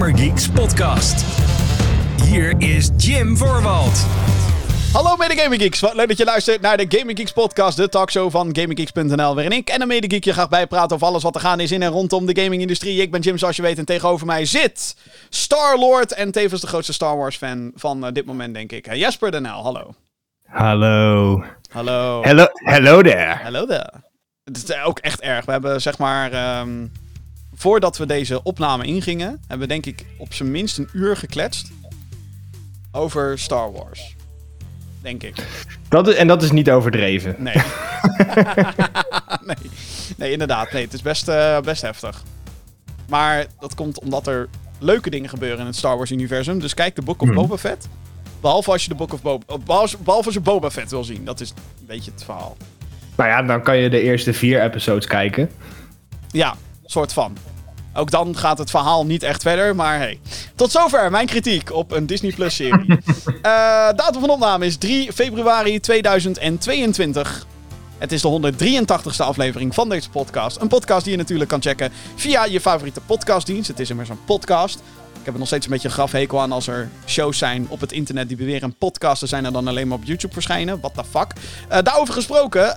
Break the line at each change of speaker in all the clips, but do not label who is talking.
Gamergeeks podcast. Hier is Jim Voorwald.
Hallo mede Gaming Geeks, wat leuk dat je luistert naar de Gaming Geeks podcast, de talkshow van GamingGeeks.nl, waarin ik en een mede geek je graag bijpraten over alles wat er gaan is in en rondom de gaming-industrie. Ik ben Jim, zoals je weet, en tegenover mij zit Star-Lord en tevens de grootste Star Wars fan van eh, dit moment, denk ik. Eh, Jesper Denel, hallo.
Hallo.
Hallo.
Hello, hello there.
Hallo daar. Het is ook echt erg. We hebben zeg maar, ehm, voordat we deze opname ingingen, hebben we denk ik op zijn minst een uur gekletst over Star Wars. Denk ik.
Dat is, en dat is niet overdreven.
Nee. nee. Nee, inderdaad. Nee, het is best, eh, best heftig. Maar dat komt omdat er leuke dingen gebeuren in het Star Wars-universum. Dus kijk de Book of
Hmm.
Boba Fett. Behalve als je de Book of Boba... Behalve, behalve als je Boba Fett wil zien. Dat is een beetje het verhaal.
Nou ja, dan kan je de eerste vier episodes kijken.
Ja, soort van. Ook dan gaat het verhaal niet echt verder, maar hey. Tot zover mijn kritiek op een Disney Plus serie. Eh, datum van opname is 3 februari 2022. Het is de 183ste aflevering van deze podcast. Een podcast die je natuurlijk kan checken via je favoriete podcastdienst. Het is immers een podcast. Ik heb er nog steeds een beetje een grafhekel aan als er shows zijn op het internet die beweren te zijn en dan alleen maar op YouTube verschijnen. What the fuck. Eh, daarover gesproken, eh,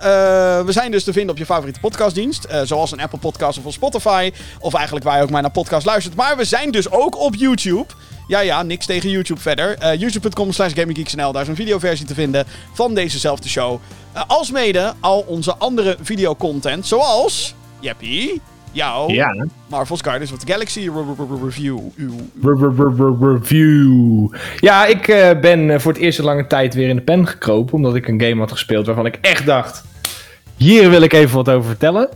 we zijn dus te vinden op je favoriete podcastdienst. eh, zoals een Apple Podcast of een Spotify. Of eigenlijk waar je ook maar naar podcast luistert. Maar we zijn dus ook op YouTube. Ja, ja, niks tegen YouTube verder. YouTube.com slash GamingGeeksNL. Daar is een videoversie te vinden van dezezelfde show. Alsmede al onze andere videocontent. Zoals, Jeppie,
Ja.
Marvel's Guardians of the Galaxy re- re- re- Review.
Review. Ja, ik eh, ben eh, voor het eerst in lange tijd weer in de pen gekropen. Omdat ik een game had gespeeld waarvan ik echt dacht... Hier wil ik even wat over vertellen.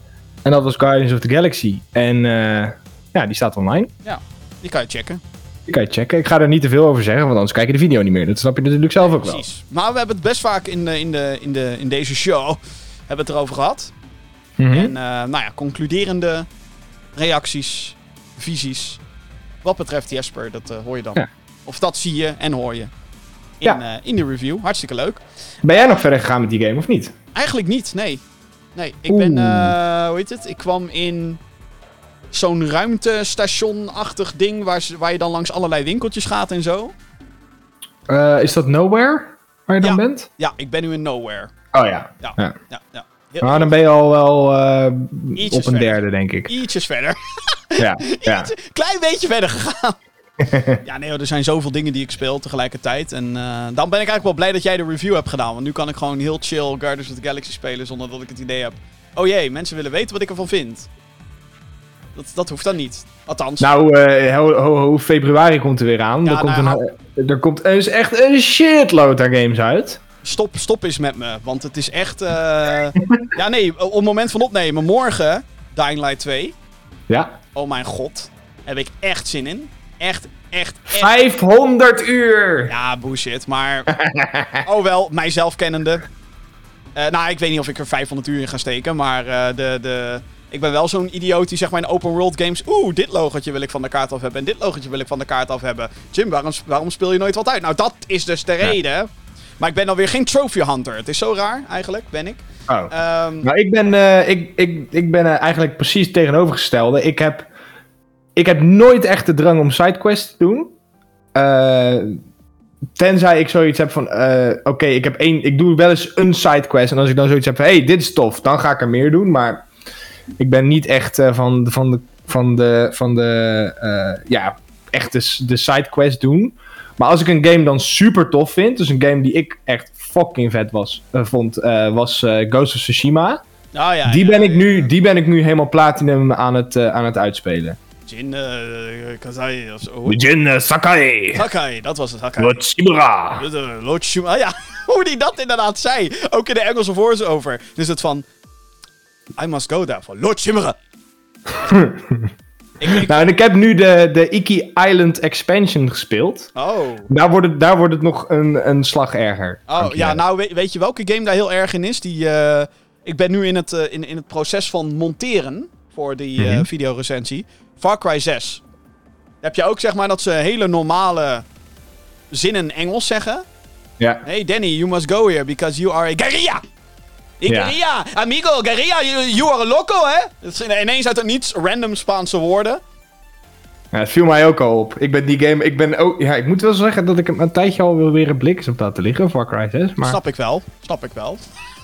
En dat was Guardians of the Galaxy. En eh, ja, die staat online.
Ja, die kan je checken.
Die kan je checken. Ik ga er niet te veel over zeggen, want anders kijk je de video niet meer. Dat snap je natuurlijk zelf ook wel.
Precies. Maar we hebben het best vaak in, de, in, de, in, de, in deze show hebben het erover gehad.
Mhm.
En eh, nou ja, concluderende reacties, visies. Wat betreft Jesper, dat eh, hoor je dan.
Ja.
Of dat zie je en hoor je in,
Ja.
eh, in de review. Hartstikke leuk.
Ben jij nog verder gegaan met die game of niet?
Eigenlijk niet, nee. Nee, ik ben, hoe heet het? Ik kwam in zo'n ruimtestation-achtig ding waar, ze- waar je dan langs allerlei winkeltjes gaat en zo.
Is dat Nowhere waar je dan bent?
Ja, ik ben nu in Nowhere.
Oh ja.
Ja,
Ja.
ja, ja.
Maar dan ben je al wel eh, op een
verder.
derde, denk ik.
Ietsjes verder.
Ja, ja.
Klein beetje verder gegaan. ja, nee, er zijn zoveel dingen die ik speel tegelijkertijd. En eh, dan ben ik eigenlijk wel blij dat jij de review hebt gedaan. Want nu kan ik gewoon heel chill Guardians of the Galaxy spelen zonder dat ik het idee heb. Oh jee, mensen willen weten wat ik ervan vind. Dat, dat hoeft dan niet. Althans.
Nou, ho, ho, ho, februari komt er weer aan.
Ja,
er, komt
nou,
een, er komt is echt een shitload aan games uit.
Stop, stop eens met me. Want het is echt. eh, ja, nee, op het moment van opnemen. Morgen, Dying Light 2.
Ja.
Oh mijn god. Heb ik echt zin in. Echt, echt, echt.
500 uur!
Ja, bullshit. Maar. oh wel, mijzelf kennende. Eh, nou, ik weet niet of ik er 500 uur in ga steken. Maar eh, de, de, ik ben wel zo'n idioot die zeg maar in open world games. Oeh, dit logotje wil ik van de kaart af hebben. En dit logotje wil ik van de kaart af hebben. Jim, waarom, waarom speel je nooit wat uit? Nou, dat is dus de reden. Maar ik ben alweer geen trophy hunter. Het is zo raar, eigenlijk, ben ik.
Oh. Nou, ik ben, eh, ik, ik, ik ben eh, eigenlijk precies het tegenovergestelde. Ik heb, ik heb nooit echt de drang om sidequests te doen. Eh, tenzij ik zoiets heb van, oké, ik heb één, ik doe wel eens een sidequest. En als ik dan zoiets heb van, hey, dit is tof, dan ga ik er meer doen. Maar ik ben niet echt van, de- van de, van de, van de, ja, echt de, de sidequest doen. Maar als ik een game dan super tof vind, dus een game die ik echt fucking vet was, eh, vond, eh, was eh, Ghost of Tsushima.
oh, ja,
Die
ja,
ben, ik
ja.
nu, die ben ik nu helemaal platinum aan het, aan het uitspelen.
Jin Kazai of zo. Hoe-
Jin Sakai.
Sakai, dat was het. Sakai. Shuma. Ah ja, hoe die dat inderdaad zei. Ook in de Engelse voice-over. Dus het van... I must go there for Lord Shimura. ik, ik,
Nou, en ik heb nu de, de Iki Island expansion gespeeld.
oh.
Daar wordt het, daar wordt het nog een, een slag erger.
Oh, ja, nou weet, weet je welke game daar heel erg in is? Die, eh, ik ben nu in het, eh, in, in het proces van monteren voor die
Mhm.
videorecensie. Far Cry 6. Heb je ook zeg maar dat ze hele normale zinnen Engels zeggen?
Ja.
Hey Danny, you must go here because you are a guerrilla. Ik
Ja.
amigo, guerrilla, you, you are a loco, hè? Dat zijn ineens uit het niets random Spaanse woorden.
Ja, het viel mij ook al op. Ik ben die game, ik ben ook, ja, ik moet wel zeggen dat ik hem een tijdje al wil weer een blik heb laten liggen, Far Cry 6. Maar
Snap ik wel. Snap ik wel.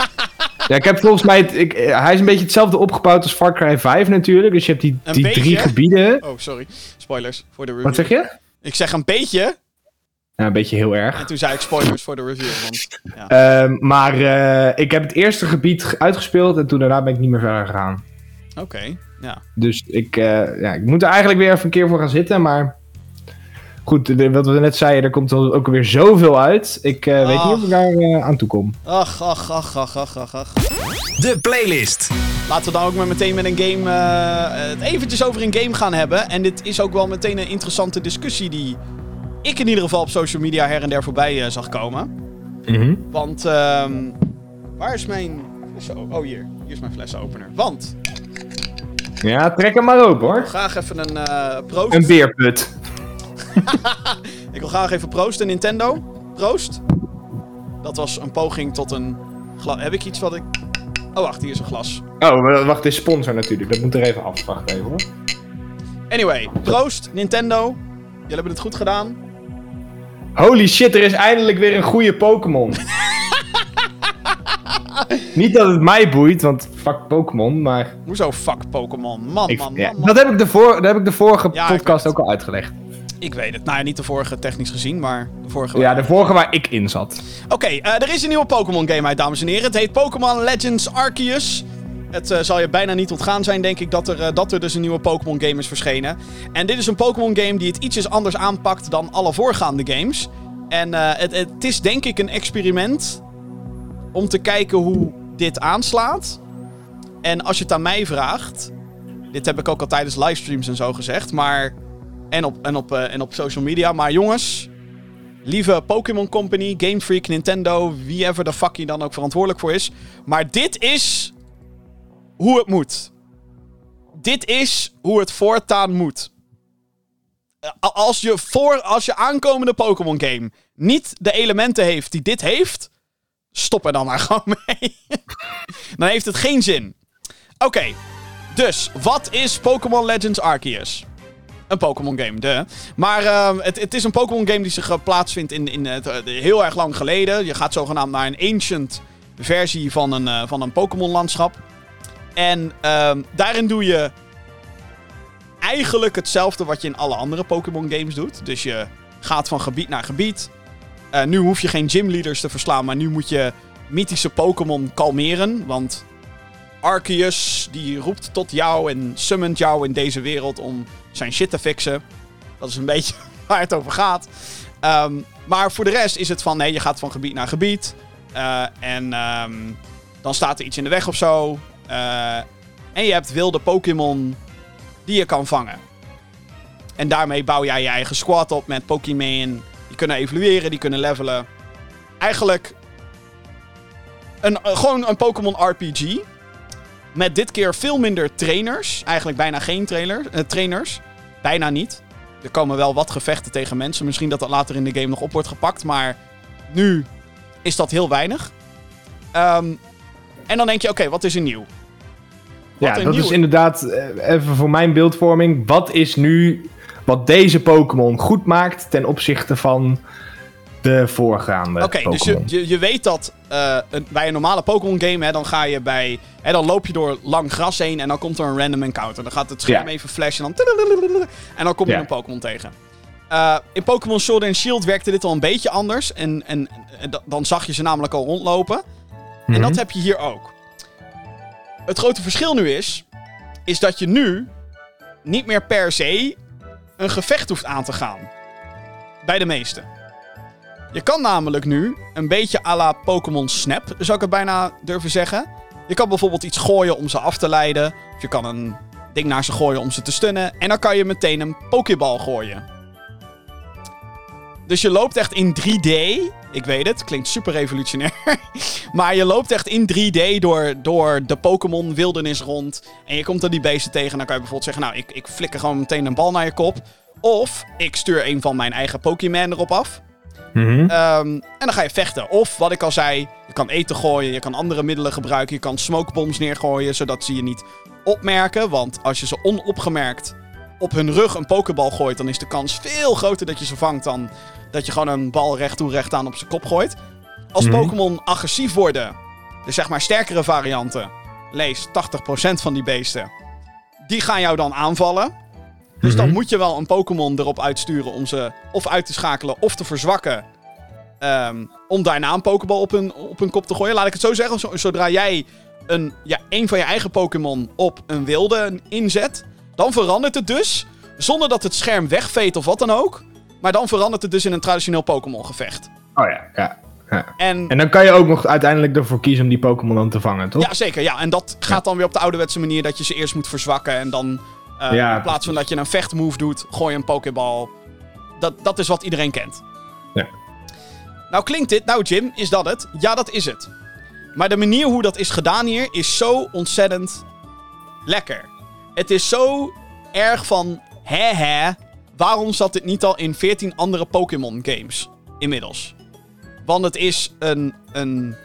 ja, ik heb volgens mij, het- ik, hij is een beetje hetzelfde opgebouwd als Far Cry 5 natuurlijk. Dus je hebt die,
Een
die
beetje?
drie gebieden.
Oh, sorry. Spoilers voor de review.
Wat zeg je?
Ik zeg een beetje.
Ja, een beetje heel erg.
En toen zei ik spoilers voor de review. Want, ja.
Ehm, maar eh, ik heb het eerste gebied ge- uitgespeeld en toen daarna ben ik niet meer verder gegaan.
Oké. Ja.
Dus ik, eh, ja, ik moet er eigenlijk weer even een keer voor gaan zitten, maar... Goed, de- wat we net zeiden, er komt ook weer zoveel uit. Ik eh, weet niet of ik daar eh, aan toe kom.
Ach, ach, ach, ach, ach, ach, ach.
De playlist.
Laten we dan ook maar meteen met een game. eh, het eventjes over een game gaan hebben. En dit is ook wel meteen een interessante discussie die ik in ieder geval op social media her en der voorbij eh, zag komen. Want, ehm, waar is mijn. Oh, hier. Hier is mijn flessenopener. Want,
Ja, trek hem maar open hoor.
graag even een eh proost.
Een beerput.
Ik wil graag even proosten, Nintendo. Proost. Dat was een poging tot een glas. Heb ik iets wat ik. Oh, wacht, hier is een glas.
Oh, wacht, dit is sponsor natuurlijk. Dat moet er even af. Wacht even hoor.
Anyway, proost, Nintendo. Jullie hebben het goed gedaan.
Holy shit, er is eindelijk weer een goede Pokémon. Niet dat het mij boeit, want fuck Pokémon, maar...
Hoezo fuck Pokémon? Man,
Ik,
man, man,
ja,
man.
dat, heb ik de voor, dat heb ik de vorige
Ja,
podcast ook al uitgelegd.
Ik weet het. Nou ja, niet de vorige technisch gezien, maar de vorige.
Ja, de vorige waar ik in zat.
Oké, eh, er is een nieuwe Pokémon game uit, dames en heren. Het heet Pokémon Legends Arceus. Het eh, zal je bijna niet ontgaan zijn, denk ik, dat er, eh, dat er dus een nieuwe Pokémon game is verschenen. En dit is een Pokémon game die het ietsjes anders aanpakt dan alle voorgaande games. En eh, het, het is denk ik een experiment om te kijken hoe dit aanslaat. En als je het aan mij vraagt, dit heb ik ook al tijdens livestreams en zo gezegd, maar en op, en op, en op social media, maar jongens, lieve Pokémon Company, Game Freak, Nintendo, wie ever de fuck hier dan ook verantwoordelijk voor is. Maar dit is hoe het moet. Dit is hoe het voortaan moet. Als je, voor, als je aankomende Pokémon game niet de elementen heeft die dit heeft, stop er dan maar gewoon mee. dan heeft het geen zin. Oké, dus wat is Pokémon Legends Arceus? Een Pokémon game, de. Maar ehm, het, het is een Pokémon game die zich eh, plaatsvindt in, in eh, heel erg lang geleden. Je gaat zogenaamd naar een ancient versie van een, eh, van een Pokémon landschap. En ehm, daarin doe je eigenlijk hetzelfde wat je in alle andere Pokémon games doet. Dus je gaat van gebied naar gebied. Eh, nu hoef je geen gymleaders te verslaan, maar nu moet je mythische Pokémon kalmeren. Want Arceus die roept tot jou en summont jou in deze wereld om zijn shit te fixen. Dat is een beetje waar het over gaat. Ehm, maar voor de rest is het van, nee, je gaat van gebied naar gebied. Eh, en ehm, dan staat er iets in de weg of zo. Eh, en je hebt wilde Pokémon die je kan vangen. En daarmee bouw jij je eigen squad op met Pokémon. Die kunnen evolueren, die kunnen levelen. Eigenlijk een, eh, gewoon een Pokémon RPG. Met dit keer veel minder trainers. Eigenlijk bijna geen trailer, eh, trainers. Bijna niet. Er komen wel wat gevechten tegen mensen. Misschien dat dat later in de game nog op wordt gepakt. Maar nu is dat heel weinig. Ehm, en dan denk je, oké, wat is er nieuw?
Ja, dat is inderdaad, eh, even voor mijn beeldvorming. Wat is nu wat deze Pokémon goed maakt ten opzichte van de voorgaande
Oké, dus je, je, je weet dat eh, een- bij een normale Pokémon game, hè, dan ga je bij. Hè, dan loop je door lang gras heen en dan komt er een random encounter. Dan gaat het scherm
Ja.
even flashen en dan. En dan kom je
Ja.
een Pokémon tegen. Eh, in Pokémon Sword and Shield werkte dit al een beetje anders. En, en, en da- dan zag je ze namelijk al rondlopen. En
Mhm.
dat heb je hier ook. Het grote verschil nu is, is dat je nu niet meer per se een gevecht hoeft aan te gaan. Bij de meeste. Je kan namelijk nu een beetje à la Pokémon Snap, zou ik het bijna durven zeggen. Je kan bijvoorbeeld iets gooien om ze af te leiden. Of je kan een ding naar ze gooien om ze te stunnen. En dan kan je meteen een Pokéball gooien. Dus je loopt echt in 3D. Ik weet het, klinkt super revolutionair. maar je loopt echt in 3D door, door de Pokémon wildernis rond. En je komt er die beesten tegen. En dan kan je bijvoorbeeld zeggen: Nou, ik, ik flikker gewoon meteen een bal naar je kop. Of ik stuur een van mijn eigen Pokémon erop af.
Mhm.
Ehm, en dan ga je vechten. Of wat ik al zei, je kan eten gooien, je kan andere middelen gebruiken, je kan smokebombs neergooien, zodat ze je niet opmerken. Want als je ze onopgemerkt op hun rug een pokeball gooit, dan is de kans veel groter dat je ze vangt dan dat je gewoon een bal recht toe recht aan op zijn kop gooit. Als
Mhm.
Pokémon agressief worden, dus zeg maar sterkere varianten, lees 80% van die beesten, die gaan jou dan aanvallen. Dus dan
Mhm.
moet je wel een Pokémon erop uitsturen om ze of uit te schakelen of te verzwakken. Ehm, om daarna een Pokéball op hun, op hun kop te gooien. Laat ik het zo zeggen. zo- zodra jij een, ja, een van je eigen Pokémon op een wilde inzet, dan verandert het dus. Zonder dat het scherm wegveet of wat dan ook. Maar dan verandert het dus in een traditioneel Pokémon gevecht.
Oh ja, ja. ja.
En
En dan kan je ook nog uiteindelijk ervoor kiezen om die Pokémon dan te vangen, toch?
ja, zeker. Ja. En dat gaat dan weer op de ouderwetse manier dat je ze eerst moet verzwakken. En dan eh,
Ja,
in plaats van dat je een vechtmove doet, gooi je een Pokéball. Dat, dat is wat iedereen kent.
Ja.
Nou klinkt dit, nou Jim, is dat het? Ja, dat is het. Maar de manier hoe dat is gedaan hier is zo ontzettend lekker. Het is zo erg van, hè hè, waarom zat dit niet al in 14 andere Pokémon games inmiddels? Want het is een, een...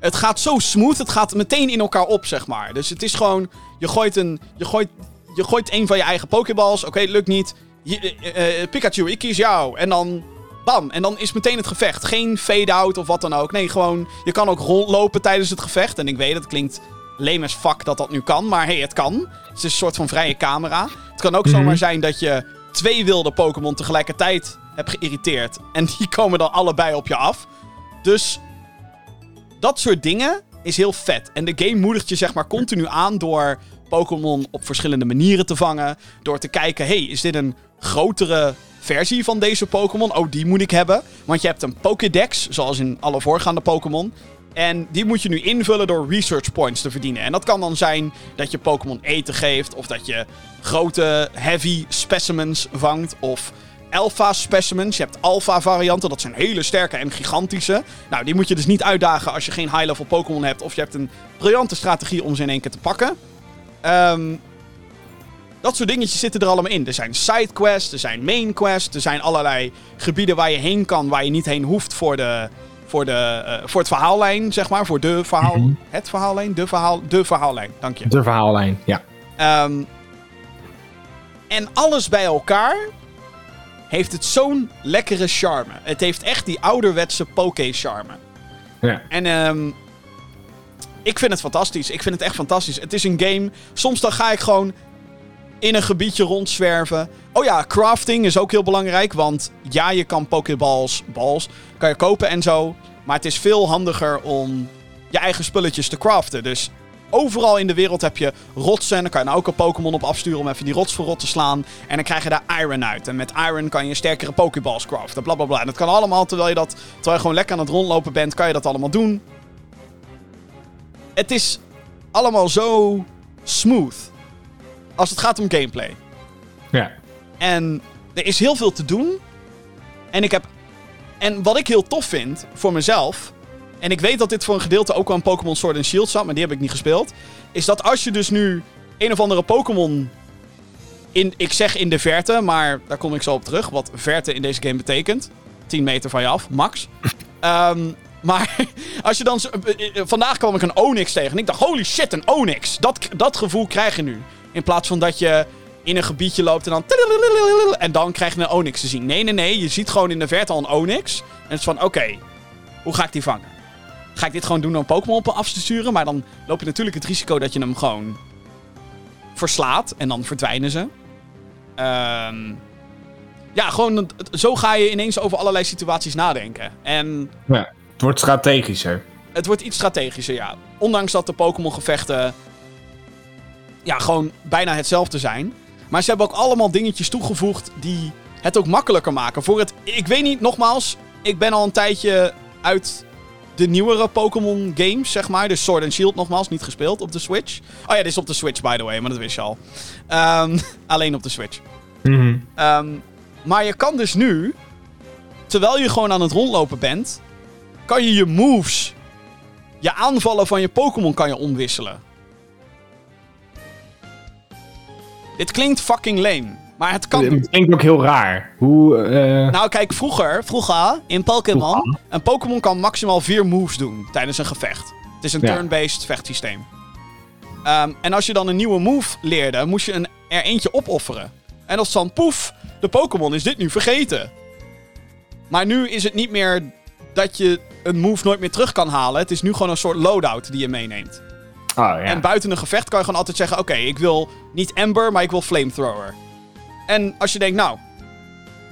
Het gaat zo smooth, het gaat meteen in elkaar op, zeg maar. Dus het is gewoon, je gooit een... Je gooit, je gooit een van je eigen Pokéballs, oké, lukt niet. Je, eh, eh, Pikachu, ik kies jou. En dan Bam. En dan is meteen het gevecht. Geen fade-out of wat dan ook. Nee, gewoon. Je kan ook rondlopen tijdens het gevecht. En ik weet, het klinkt lame as fuck dat dat nu kan. Maar hey, het kan. Het is een soort van vrije camera. Het kan ook
Mhm.
zomaar zijn dat je twee wilde Pokémon tegelijkertijd hebt geïrriteerd. En die komen dan allebei op je af. Dus dat soort dingen is heel vet. En de game moedigt je zeg maar continu aan door Pokémon op verschillende manieren te vangen. Door te kijken, hey, is dit een grotere versie van deze Pokémon? Oh, die moet ik hebben. Want je hebt een Pokédex, zoals in alle voorgaande Pokémon. En die moet je nu invullen door research points te verdienen. En dat kan dan zijn dat je Pokémon eten geeft. Of dat je grote, heavy specimens vangt. Of alpha specimens. Je hebt alpha varianten. Dat zijn hele sterke en gigantische. Nou, die moet je dus niet uitdagen als je geen high-level Pokémon hebt. Of je hebt een briljante strategie om ze in één keer te pakken. Ehm, dat soort dingetjes zitten er allemaal in. Er zijn sidequests, er zijn main quests, er zijn allerlei gebieden waar je heen kan, waar je niet heen hoeft voor, de, voor, de, eh, voor het verhaallijn, zeg maar. Voor de verhaal...
Mhm.
Het verhaallijn? De, verhaal, de verhaallijn, dank je.
De verhaallijn, ja.
Ehm, en alles bij elkaar heeft het zo'n lekkere charme. Het heeft echt die ouderwetse poké-charme.
ja.
En ehm, ik vind het fantastisch. Ik vind het echt fantastisch. Het is een game. Soms dan ga ik gewoon in een gebiedje rondzwerven. Oh ja, crafting is ook heel belangrijk. Want ja, je kan pokeballs, balls, kan je kopen en zo. Maar het is veel handiger om je eigen spulletjes te craften. Dus overal in de wereld heb je rotsen. Dan kan je nou ook een Pokémon op afsturen om even die rots voor rot te slaan. En dan krijg je daar Iron uit. En met Iron kan je sterkere Pokéballs craften. Bla bla bla. En dat kan allemaal terwijl je, dat, terwijl je gewoon lekker aan het rondlopen bent. Kan je dat allemaal doen. Het is allemaal zo smooth. Als het gaat om gameplay.
ja.
En er is heel veel te doen. En ik heb. En wat ik heel tof vind voor mezelf. En ik weet dat dit voor een gedeelte ook wel een Pokémon Sword and Shield zat, maar die heb ik niet gespeeld. Is dat als je dus nu een of andere Pokémon. In, ik zeg in de verte, maar daar kom ik zo op terug. Wat verte in deze game betekent. 10 meter van je af, max. Ehm, maar als je dan. eh, eh, Vandaag kwam ik een Onyx tegen. En ik dacht, holy shit, een Onyx. Dat, dat gevoel krijg je nu. In plaats van dat je in een gebiedje loopt en dan. En dan krijg je een Onyx te zien. Nee, nee, nee. Je ziet gewoon in de verte al een Onyx. En het is van, oké, hoe ga ik die vangen? Ga ik dit gewoon doen door een Pokémon op af te sturen? Maar dan loop je natuurlijk het risico dat je hem gewoon verslaat. En dan verdwijnen ze. Ehm, ja, gewoon zo ga je ineens over allerlei situaties nadenken. En
ja. Het wordt strategischer.
het wordt iets strategischer, ja. Ondanks dat de Pokémon-gevechten ja, gewoon bijna hetzelfde zijn. Maar ze hebben ook allemaal dingetjes toegevoegd die het ook makkelijker maken. Voor het, ik weet niet, nogmaals, ik ben al een tijdje uit de nieuwere Pokémon games, zeg maar. Dus Sword and Shield nogmaals, niet gespeeld op de Switch. Oh ja, dit is op de Switch, by the way, maar dat wist je al. Ehm, alleen op de Switch.
Mhm.
Ehm, maar je kan dus nu, terwijl je gewoon aan het rondlopen bent, kan je je moves, je aanvallen van je Pokémon kan je omwisselen. Dit klinkt fucking lame, maar het kan.
Het klinkt ook heel raar. Hoe, eh,
Nou, kijk, vroeger, vroeger in Pokémon, een Pokémon kan maximaal vier moves doen tijdens een gevecht. Het is een
Ja.
turn-based vechtsysteem. Ehm, en als je dan een nieuwe move leerde, moest je een, er eentje opofferen. En als dan poef, de Pokémon is dit nu vergeten. Maar nu is het niet meer dat je een move nooit meer terug kan halen. Het is nu gewoon een soort loadout die je meeneemt.
Oh, ja.
En buiten een gevecht kan je gewoon altijd zeggen: Oké, ik wil niet Ember, maar ik wil Flamethrower. En als je denkt, nou,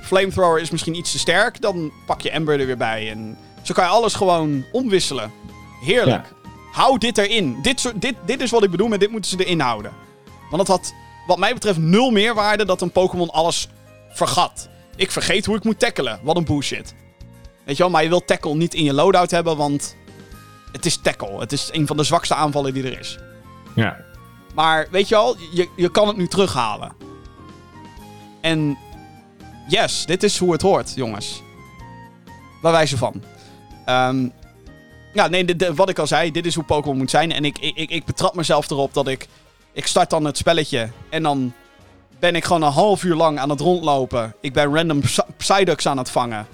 Flamethrower is misschien iets te sterk, dan pak je Ember er weer bij. En zo kan je alles gewoon omwisselen. Heerlijk. Hou dit erin. Dit, dit, dit is wat ik bedoel met dit moeten ze erin houden. Want het had, wat mij betreft, nul meerwaarde dat een Pokémon alles vergat. Ik vergeet hoe ik moet tackelen. Wat een bullshit. Weet je wel, maar je wilt tackle niet in je loadout hebben, want het is tackle. Het is een van de zwakste aanvallen die er is.
ja.
Maar weet je al, je, je kan het nu terughalen. En yes, dit is hoe het hoort, jongens. Bij wijze van. Ehm, ja, nee, de- de- wat ik al zei, dit is hoe Pokémon moet zijn. En ik, ik, ik, betrap mezelf erop dat ik... Ik start dan het spelletje en dan ben ik gewoon een half uur lang aan het rondlopen. Ik ben random Psy- Psyducks aan het vangen.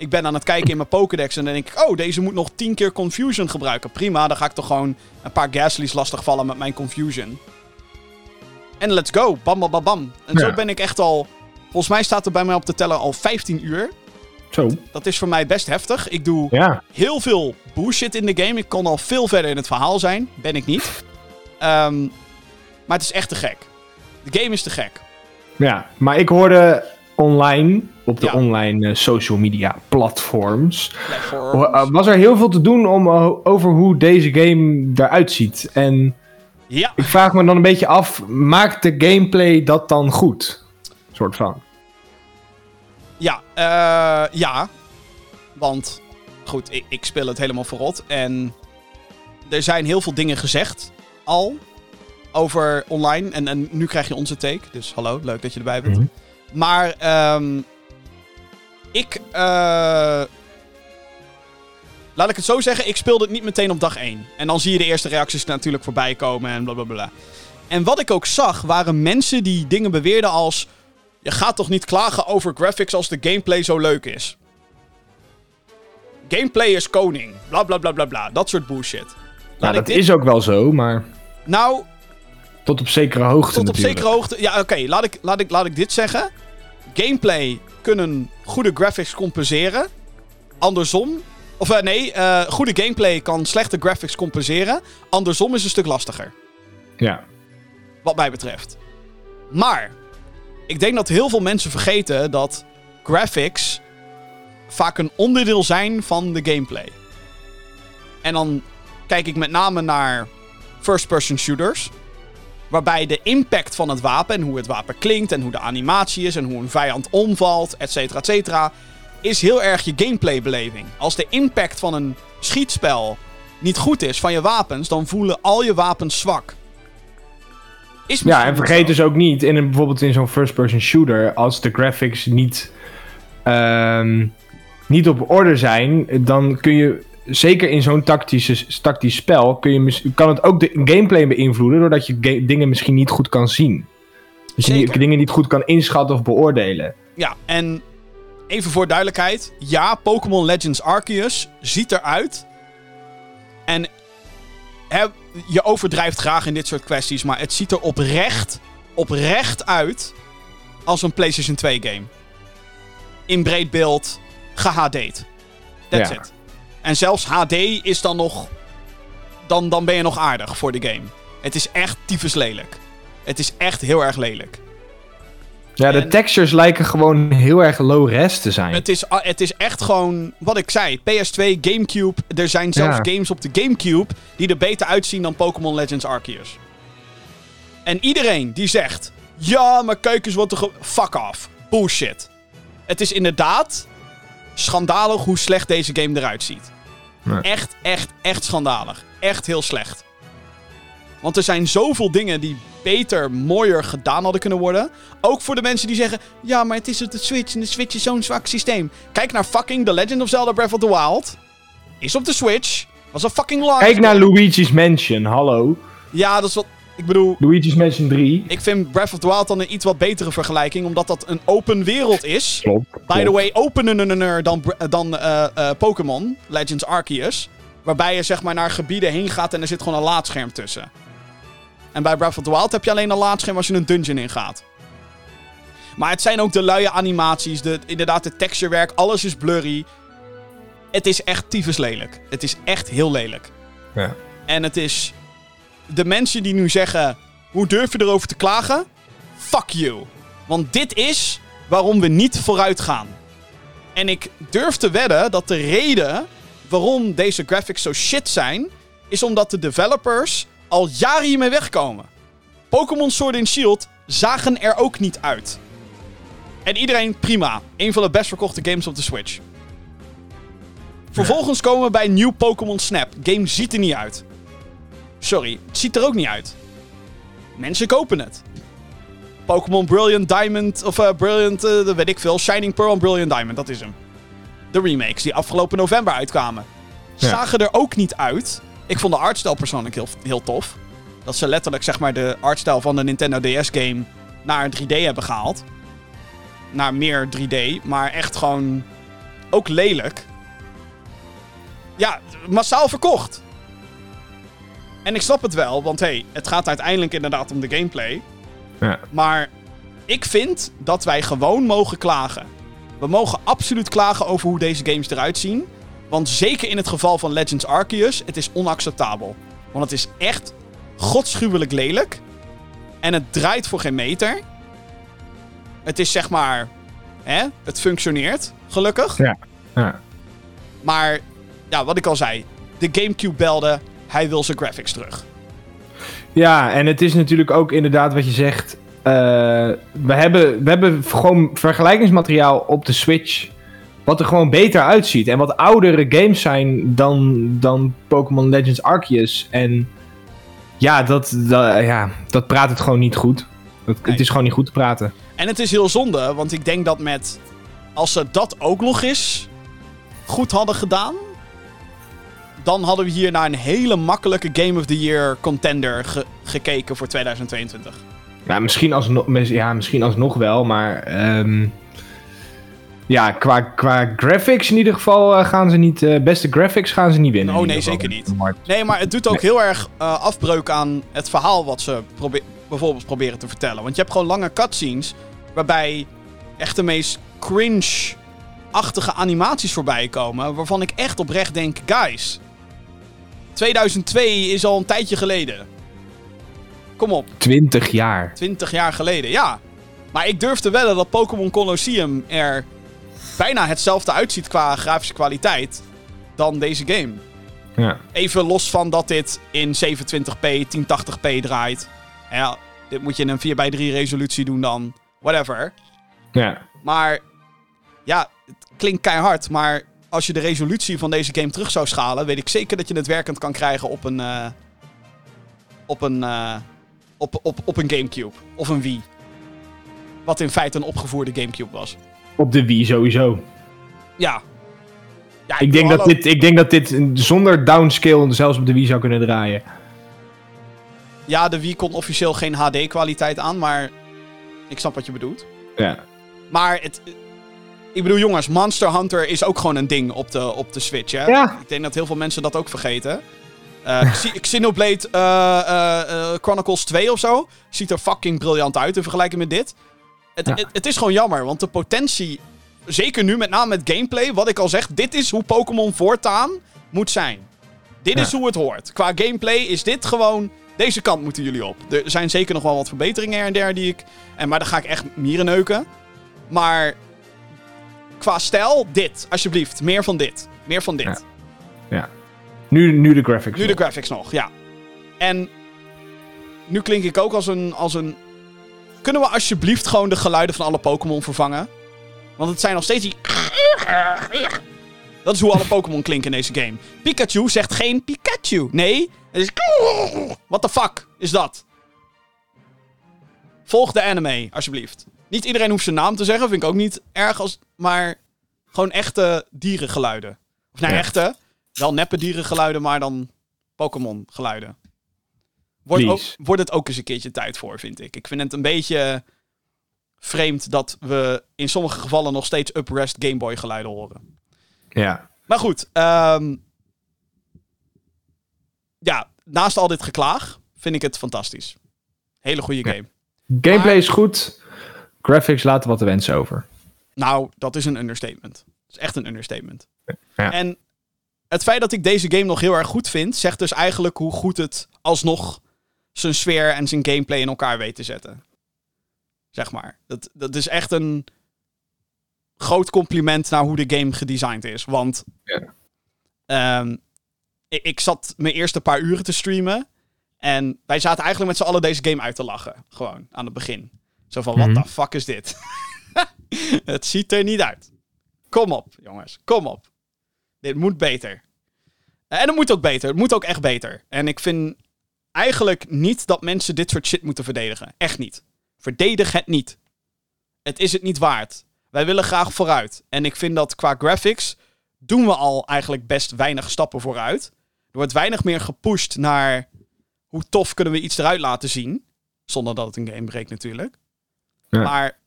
Ik ben aan het kijken in mijn Pokédex en dan denk ik... Oh, deze moet nog 10 keer Confusion gebruiken. Prima, dan ga ik toch gewoon een paar Gasly's lastigvallen met mijn Confusion. En let's go. Bam, bam, bam, bam. En zo ben ik echt al... Volgens mij staat er bij mij op de teller al 15 uur.
Zo.
Dat is voor mij best heftig. Ik doe
Ja.
heel veel bullshit in de game. Ik kon al veel verder in het verhaal zijn. Ben ik niet. Ehm, maar het is echt te gek. De game is te gek.
Ja, maar ik hoorde online, op de
Ja.
online eh, social media platforms, eh, was er heel veel te doen om, eh, over hoe deze game eruit ziet. En
Ja,
ik vraag me dan een beetje af, maakt de gameplay dat dan goed? Soort van.
ja, eh, ja. Want, goed, ik, ik speel het helemaal verrot. En er zijn heel veel dingen gezegd al over online. En, en nu krijg je onze take. Dus hallo, leuk dat je erbij bent.
Mhm.
Maar ehm, ik. eh, laat ik het zo zeggen, ik speelde het niet meteen op dag 1. En dan zie je de eerste reacties natuurlijk voorbij komen en blablabla. En wat ik ook zag, waren mensen die dingen beweerden als. Je gaat toch niet klagen over graphics als de gameplay zo leuk is? Gameplay is koning. Bla bla bla bla bla. Dat soort bullshit.
Nou, dat
dit-
is ook wel zo, maar
Nou,
tot op zekere hoogte
tot op
natuurlijk.
zekere hoogte. Ja, oké, laat, ik, laat, ik, laat ik dit zeggen. Gameplay kunnen goede graphics compenseren. Andersom. Of eh, nee, eh, goede gameplay kan slechte graphics compenseren. Andersom is een stuk lastiger.
Ja.
Wat mij betreft. Maar. Ik denk dat heel veel mensen vergeten dat graphics vaak een onderdeel zijn van de gameplay. En dan kijk ik met name naar first-person shooters. Waarbij de impact van het wapen en hoe het wapen klinkt en hoe de animatie is en hoe een vijand omvalt, et cetera, et cetera, is heel erg je gameplaybeleving. Als de impact van een schietspel niet goed is van je wapens, dan voelen al je wapens zwak. Is
Ja, en vergeet dus ook niet, in een, bijvoorbeeld in zo'n first-person shooter, als de graphics niet, ehm, niet op orde zijn, dan kun je, zeker in zo'n tactische, tactisch spel, kun je, kan het ook de gameplay beïnvloeden, doordat je dingen misschien niet goed kan zien. Dus je dingen niet goed kan inschatten of beoordelen.
Ja, en even voor duidelijkheid. Ja, Pokémon Legends Arceus ziet eruit. En je overdrijft graag in dit soort kwesties, maar het ziet er oprecht, oprecht uit als een PlayStation 2 game. In breed beeld, gehD'd. That's
Ja.
it. En zelfs HD is dan nog... Dan, dan ben je nog aardig voor de game. Het is echt tyfus lelijk. Het is echt heel erg lelijk.
Ja, de
En-
textures lijken gewoon heel erg low res te zijn.
Het is, ah, het is echt gewoon, wat ik zei, PS2, Gamecube. Er zijn zelfs
Ja.
games op de Gamecube die er beter uitzien dan Pokémon Legends Arceus. En iedereen die zegt, ja, maar kijk eens wat er... Fuck off. Bullshit. Het is inderdaad schandalig hoe slecht deze game eruit ziet. Echt, echt, echt schandalig. Echt heel slecht. Want er zijn zoveel dingen die beter, mooier gedaan hadden kunnen worden. Ook voor de mensen die zeggen... Ja, maar het is op de Switch en de Switch is zo'n zwak systeem. Kijk naar fucking The Legend of Zelda Breath of the Wild. Is op de Switch. Was een fucking launch.
Kijk naar Luigi's Mansion, hallo.
Ja, dat is wat... Ik bedoel...
Luigi's Mansion 3.
Ik vind Breath of the Wild dan een iets wat betere vergelijking. Omdat dat een open wereld is.
Klopt.
By the way, opener dan, Bre- dan eh, eh, Pokémon Legends Arceus. Waarbij je zeg maar naar gebieden heen gaat en er zit gewoon een laadscherm tussen. En bij Breath of the Wild heb je alleen een laadscherm als je een dungeon ingaat. Maar het zijn ook de luie animaties, de, inderdaad het texturewerk, alles is blurry. Het is echt tyfus lelijk. Het is echt heel lelijk.
Ja.
En het is... De mensen die nu zeggen, hoe durf je erover te klagen? Fuck you. Want dit is waarom we niet vooruit gaan. En ik durf te wedden dat de reden waarom deze graphics zo shit zijn, is omdat de developers al jaren hiermee wegkomen. Pokémon Sword and Shield zagen er ook niet uit. En iedereen prima. Een van de best verkochte games op de Switch. Vervolgens komen we bij Nieuw Pokémon Snap. Game ziet er niet uit. Sorry, het ziet er ook niet uit. Mensen kopen het. Pokémon Brilliant Diamond, of eh, Brilliant, dat weet ik veel. Shining Pearl en Brilliant Diamond, dat is hem. De remakes die afgelopen november uitkwamen.
Ja.
Zagen er ook niet uit. Ik vond de artstijl persoonlijk heel, heel tof. Dat ze letterlijk zeg maar de artstijl van de Nintendo DS game naar 3D hebben gehaald. Naar meer 3D, maar echt gewoon ook lelijk. Ja, massaal verkocht. En ik snap het wel, want hey, het gaat uiteindelijk inderdaad om de gameplay.
Ja.
Maar ik vind dat wij gewoon mogen klagen. We mogen absoluut klagen over hoe deze games eruit zien. Want zeker in het geval van Legends Arceus, het is onacceptabel. Want het is echt godschuwelijk lelijk. En het draait voor geen meter. Het is zeg maar... Hè, het functioneert, gelukkig.
Ja. Ja.
Maar ja, wat ik al zei. De Gamecube belde, hij wil zijn graphics terug.
Ja, en het is natuurlijk ook inderdaad wat je zegt. eh, we, hebben, we hebben gewoon vergelijkingsmateriaal op de Switch. Wat er gewoon beter uitziet. En wat oudere games zijn dan, dan Pokémon Legends Arceus. En ja dat, dat, ja, dat praat het gewoon niet goed. Het,
Nee.
het is gewoon niet goed te praten.
En het is heel zonde, want ik denk dat met... Als ze dat ook nog eens goed hadden gedaan... Dan hadden we hier naar een hele makkelijke Game of the Year contender ge- gekeken voor 2022.
Ja, misschien alsnog, ja, misschien alsnog wel, maar... ehm, ja, qua, qua graphics in ieder geval eh, gaan ze niet... eh, beste graphics gaan ze niet winnen.
Oh, nee, zeker niet. Nee, maar het doet ook heel erg eh, afbreuk aan het verhaal wat ze bijvoorbeeld proberen te vertellen. Want je hebt gewoon lange cutscenes waarbij echt de meest cringe-achtige animaties voorbij komen. Waarvan ik echt oprecht denk, guys, 2002 is al een tijdje geleden. Kom op,
20 jaar.
20 jaar geleden, ja. Maar ik durf te wedden dat Pokémon Colosseum er bijna hetzelfde uitziet qua grafische kwaliteit dan deze game.
Ja.
Even los van dat dit in 720p, 1080p draait. Ja, dit moet je in een 4x3 resolutie doen dan. Whatever.
Ja.
Maar ja, het klinkt keihard. Maar als je de resolutie van deze game terug zou schalen, weet ik zeker dat je het werkend kan krijgen op een. eh, op een. eh, op, op, op een Gamecube. Of een Wii. Wat in feite een opgevoerde Gamecube was.
Op de Wii sowieso.
Ja. ja
Ik denk, dat dit, ik denk dat dit zonder downscale zelfs op de Wii zou kunnen draaien.
Ja, de Wii kon officieel geen HD-kwaliteit aan, maar. Ik snap wat je bedoelt.
Ja.
Maar het. Ik bedoel, jongens, Monster Hunter is ook gewoon een ding op de, op de Switch, hè?
Ja.
Ik denk dat heel veel mensen dat ook vergeten. Xi- Xenoblade eh, eh, Chronicles 2 of zo ziet er fucking briljant uit in vergelijking met dit. Het,
Ja.
het, het is gewoon jammer, want de potentie, zeker nu met name met gameplay, wat ik al zeg, dit is hoe Pokémon voortaan moet zijn. Dit is hoe het hoort. Qua gameplay is dit gewoon, deze kant moeten jullie op. Er zijn zeker nog wel wat verbeteringen her en der die ik, en, maar daar ga ik echt mieren neuken. Maar qua stijl, dit, alsjeblieft. Meer van dit. Meer van dit.
Ja. Nu, nu de graphics.
Nu de graphics nog, ja. En nu klink ik ook als een, als een... Kunnen we alsjeblieft gewoon de geluiden van alle Pokémon vervangen? Want het zijn nog steeds die... Dat is hoe alle Pokémon klinken in deze game. Pikachu zegt geen Pikachu. Nee, het is... What the fuck is dat? Volg de anime, alsjeblieft. Niet iedereen hoeft zijn naam te zeggen, vind ik ook niet erg als... Maar gewoon echte dierengeluiden. Of nou,
Ja.
echte. Wel neppe dierengeluiden, maar dan Pokémon geluiden. Wordt, ook, wordt het ook eens een keertje tijd voor, vind ik. Ik vind het een beetje vreemd dat we in sommige gevallen nog steeds uprest Game Boy geluiden horen.
Ja.
Maar goed, ehm, ja, naast al dit geklaag vind ik het fantastisch. Hele goede
Ja.
game.
Gameplay
Maar-
is goed. Graphics laten wat te wensen over.
Nou, dat is een understatement. Dat is echt een understatement.
Ja.
En het feit dat ik deze game nog heel erg goed vind, zegt dus eigenlijk hoe goed het alsnog zijn sfeer en zijn gameplay in elkaar weet te zetten. Zeg maar. Dat, dat is echt een groot compliment naar hoe de game gedesigned is. Want
Ja.
ehm, ik, ik zat mijn eerste paar uren te streamen. En wij zaten eigenlijk met z'n allen deze game uit te lachen. Gewoon, aan het begin. Zo van,
Mhm.
what the fuck is dit? het ziet er niet uit. Kom op, jongens. Kom op. Dit moet beter. En het moet ook beter. Het moet ook echt beter. En ik vind eigenlijk niet dat mensen dit soort shit moeten verdedigen. Echt niet. Verdedig het niet. Het is het niet waard. Wij willen graag vooruit. En ik vind dat qua graphics doen we al eigenlijk best weinig stappen vooruit. Er wordt weinig meer gepusht naar hoe tof kunnen we iets eruit laten zien. Zonder dat het een game breekt natuurlijk.
Ja.
Maar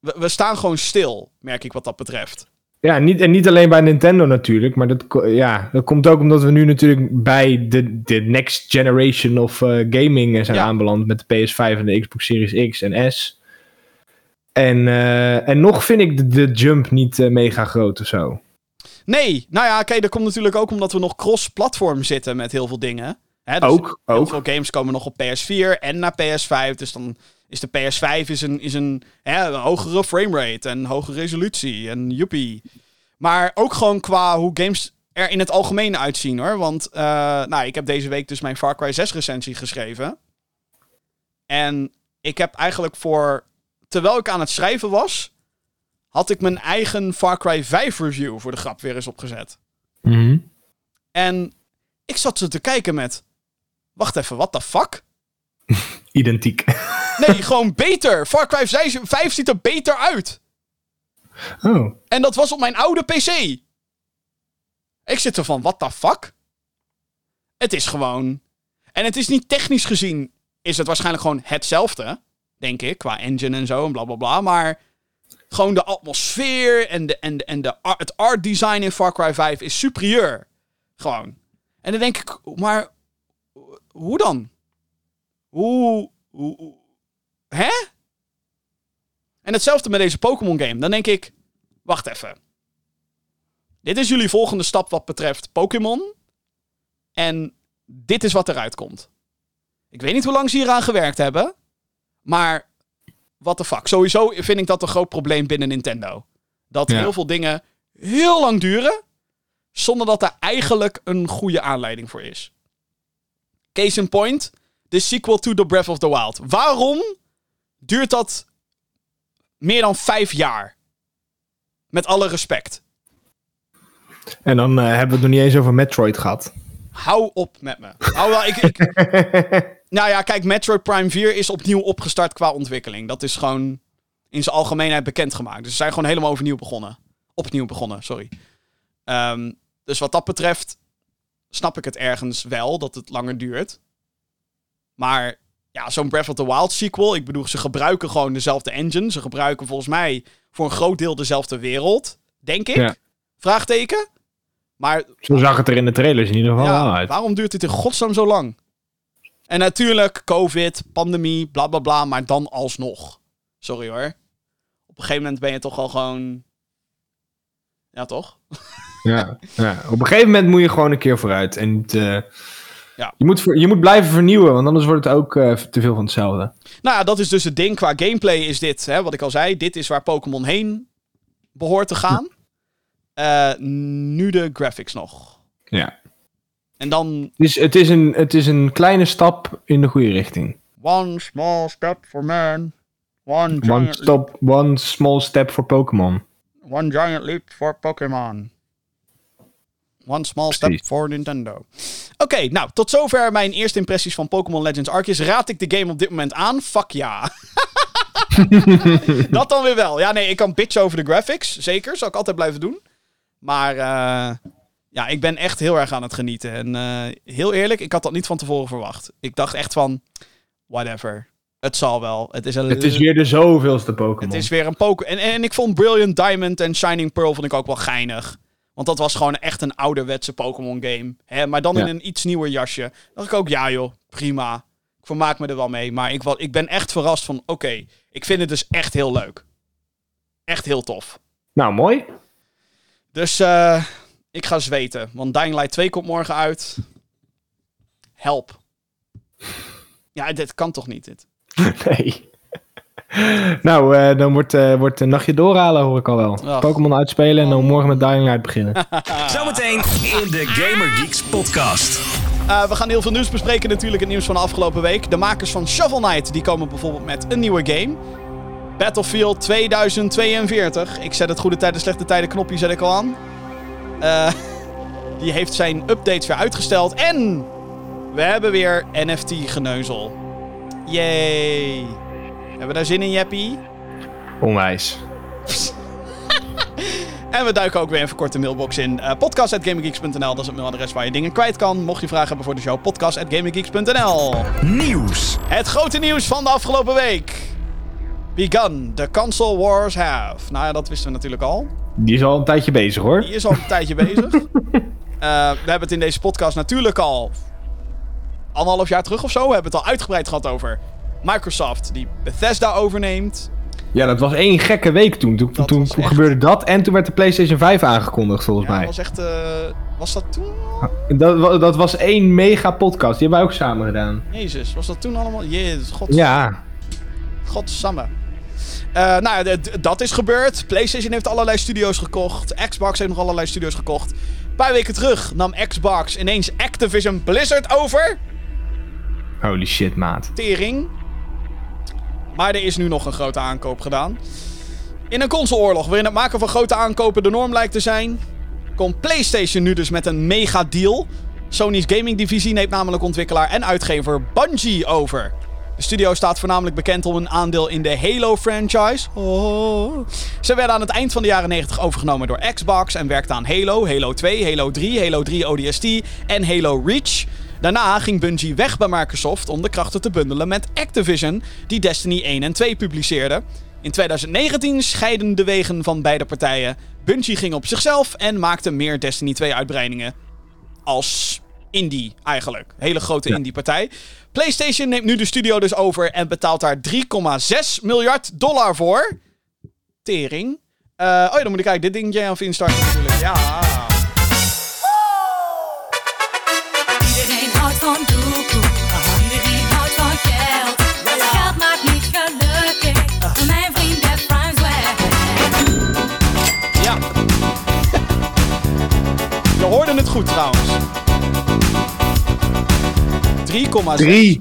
we, we staan gewoon stil, merk ik wat dat betreft.
Ja, niet, en niet alleen bij Nintendo natuurlijk, maar dat, ja, dat komt ook omdat we nu natuurlijk bij de, de next generation of eh, gaming eh, zijn
Ja.
aanbeland met de PS5 en de Xbox Series X en S. En, eh, en nog vind ik de, de jump niet mega groot of zo.
Nee, nou ja, kijk, dat komt natuurlijk ook omdat we nog cross-platform zitten met heel veel dingen. Hè, dus
Ook,
Heel
ook.
veel games komen nog op PS4 en naar PS5. Dus dan is de PS5 is een, is een, hè, een hogere framerate en hogere resolutie en joepie. Maar ook gewoon qua hoe games er in het algemeen uitzien hoor. Want eh, nou, ik heb deze week dus mijn Far Cry 6 recensie geschreven. En ik heb eigenlijk voor, terwijl ik aan het schrijven was, had ik mijn eigen Far Cry 5 review voor de grap weer eens opgezet.
Mhm.
En ik zat zo te kijken met, wacht even, what the fuck?
Identiek.
Nee, gewoon beter. Far Cry 5, 5 ziet er beter uit.
Oh.
En dat was op mijn oude PC. Ik zit er van, what the fuck? Het is gewoon... En het is niet technisch gezien, is het waarschijnlijk gewoon hetzelfde. Denk ik, qua engine en zo en bla bla bla. Maar gewoon de atmosfeer en, de, en, de, en de, art- het art design in Far Cry 5 is superieur. Gewoon. En dan denk ik, maar hoe dan? Hoe, hoe, hoe- hè? En hetzelfde met deze Pokémon game. Dan denk ik, wacht even. Dit is jullie volgende stap wat betreft Pokémon. En dit is wat eruit komt. Ik weet niet hoe lang ze hieraan gewerkt hebben. Maar, what the fuck. Sowieso vind ik dat een groot probleem binnen Nintendo. Dat
Ja.
heel veel dingen heel lang duren. Zonder dat er eigenlijk een goede aanleiding voor is. Case in point. De sequel to The Breath of the Wild. Waarom duurt dat meer dan vijf jaar? Met alle respect.
En dan eh, hebben we het nog niet eens over Metroid gehad.
Hou op met me. Hou wel, ik, ik, nou ja, kijk, Metroid Prime 4 is opnieuw opgestart qua ontwikkeling. Dat is gewoon in zijn algemeenheid bekendgemaakt. Dus ze zijn gewoon helemaal overnieuw begonnen. Opnieuw begonnen, sorry. Ehm, dus wat dat betreft snap ik het ergens wel dat het langer duurt. Maar ja, zo'n Breath of the Wild sequel. Ik bedoel, ze gebruiken gewoon dezelfde engine. Ze gebruiken volgens mij voor een groot deel dezelfde wereld. Denk ik.
Ja.
Vraagteken. Maar
Zo zag het er in de trailers in ieder geval
ja,
uit.
waarom duurt dit in godsnaam zo lang? En natuurlijk, COVID, pandemie, bla bla bla, maar dan alsnog. Sorry hoor. Op een gegeven moment ben je toch al gewoon. Ja, toch?
Ja, ja. Op een gegeven moment moet je gewoon een keer vooruit. En niet, eh,
Ja.
je, moet, je moet blijven vernieuwen, want anders wordt het ook eh, te veel van hetzelfde.
Nou ja, dat is dus het ding. Qua gameplay is dit, hè, wat ik al zei, dit is waar Pokémon heen behoort te gaan. Eh, nu de graphics nog.
Ja.
En dan
Het is, het, is een, het is een kleine stap in de goede richting.
one small step for man. One
One,
giant,
stop, one small step for Pokémon.
one giant leap for Pokémon. One small step
Precies.
for Nintendo. Oké, nou, tot zover mijn eerste impressies van Pokémon Legends Arceus. Raad ik de game op dit moment aan? Fuck ja. dat dan weer wel. Ja, nee, ik kan bitchen over de graphics. Zeker, zal ik altijd blijven doen. Maar eh, ja, ik ben echt heel erg aan het genieten. En eh, heel eerlijk, ik had dat niet van tevoren verwacht. Ik dacht echt van, whatever. Het zal wel. Het is, een
Het is weer de zoveelste Pokémon.
het is weer een Pokémon. En, en ik vond Brilliant Diamond en Shining Pearl vond ik ook wel geinig. Want dat was gewoon echt een ouderwetse Pokémon game. Hè? Maar dan in een iets nieuwer jasje. dacht ik ook, ja joh, prima. Ik vermaak me er wel mee. Maar ik, wa- ik ben echt verrast van, oké, ik vind het dus echt heel leuk. Echt heel tof.
Nou, mooi.
Dus eh, ik ga zweten. Want Dying Light 2 komt morgen uit. Help. Ja, dit kan toch niet, dit?
Nee. Nou, eh, dan wordt, eh, wordt een nachtje doorhalen, hoor ik al wel. Pokémon uitspelen en dan morgen met Dying Light beginnen.
Zometeen in de Gamer Geeks podcast.
Eh, we gaan heel veel nieuws bespreken natuurlijk. Het nieuws van de afgelopen week. De makers van Shovel Knight die komen bijvoorbeeld met een nieuwe game. Battlefield 2042. Ik zet het goede tijden, slechte tijden knopje zet ik al aan. Eh, die heeft zijn updates weer uitgesteld. En we hebben weer NFT-geneuzel. Yay. Hebben we daar zin in, Jeppie?
Onwijs.
En we duiken ook weer even kort de mailbox in. Uh, podcast.gaminggeeks.nl, dat is het mailadres waar je dingen kwijt kan. Mocht je vragen hebben voor de show, podcast.gaminggeeks.nl.
Nieuws.
Het grote nieuws van de afgelopen week. Begun, the console wars have. Nou ja, dat wisten we natuurlijk al.
Die is al een tijdje bezig, hoor.
Die is al een tijdje bezig. Eh, we hebben het in deze podcast natuurlijk al anderhalf jaar terug of zo. We hebben het al uitgebreid gehad over Microsoft die Bethesda overneemt.
Ja, dat was één gekke week toen. Toen,
Dat
toen
was echt-
gebeurde dat en toen werd de PlayStation 5 aangekondigd, volgens
Ja, dat
mij.
was echt... eh, was dat toen?
Dat, dat was één mega podcast. Die hebben wij ook samen gedaan.
Jezus, was dat toen allemaal? Jezus, god.
Ja.
Godsamme. Eh nou, ja, dat is gebeurd. PlayStation heeft allerlei studio's gekocht. Xbox heeft nog allerlei studio's gekocht. Een paar weken terug nam Xbox ineens Activision Blizzard over.
Holy shit, maat.
Tering. Maar er is nu nog een grote aankoop gedaan. In een consoleoorlog waarin het maken van grote aankopen de norm lijkt te zijn, komt PlayStation nu dus met een mega deal. Sony's gaming divisie neemt namelijk ontwikkelaar en uitgever Bungie over. De studio staat voornamelijk bekend om een aandeel in de Halo-franchise. Oh. Ze werden aan het eind van de jaren 90 overgenomen door Xbox en werkten aan Halo, Halo 2, Halo 3, Halo 3 ODST en Halo Reach. Daarna ging Bungie weg bij Microsoft om de krachten te bundelen met Activision, die Destiny 1 en 2 publiceerde. In 2019 scheiden de wegen van beide partijen. Bungie ging op zichzelf en maakte meer Destiny 2 uitbreidingen als indie eigenlijk. Hele grote
Ja.
indie partij. PlayStation neemt nu de studio dus over en betaalt daar 3,6 miljard dollar voor. Tering. Eh, oh ja, dan moet ik eigenlijk dit dingetje even instarten natuurlijk. Ja. Goed trouwens. 3,6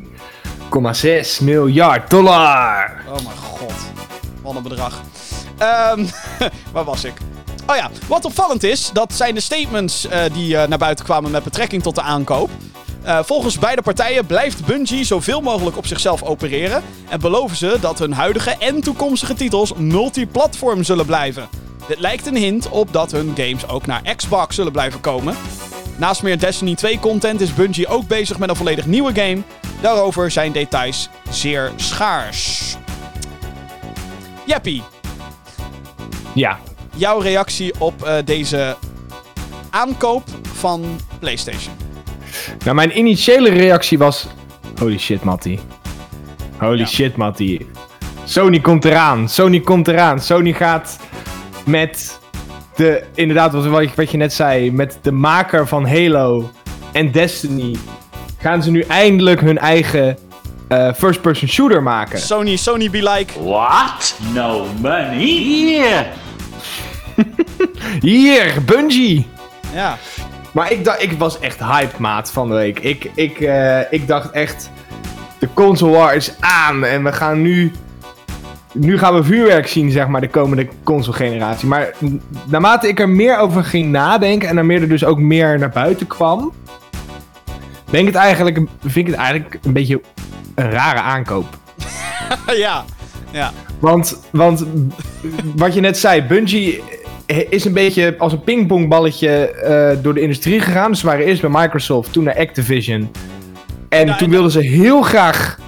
3,6 miljard dollar.
Oh mijn god. Wat een bedrag. Ehm, waar was ik? Oh ja, wat opvallend is, dat zijn de statements eh, die eh, naar buiten kwamen met betrekking tot de aankoop. Eh, volgens beide partijen blijft Bungie zoveel mogelijk op zichzelf opereren. En beloven ze dat hun huidige en toekomstige titels multiplatform zullen blijven. Dit lijkt een hint op dat hun games ook naar Xbox zullen blijven komen. Naast meer Destiny 2 content is Bungie ook bezig met een volledig nieuwe game. Daarover zijn details zeer schaars. Jeppie,
Ja.
jouw reactie op eh, deze aankoop van PlayStation.
Nou, mijn initiële reactie was... Holy shit, Matty. Holy
Ja.
shit, Matty. Sony komt eraan. Sony komt eraan. Sony gaat met de... Inderdaad, wat, wat je- wat je net zei. Met de maker van Halo en Destiny... Gaan ze nu eindelijk hun eigen eh, first-person shooter maken.
Sony, Sony be like.
What? No money? Yeah.
Hier, Bungie!
Ja,
Maar ik, dacht, ik was echt hyped, maat, van de week. Ik, ik, eh, ik dacht echt... De console war is aan en we gaan nu... Nu gaan we vuurwerk zien, zeg maar, de komende console-generatie. Maar naarmate ik er meer over ging nadenken... en er meer er dus ook meer naar buiten kwam... Ben ik het eigenlijk, vind ik het eigenlijk een beetje een rare aankoop.
ja, ja.
Want, want wat je net zei, Bungie is een beetje als een pingpongballetje eh, door de industrie gegaan. Dus ze waren eerst bij Microsoft, toen naar Activision. En toen
en-
wilden ze heel graag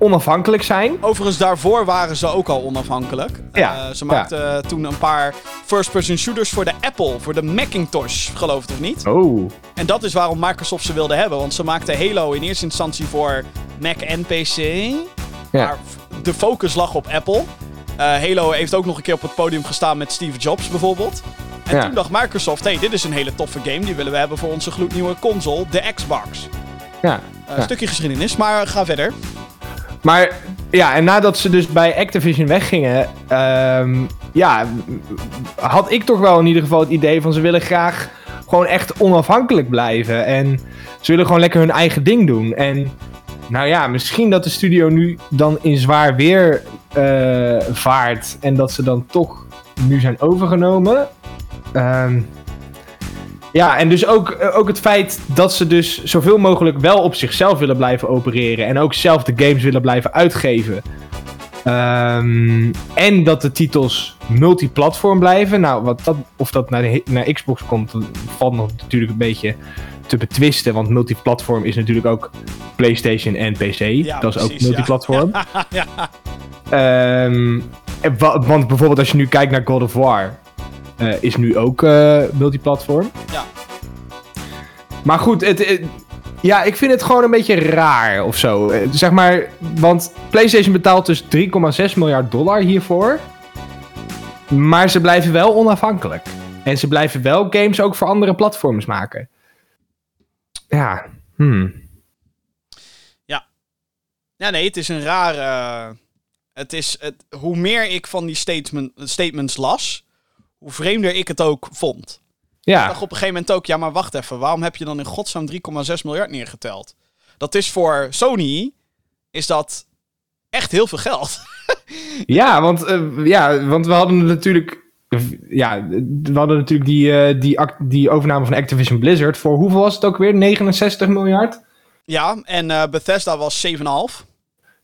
onafhankelijk zijn.
Overigens, daarvoor waren ze ook al onafhankelijk.
Ja,
Eh, ze maakten eh, toen een paar first-person shooters voor de Apple, voor de Macintosh, geloof het of niet.
Oh.
En dat is waarom Microsoft ze wilde hebben, want ze maakten Halo in eerste instantie voor Mac en PC.
Ja.
Maar de focus lag op Apple. Eh, Halo heeft ook nog een keer op het podium gestaan met Steve Jobs bijvoorbeeld. En
Ja.
toen dacht Microsoft, hey, dit is een hele toffe game. Die willen we hebben voor onze gloednieuwe console, de Xbox.
Ja. Ja.
Stukje geschiedenis, maar ga verder.
Maar ja, en nadat ze dus bij Activision weggingen, ehm, ja, had ik toch wel in ieder geval het idee van ze willen graag gewoon echt onafhankelijk blijven. En ze willen gewoon lekker hun eigen ding doen. En nou ja, misschien dat de studio nu dan in zwaar weer eh, vaart en dat ze dan toch nu zijn overgenomen. Ehm, ja, en dus ook, eh, ook het feit dat ze dus zoveel mogelijk wel op zichzelf willen blijven opereren. En ook zelf de games willen blijven uitgeven. Ehm, en dat de titels multiplatform blijven. Nou, wat dat, of dat naar, de, naar Xbox komt, valt nog natuurlijk een beetje te betwisten. Want multiplatform is natuurlijk ook PlayStation en PC.
Ja,
dat is ook
precies,
multiplatform.
ja.
Ehm, want bijvoorbeeld als je nu kijkt naar God of War, is nu ook eh, multiplatform.
Ja.
Maar goed, het, het- ja, ik vind het gewoon een beetje raar of zo. Eh, zeg maar, want PlayStation betaalt dus 3,6 miljard dollar hiervoor. Maar ze blijven wel onafhankelijk. En ze blijven wel games ook voor andere platforms maken. Ja, hmm.
Ja, nee, het is een rare. Het is, het, hoe meer ik van die statement, statements las, hoe vreemder ik het ook vond. Ik
Ja,
dacht op een gegeven moment ook, ja, maar wacht even. Waarom heb je dan in godsnaam 3,6 miljard neergeteld? Dat is voor Sony, is dat echt heel veel geld.
Ja, want, eh, ja, want we hadden natuurlijk. Ja, we hadden natuurlijk die, eh, die, die overname van Activision Blizzard. Voor hoeveel was het ook weer? 69 miljard?
ja, en eh, Bethesda was 7,5.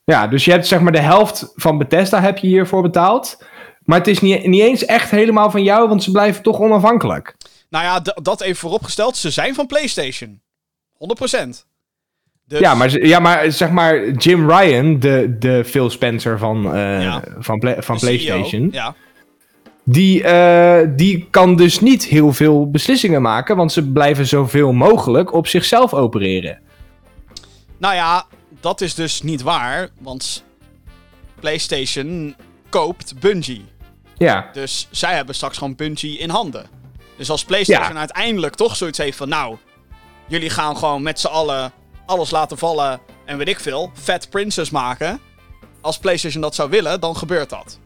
Ja, dus je hebt zeg maar de helft van Bethesda heb je hiervoor betaald. Maar het is niet, niet eens echt helemaal van jou, want ze blijven toch onafhankelijk.
Nou ja, dat even vooropgesteld. Ze zijn van PlayStation. 100%. Dus,
Ja, maar, ja, maar zeg maar Jim Ryan, de, de Phil Spencer van, eh,
Ja.
van, Pla- van
CEO,
PlayStation.
Ja.
Die, eh, die kan dus niet heel veel beslissingen maken, want ze blijven zoveel mogelijk op zichzelf opereren.
Nou ja, dat is dus niet waar. Want PlayStation koopt Bungie.
Ja,
Dus zij hebben straks gewoon Bungie in handen. Dus als PlayStation
Ja.
uiteindelijk toch zoiets heeft van... Nou, jullie gaan gewoon met z'n allen alles laten vallen en weet ik veel. Fat Princess maken. Als PlayStation dat zou willen, dan gebeurt dat.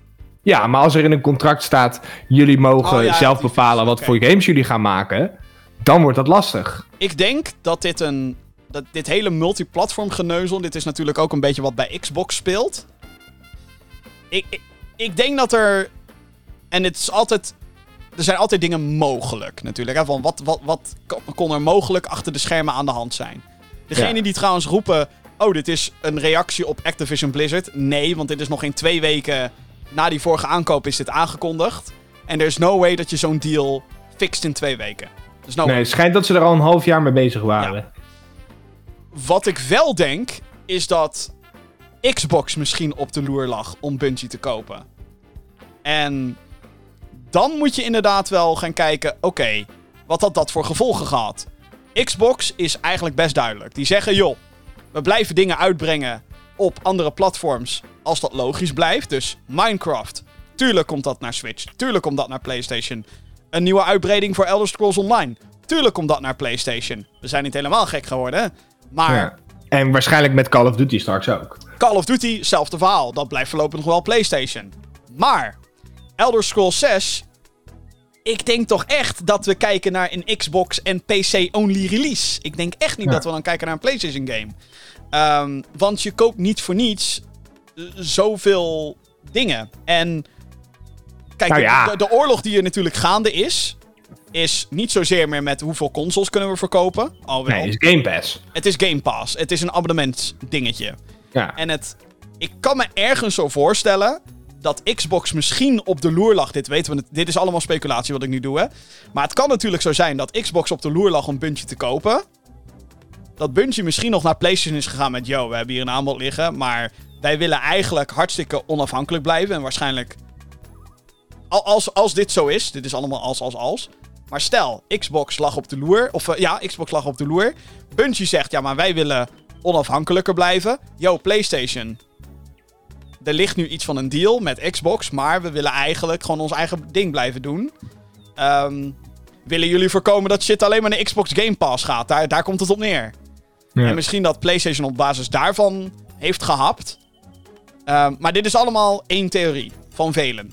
ja, maar als er in een contract staat, jullie mogen
Oh ja,
zelf bepalen wat voor games jullie gaan maken, dan wordt dat lastig.
Ik denk dat dit een... Dat dit hele multiplatform geneuzel... Dit is natuurlijk ook een beetje wat bij Xbox speelt. Ik, ik, ik denk dat er... En het is altijd... Er zijn altijd dingen mogelijk natuurlijk. Hè? Van wat, wat, wat kon- er mogelijk achter de schermen aan de hand zijn? Degene
Ja.
die trouwens roepen... Oh, dit is een reactie op Activision Blizzard. Nee, want dit is nog geen twee weken na die vorige aankoop is dit aangekondigd. En er is no way dat je zo'n deal fixt in twee weken. Dus no
Nee, het schijnt dat ze er al een half jaar mee bezig waren.
Wat ik wel denk, is dat Xbox misschien op de loer lag om Bungie te kopen. En dan moet je inderdaad wel gaan kijken, oké, wat had dat voor gevolgen gehad? Xbox is eigenlijk best duidelijk. Die zeggen, joh, we blijven dingen uitbrengen op andere platforms als dat logisch blijft. Dus Minecraft, tuurlijk komt dat naar Switch, tuurlijk komt dat naar PlayStation. Een nieuwe uitbreiding voor Elder Scrolls Online, tuurlijk komt dat naar PlayStation. We zijn niet helemaal gek geworden, maar
Ja. En waarschijnlijk met Call of Duty straks ook.
Call of Duty, hetzelfde verhaal. Dat blijft voorlopig nog wel PlayStation. Maar Elder Scrolls 6. Ik denk toch echt dat we kijken naar een Xbox en PC-only release. Ik denk echt niet
Ja.
dat we dan kijken naar een PlayStation game. Ehm, want je koopt niet voor niets zoveel dingen. En kijk,
Nou ja.
de, de oorlog die er natuurlijk gaande is, is niet zozeer meer met hoeveel consoles kunnen we verkopen. Alhoewel,
Nee, het is Game Pass.
het is Game Pass. Het is een abonnementsdingetje.
Ja.
En het, ik kan me ergens zo voorstellen dat Xbox misschien op de loer lag. Dit weten we. Dit is allemaal speculatie wat ik nu doe, hè. Maar het kan natuurlijk zo zijn dat Xbox op de loer lag om Bungie te kopen. Dat Bungie misschien nog naar PlayStation is gegaan met... Yo, we hebben hier een aanbod liggen, maar wij willen eigenlijk hartstikke onafhankelijk blijven. En waarschijnlijk... al- Als, als dit zo is, dit is allemaal als, als, als. Maar stel, Xbox lag op de loer. Of eh, ja, Xbox lag op de loer. Bungie zegt, ja, maar wij willen onafhankelijker blijven. Yo, PlayStation. Er ligt nu iets van een deal met Xbox, maar we willen eigenlijk gewoon ons eigen ding blijven doen. Ehm, willen jullie voorkomen dat shit alleen maar naar Xbox Game Pass gaat? Daar, daar komt het op neer.
Ja.
En misschien dat PlayStation op basis daarvan heeft gehapt. Ehm, maar dit is allemaal één theorie van velen.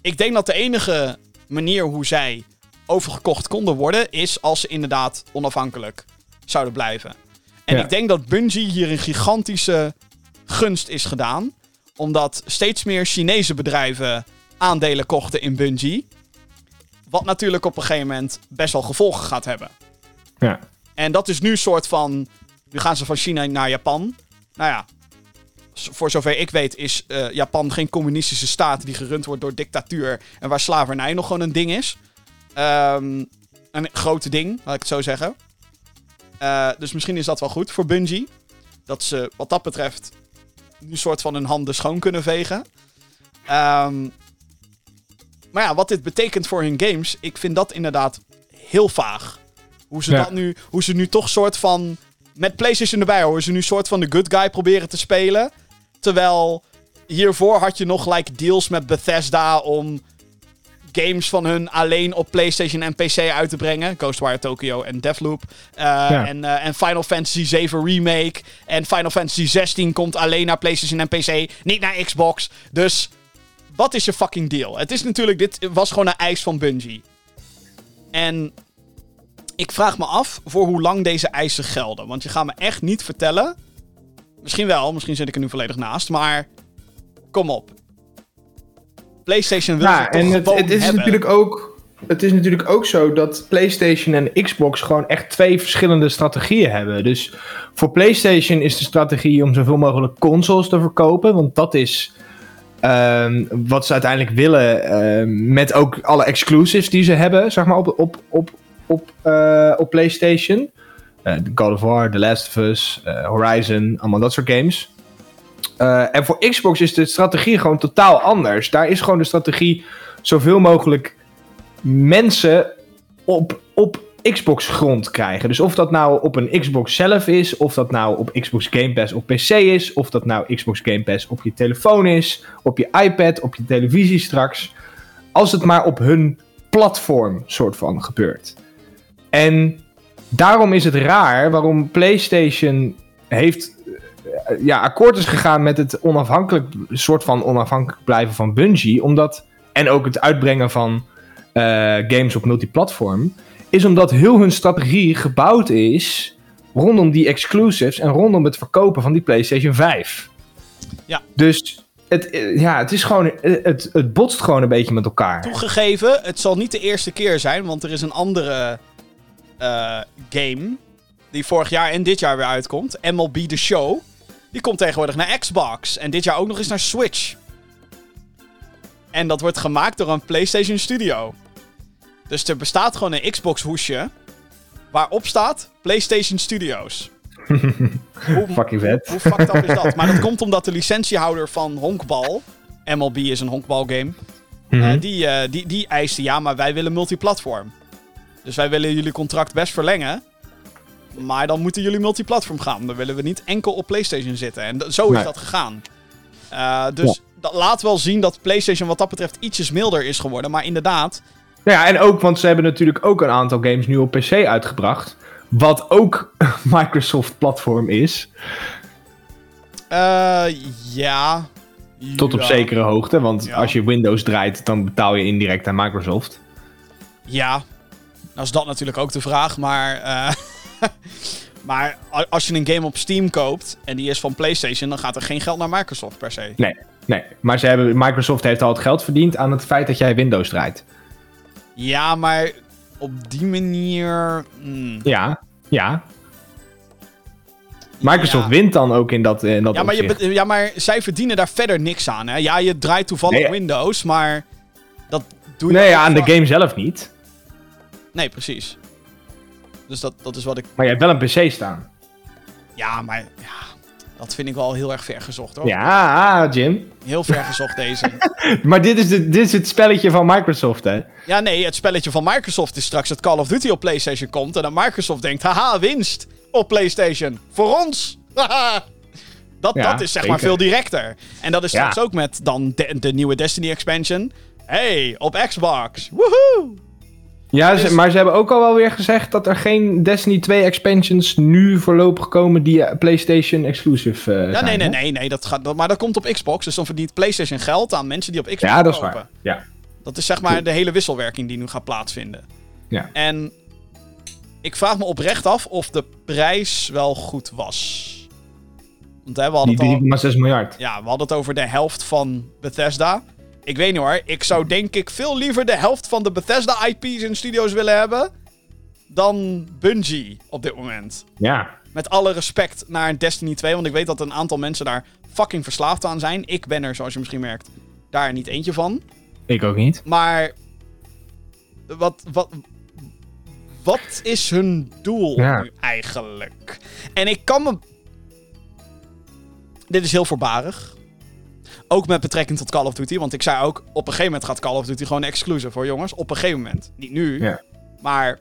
Ik denk dat de enige manier hoe zij overgekocht konden worden is als ze inderdaad onafhankelijk zouden blijven. En
Ja.
ik denk dat Bungie hier een gigantische gunst is gedaan, omdat steeds meer Chinese bedrijven aandelen kochten in Bungie. Wat natuurlijk op een gegeven moment best wel gevolgen gaat hebben.
Ja.
En dat is nu een soort van. Nu gaan ze van China naar Japan. Nou ja. Voor zover ik weet is eh, Japan geen communistische staat die gerund wordt door dictatuur. En waar slavernij nog gewoon een ding is. Ehm, een grote ding, laat ik het zo zeggen. Eh, dus misschien is dat wel goed voor Bungie. Dat ze wat dat betreft nu een soort van hun handen schoon kunnen vegen. Ehm, maar ja, wat dit betekent voor hun games, ik vind dat inderdaad heel vaag. Hoe ze
Ja.
dat nu, hoe ze nu toch soort van, met PlayStation erbij hoor, ze nu soort van de good guy proberen te spelen. Terwijl hiervoor had je nog like deals met Bethesda om games van hun alleen op PlayStation en PC uit te brengen. Ghostwire Tokyo en Deathloop.
Ja.
en, eh, en Final Fantasy 7 Remake. En Final Fantasy 16 komt alleen naar PlayStation en PC, niet naar Xbox. Dus wat is je fucking deal? Het is natuurlijk, dit was gewoon een eis van Bungie. En ik vraag me af voor hoe lang deze eisen gelden. Want je gaat me echt niet vertellen. Misschien wel, misschien zit ik er nu volledig naast. Maar kom op. PlayStation wil
Ja, en het, het is
hebben.
natuurlijk ook. Het is natuurlijk ook zo dat PlayStation en Xbox gewoon echt twee verschillende strategieën hebben. Dus voor PlayStation is de strategie om zoveel mogelijk consoles te verkopen. Want dat is ehm, wat ze uiteindelijk willen. ehm, met ook alle exclusives die ze hebben, zeg maar, op, op, op, op, eh, op PlayStation. Eh, God of War, The Last of Us, eh, Horizon, allemaal dat soort games. Eh, en voor Xbox is de strategie gewoon totaal anders. Daar is gewoon de strategie zoveel mogelijk mensen op, op Xbox grond krijgen. Dus of dat nou op een Xbox zelf is, of dat nou op Xbox Game Pass op PC is, of dat nou Xbox Game Pass op je telefoon is, op je iPad, op je televisie straks. Als het maar op hun platform soort van gebeurt. En daarom is het raar waarom PlayStation heeft ja, akkoord is gegaan met het onafhankelijk soort van onafhankelijk blijven van Bungie, omdat en ook het uitbrengen van eh, games op multiplatform, is omdat heel hun strategie gebouwd is rondom die exclusives en rondom het verkopen van die PlayStation 5.
Ja.
Dus het, eh, ja, het is gewoon, eh, het, het botst gewoon een beetje met elkaar.
Toegegeven, het zal niet de eerste keer zijn, want er is een andere game die vorig jaar en dit jaar weer uitkomt. MLB The Show. Die komt tegenwoordig naar Xbox en dit jaar ook nog eens naar Switch. En dat wordt gemaakt door een PlayStation Studio. Dus er bestaat gewoon een Xbox hoesje waarop staat PlayStation Studios. Hoe,
Fucking vet.
hoe fucked up is dat? Maar dat komt omdat de licentiehouder van Honkbal, MLB is een honkbalgame,
Mhm.
eh, die, eh, die, die eiste ja, maar wij willen multiplatform. Dus wij willen jullie contract best verlengen. Maar dan moeten jullie multiplatform gaan. Dan willen we niet enkel op PlayStation zitten. En zo is
Nee.
dat gegaan. Eh, dus dat laat wel zien dat PlayStation wat dat betreft ietsjes milder is geworden. Maar inderdaad,
Nou ja, en ook, want ze hebben natuurlijk ook een aantal games nu op PC uitgebracht. Wat ook Microsoft-platform is.
eh, ja.
Tot op
Ja.
zekere hoogte. Want
Ja.
als je Windows draait, dan betaal je indirect aan Microsoft.
Ja, nou is dat natuurlijk ook de vraag, maar... eh, maar als je een game op Steam koopt en die is van PlayStation, dan gaat er geen geld naar Microsoft per se.
Nee, nee. Maar ze hebben, Microsoft heeft al het geld verdiend aan het feit dat jij Windows draait.
Ja, maar op die manier... hmm.
Ja, ja. Microsoft
Ja.
wint dan ook in dat, in dat
Ja, maar je, ja, maar zij verdienen daar verder niks aan. Hè? Ja, je draait toevallig
Nee.
Windows, maar dat doe je
Nee, ja, aan de game zelf niet.
Nee, precies. Dus dat, dat is wat ik...
Maar je hebt wel een PC staan.
Ja, maar ja, dat vind ik wel heel erg ver gezocht hoor.
Ja, ah, Jim.
Heel ver gezocht deze.
Maar dit is, de, dit is het spelletje van Microsoft, hè?
Ja, nee, het spelletje van Microsoft is straks dat Call of Duty op PlayStation komt. En dan Microsoft denkt, haha, winst. op PlayStation. Voor ons. dat,
Ja,
dat is zeg maar veel directer. En dat is
Ja.
straks ook met dan de, de nieuwe Destiny expansion. Hey, op Xbox. Woehoe!
Ja, ze-
Dus-
maar ze hebben ook al wel weer gezegd dat er geen Destiny 2 expansions nu voorlopig komen die eh, PlayStation exclusive eh,
Ja,
zijn.
nee, nee, nee, nee dat gaat, dat- maar dat komt op Xbox. Dus dan verdient PlayStation geld aan mensen die op Xbox
Ja, dat is
kopen.
waar. Ja.
Dat is zeg maar de hele wisselwerking die nu gaat plaatsvinden.
Ja.
En ik vraag me oprecht af of de prijs wel goed was. Want hè, we hadden
Die
het al,
3,6 miljard.
ja, we hadden het over de helft van Bethesda. Ik weet niet hoor, ik zou denk ik veel liever de helft van de Bethesda IP's in studio's willen hebben dan Bungie op dit moment.
Ja.
Met alle respect naar Destiny 2, want ik weet dat een aantal mensen daar fucking verslaafd aan zijn. Ik ben er, zoals je misschien merkt, daar niet eentje van.
Ik ook niet.
Maar wat, wat, wat is hun doel
Ja.
nu eigenlijk? En ik kan me. Dit is heel voorbarig. Ook met betrekking tot Call of Duty. Want ik zei ook, op een gegeven moment gaat Call of Duty gewoon exclusive voor jongens. Op een gegeven moment. Niet nu.
Ja.
Maar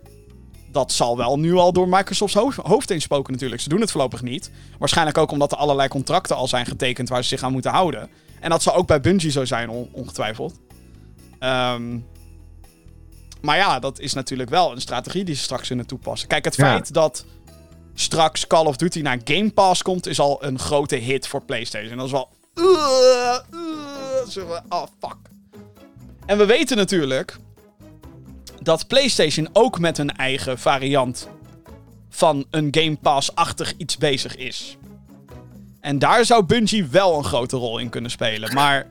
dat zal wel nu al door Microsofts hoofd, hoofd natuurlijk. Ze doen het voorlopig niet. Waarschijnlijk ook omdat er allerlei contracten al zijn getekend waar ze zich aan moeten houden. En dat zal ook bij Bungie zo zijn, on- ongetwijfeld. Ehm, maar ja, dat is natuurlijk wel een strategie die ze straks kunnen toepassen. Kijk, het
Ja.
feit dat straks Call of Duty naar Game Pass komt, is al een grote hit voor PlayStation. Dat is wel. Uh, uh, oh fuck. En we weten natuurlijk dat PlayStation ook met een eigen variant van een Game Pass-achtig iets bezig is. En daar zou Bungie wel een grote rol in kunnen spelen. Maar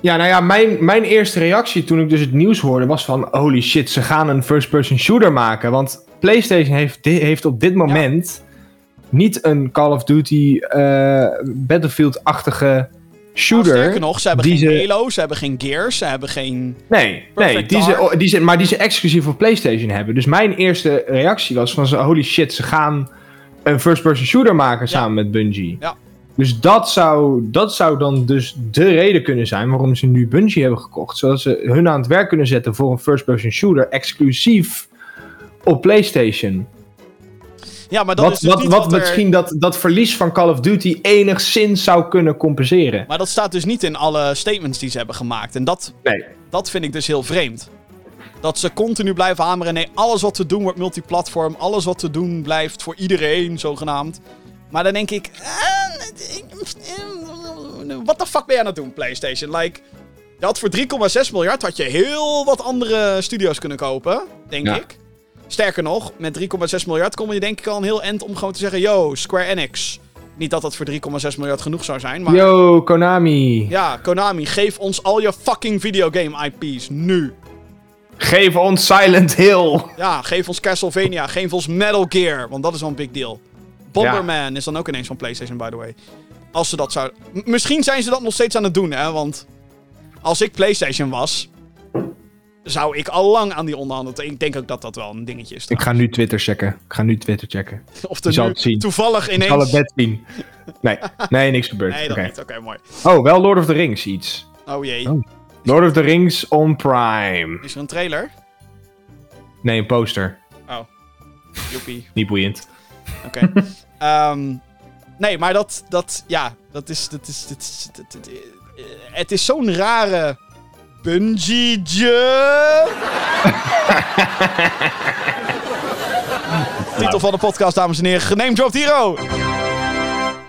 Ja, nou ja, mijn, mijn eerste reactie toen ik dus het nieuws hoorde was van... Holy shit, ze gaan een first-person shooter maken. Want PlayStation heeft, heeft op dit moment niet een Call of Duty eh, Battlefield-achtige shooter.
Nou, sterker nog, ze hebben geen
ze-
Halo, ze hebben geen Gears, ze hebben geen...
Nee, nee die ze, die ze, maar die ze exclusief voor PlayStation hebben. Dus mijn eerste reactie was van... Holy shit, ze gaan een first-person shooter maken samen met Bungie.
Ja.
Dus dat zou, dat zou dan dus de reden kunnen zijn waarom ze nu Bungie hebben gekocht. Zodat ze hun aan het werk kunnen zetten voor een first-person shooter exclusief op PlayStation.
Ja, maar dat
Wat,
is dus
wat,
niet
wat,
wat er-
misschien dat, dat verlies van Call of Duty enigszins zou kunnen compenseren.
Maar dat staat dus niet in alle statements die ze hebben gemaakt. En dat,
Nee.
dat vind ik dus heel vreemd. Dat ze continu blijven hameren. Nee, alles wat te doen wordt multiplatform. Alles wat te doen blijft voor iedereen, zogenaamd. Maar dan denk ik... Wat de fuck ben je aan het doen, PlayStation? Like, je had voor 3,6 miljard had je heel wat andere studio's kunnen kopen, denk
Ja.
ik. Sterker nog, met 3,6 miljard kom je denk ik al een heel eind om gewoon te zeggen... Yo, Square Enix. Niet dat dat voor 3,6 miljard genoeg zou zijn, maar...
Yo, Konami.
Ja, Konami, geef ons al je fucking videogame IP's nu.
Geef ons Silent Hill.
Ja, geef ons Castlevania, geef ons Metal Gear, want dat is wel een big deal. Bomberman is dan ook ineens van PlayStation, by the way. Als ze dat zouden... M- Misschien zijn ze dat nog steeds aan het doen, hè, want... Als ik PlayStation was, zou ik al lang aan die onderhandelen. Ik denk ook dat dat wel een dingetje is.
Ik ga nu Twitter checken. Ik ga nu Twitter checken.
Of er
zal het zien.
toevallig
Ik zal het
ineens...
bed zien. Nee, nee, niks gebeurd.
Nee, dat
Oké.
niet. Oké, mooi.
Oh, wel Lord of the Rings iets.
Oh jee.
Oh. Lord of the Rings on Prime.
Is er een trailer?
Nee, een poster.
Oh. Joepie.
Niet boeiend.
Oké. Ehm, nee, maar dat, dat, ja, dat is, dat is, dat is, dat- dat- het is zo'n rare bungee Titel van de podcast, dames en heren, genamedropt hero.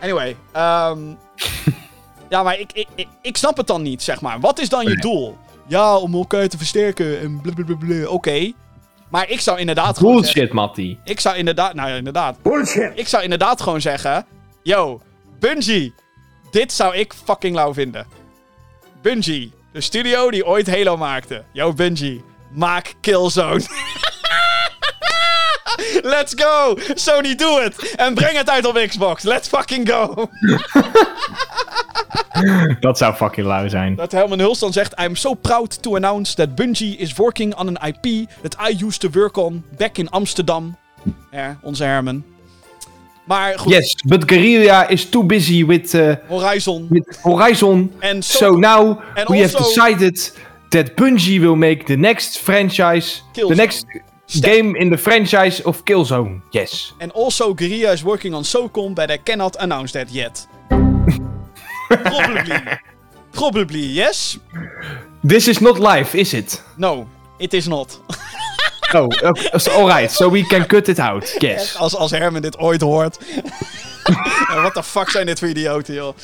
Anyway, ehm, ja, maar ik, ik, ik, ik snap het dan niet, zeg maar. Wat is dan je doel? Ja, om elkaar te versterken en blablabla. Oké. Maar ik zou inderdaad gewoon zeggen-
Bullshit, Matty.
ik zou inderdaad, nou ja, inderdaad. Bullshit. Ik zou inderdaad gewoon zeggen: Yo, Bungie, dit zou ik fucking lauw vinden. Bungie, de studio die ooit Halo maakte. Yo, Bungie, maak Killzone. Let's go! Sony, doe het! En breng het uit op Xbox. Let's fucking go!
Dat zou fucking lauw zijn.
Dat Herman Hulst zegt: I'm so proud to announce that Bungie is working on an IP that I used to work on back in Amsterdam. Ja, onze Herman. Maar goed,
Yes, but Guerrilla is too busy with, uh,
Horizon.
with Horizon.
Zo-
So now
and
we have decided that Bungie will make the next franchise,
Killzone.
the next game in the franchise of Killzone. Yes.
And also, Guerrilla is working on SOCOM, but I cannot announce that yet. Probably. Probably, yes?
This is not live, is it?
No, it is not.
Oh, okay, so- alright. So we can cut it out. Yes.
Als, als Herman dit ooit hoort. Wat de fuck zijn dit voor idioten, joh.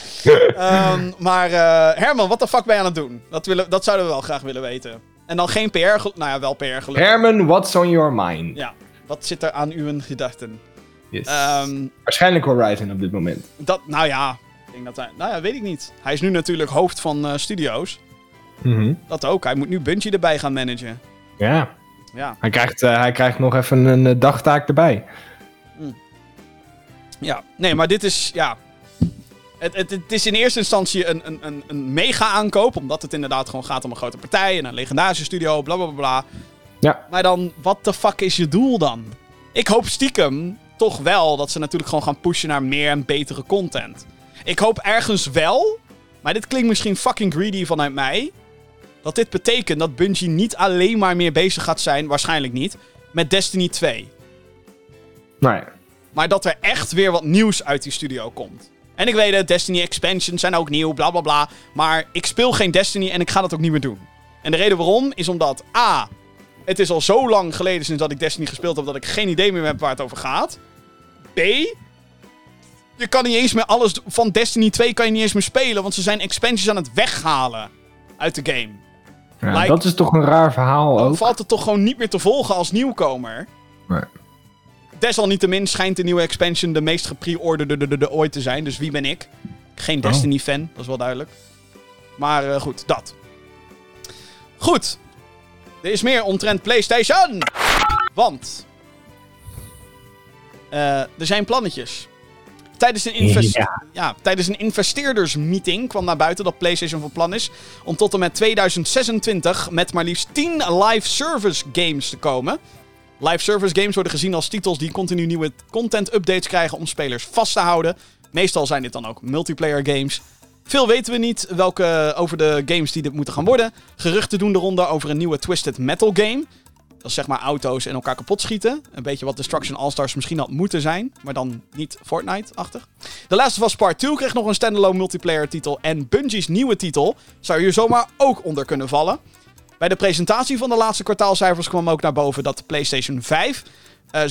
Ehm, maar eh, Herman, wat de fuck ben je aan het doen? Dat, willen, dat zouden we wel graag willen weten. En dan geen PR, nou ja, wel PR gelukkig.
Herman, what's on your mind?
Ja, wat zit er aan uw gedachten?
Yes.
Ehm,
Waarschijnlijk Horizon op dit moment.
dat, nou ja, ik denk dat hij, nou ja, weet ik niet. Hij is nu natuurlijk hoofd van eh, studio's.
Mhm.
Dat ook. Hij moet nu Bungie erbij gaan managen.
Ja.
Ja,
Hij krijgt, eh, hij krijgt nog even een eh, dagtaak erbij.
ja. Nee, maar dit is, ja... Het, het, het is in eerste instantie een, een, een, een mega-aankoop, omdat het inderdaad gewoon gaat om een grote partij en een legendarische studio, bla bla bla.
Ja.
Maar dan, wat de fuck is je doel dan? Ik hoop stiekem toch wel dat ze natuurlijk gewoon gaan pushen naar meer en betere content. Ik hoop ergens wel, maar dit klinkt misschien fucking greedy vanuit mij, dat dit betekent dat Bungie niet alleen maar meer bezig gaat zijn, waarschijnlijk niet, met Destiny 2.
Nou ja.
Maar dat er echt weer wat nieuws uit die studio komt. En ik weet het, Destiny expansions zijn ook nieuw, bla bla bla. Maar ik speel geen Destiny en ik ga dat ook niet meer doen. En de reden waarom is omdat A. Het is al zo lang geleden sinds dat ik Destiny gespeeld heb dat ik geen idee meer heb waar het over gaat. B. Je kan niet eens meer alles van Destiny 2 kan je niet eens meer spelen, want ze zijn expansions aan het weghalen uit de game.
Ja,
Like-
dat is toch een raar verhaal
Dan
ook.
valt het toch gewoon niet meer te volgen als nieuwkomer.
Nee.
Desalniettemin schijnt de nieuwe expansion de meest gepre-orderde de, de, de ooit te zijn. Dus wie ben ik? Geen
Oh.
Destiny-fan, dat is wel duidelijk. Maar eh, goed, dat. Goed. Er is meer omtrent PlayStation. Want. eh, er zijn plannetjes. Tijdens een, invest-
Ja.
ja, tijdens een investeerdersmeeting kwam naar buiten dat PlayStation van plan is om tot en met 2026 met maar liefst 10 live service games te komen. Live service games worden gezien als titels die continu nieuwe content updates krijgen om spelers vast te houden. Meestal zijn dit dan ook multiplayer games. Veel weten we niet welke, over de games die dit moeten gaan worden. Geruchten doen de ronde over een nieuwe Twisted Metal game. Dat is zeg maar auto's en elkaar kapot schieten. Een beetje wat Destruction All-Stars misschien had moeten zijn. Maar dan niet Fortnite-achtig. The Last of Us Part 2 kreeg nog een standalone multiplayer titel. En Bungie's nieuwe titel zou hier zomaar ook onder kunnen vallen. Bij de presentatie van de laatste kwartaalcijfers kwam ook naar boven dat de PlayStation 5 eh,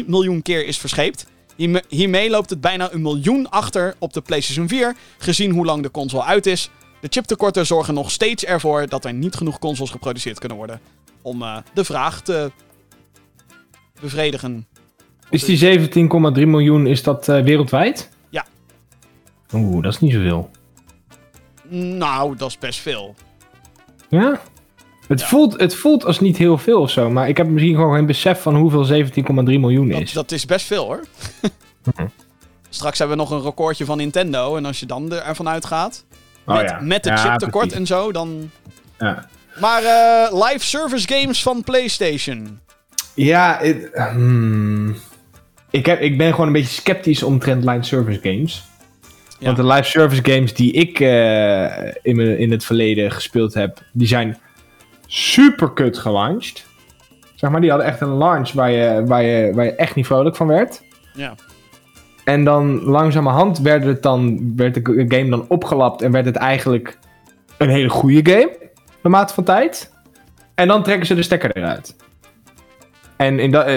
17,3 miljoen keer is verscheept. Hierme- Hiermee loopt het bijna een miljoen achter op de PlayStation 4, gezien hoe lang de console uit is. De chiptekorten zorgen nog steeds ervoor dat er niet genoeg consoles geproduceerd kunnen worden om eh, de vraag te bevredigen.
Is die 17,3 miljoen, is dat eh, wereldwijd?
Ja.
Oeh, dat is niet zoveel.
Nou, dat is best veel.
Ja? Het, voelt, het voelt als niet heel veel of zo, maar ik heb misschien gewoon geen besef van hoeveel 17,3 miljoen
Dat,
is.
dat is best veel hoor. Straks hebben we nog een recordje van Nintendo. En als je dan er- ervan uitgaat,
Oh
met,
ja.
met het
Ja,
chiptekort en zo, dan...
Ja,
Maar eh, live service games van PlayStation.
ja hmm. ik, heb, ik ben gewoon een beetje sceptisch omtrent live service games.
Ja.
Want de live service games die ik eh, in, mijn- in het verleden gespeeld heb, die zijn super kut gelaunched. Zeg maar, die hadden echt een launch waar je, waar je, waar je echt niet vrolijk van werd.
Ja.
En dan langzamerhand werd, het dan, werd de game dan opgelapt en werd het eigenlijk een hele goede game. Naarmate van tijd. En dan trekken ze de stekker eruit. En in dat, eh,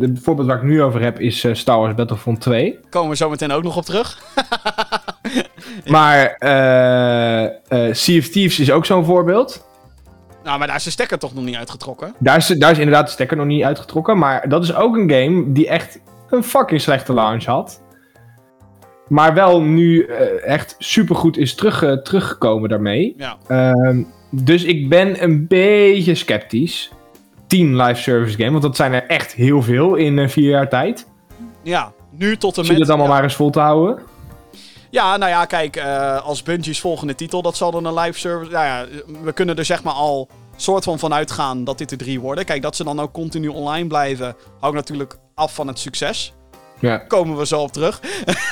het, voorbeeld waar ik nu over heb is eh, Star Wars Battlefront 2.
Komen we zo meteen ook nog op terug.
Maar Sea of Thieves is ook zo'n voorbeeld.
Nou, maar daar is de stekker toch nog niet uitgetrokken.
Daar is, daar is inderdaad de stekker nog niet uitgetrokken. Maar dat is ook een game die echt een fucking slechte launch had. Maar wel nu eh, echt supergoed is terug, teruggekomen daarmee.
Ja.
Ehm, dus ik ben een beetje sceptisch. 10 live service game, want dat zijn er echt heel veel in eh, vier jaar tijd.
Ja, nu tot en
Zie
met...
het allemaal
ja.
maar eens vol te houden.
Ja, nou ja, kijk, eh, als Bungie's volgende titel, dat zal dan een live service... Nou ja, we kunnen er zeg maar al soort van van uitgaan dat dit er drie worden. Kijk, dat ze dan ook continu online blijven, hangt natuurlijk af van het succes.
Ja.
Komen we zo op terug.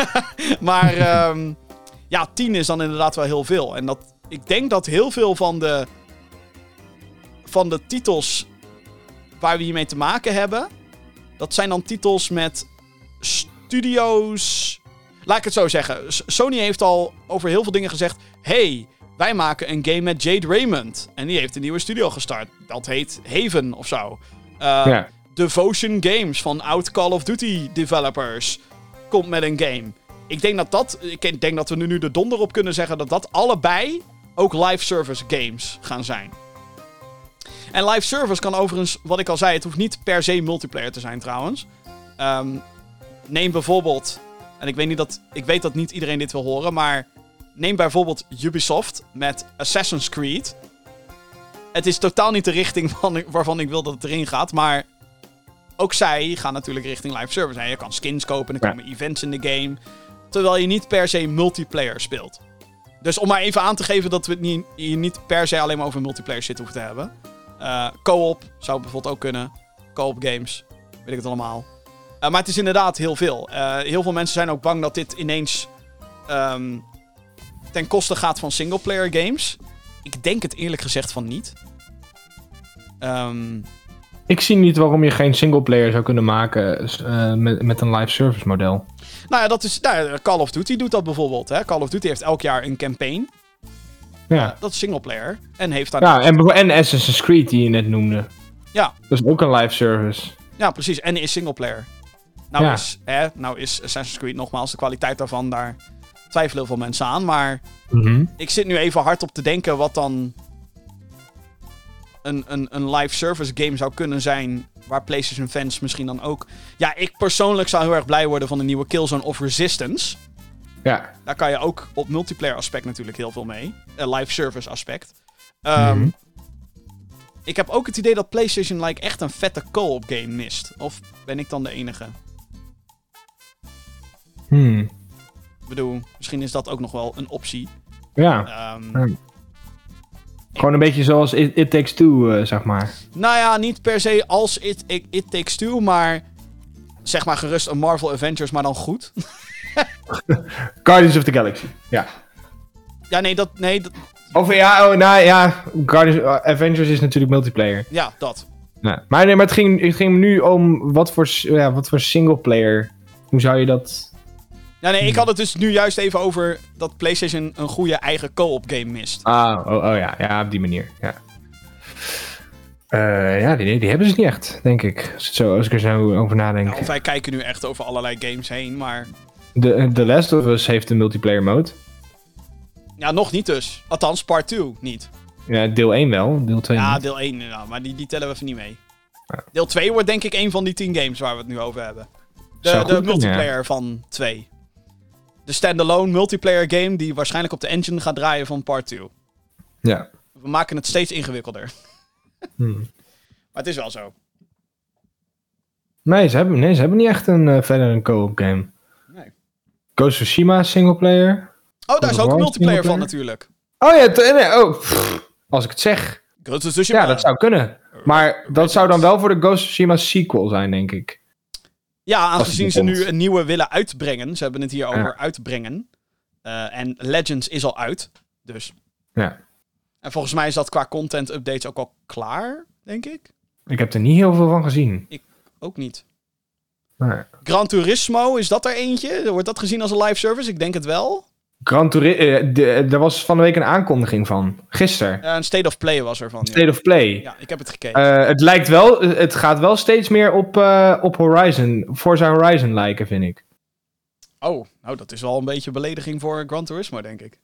maar ehm, ja, 10 is dan inderdaad wel heel veel. En dat, ik denk dat heel veel van de, van de titels waar we hiermee te maken hebben, dat zijn dan titels met studio's. Laat ik het zo zeggen. Sony heeft al over heel veel dingen gezegd. hey, wij maken een game met Jade Raymond. En die heeft een nieuwe studio gestart. Dat heet Haven of zo. Eh,
Ja.
Devotion Games van oud Call of Duty developers komt met een game. Ik denk dat dat, ik denk dat we nu de donder op kunnen zeggen dat dat allebei ook live service games gaan zijn. En live service kan overigens, wat ik al zei, het hoeft niet per se multiplayer te zijn trouwens. Ehm, neem bijvoorbeeld, en ik weet, niet dat, ik weet dat niet iedereen dit wil horen, maar neem bijvoorbeeld Ubisoft met Assassin's Creed. Het is totaal niet de richting van, waarvan ik wil dat het erin gaat, maar ook zij gaan natuurlijk richting live service. En je kan skins kopen, er
Ja.
komen events in de game. Terwijl je niet per se multiplayer speelt. Dus om maar even aan te geven dat we het niet, hier niet per se alleen maar over multiplayer shit hoeven te hebben. Eh, co-op zou bijvoorbeeld ook kunnen. Co-op games, weet ik het allemaal. Eh, maar het is inderdaad heel veel. Eh, heel veel mensen zijn ook bang dat dit ineens ehm, ten koste gaat van singleplayer games. Ik denk het eerlijk gezegd van niet. Ehm,
Ik zie niet waarom je geen singleplayer zou kunnen maken met, met een live service model.
Nou ja, dat is, nou, Call of Duty doet dat bijvoorbeeld. Hè? Call of Duty heeft elk jaar een campaign.
Ja,
Dat is singleplayer. En heeft daar...
ja en, bijvo- en Assassin's Creed die je net noemde.
Ja.
Dat is ook een live service.
Ja, precies. En is singleplayer. Nou,
Ja.
is, hè, nou is Assassin's Creed nogmaals de kwaliteit daarvan, daar twijfelen heel veel mensen aan. Maar
Mhm.
ik zit nu even hard op te denken wat dan een, een, een live service game zou kunnen zijn. Waar PlayStation fans misschien dan ook. Ja, ik persoonlijk zou heel erg blij worden van een nieuwe Killzone of Resistance.
Ja.
Daar kan je ook op multiplayer aspect natuurlijk heel veel mee. Een live service aspect. Ehm,
Mhm.
Ik heb ook het idee dat PlayStation like, echt een vette co-op game mist. Of ben ik dan de enige?
Hmm.
Ik bedoel, misschien is dat ook nog wel een optie.
Ja.
Ehm,
Ja. Gewoon een beetje zoals It, It Takes Two, eh, zeg maar.
Nou ja, niet per se als It, It, It Takes Two, maar zeg maar gerust een Marvel Avengers, maar dan goed.
Guardians of the Galaxy. Ja.
ja, nee, dat, nee, dat,
Of ja, oh, nou ja, Guardians uh, Avengers is natuurlijk multiplayer.
ja, dat.
Ja. Maar nee, maar het ging, het ging nu om wat voor, ja, wat voor singleplayer. Hoe zou je dat...
Ja, nee,
Hmm.
ik had het dus nu juist even over dat PlayStation een goede eigen co-op game mist.
Ah, oh, oh ja, ja, op die manier. Ja, Eh, ja die, die hebben ze niet echt, denk ik. Als, het zo, als ik er zo over nadenk.
Nou, of wij kijken nu echt over allerlei games heen, maar
De, The Last of Us heeft een multiplayer mode.
ja, nog niet dus. Althans, part 2 niet.
Ja, deel 1 wel, deel 2
Ja,
niet.
deel 1, ja, maar die, die tellen we even niet mee. Deel 2 wordt denk ik een van die 10 games waar we het nu over hebben. De, de multiplayer van 2. De standalone multiplayer game die waarschijnlijk op de engine gaat draaien van part 2.
Ja.
We maken het steeds ingewikkelder.
Hmm.
Maar het is wel zo.
Nee, ze hebben, nee, ze hebben niet echt een, eh, verder een co-op game.
Nee.
Ghost of Tsushima singleplayer.
Oh, daar is ook een multiplayer van natuurlijk.
Oh ja, nee, oh, pff, als ik het zeg.
Ghost of Tsushima.
Ja, dat zou kunnen. Maar dat zou dan wel voor de Ghost of Tsushima sequel zijn, denk ik.
Ja, aangezien ze nu een nieuwe willen uitbrengen. Ze hebben het hier over
Ja.
uitbrengen. Eh, en Legends is al uit. Dus.
Ja.
En volgens mij is dat qua content updates ook al klaar, denk ik.
Ik heb er niet heel veel van gezien.
Ook niet.
Nee.
Gran Turismo, is dat er eentje? Wordt dat gezien als een live service? Ik denk het wel.
Gran Turismo, er was van de week een aankondiging van. Gisteren.
Eh, een State of Play was er van. Ja,
State of Play.
Ja, ik heb het gekeken.
Eh, het lijkt wel, het gaat wel steeds meer op, eh, op Horizon, Forza Horizon lijken, vind ik.
oh, nou dat is wel een beetje belediging voor Gran Turismo, denk ik.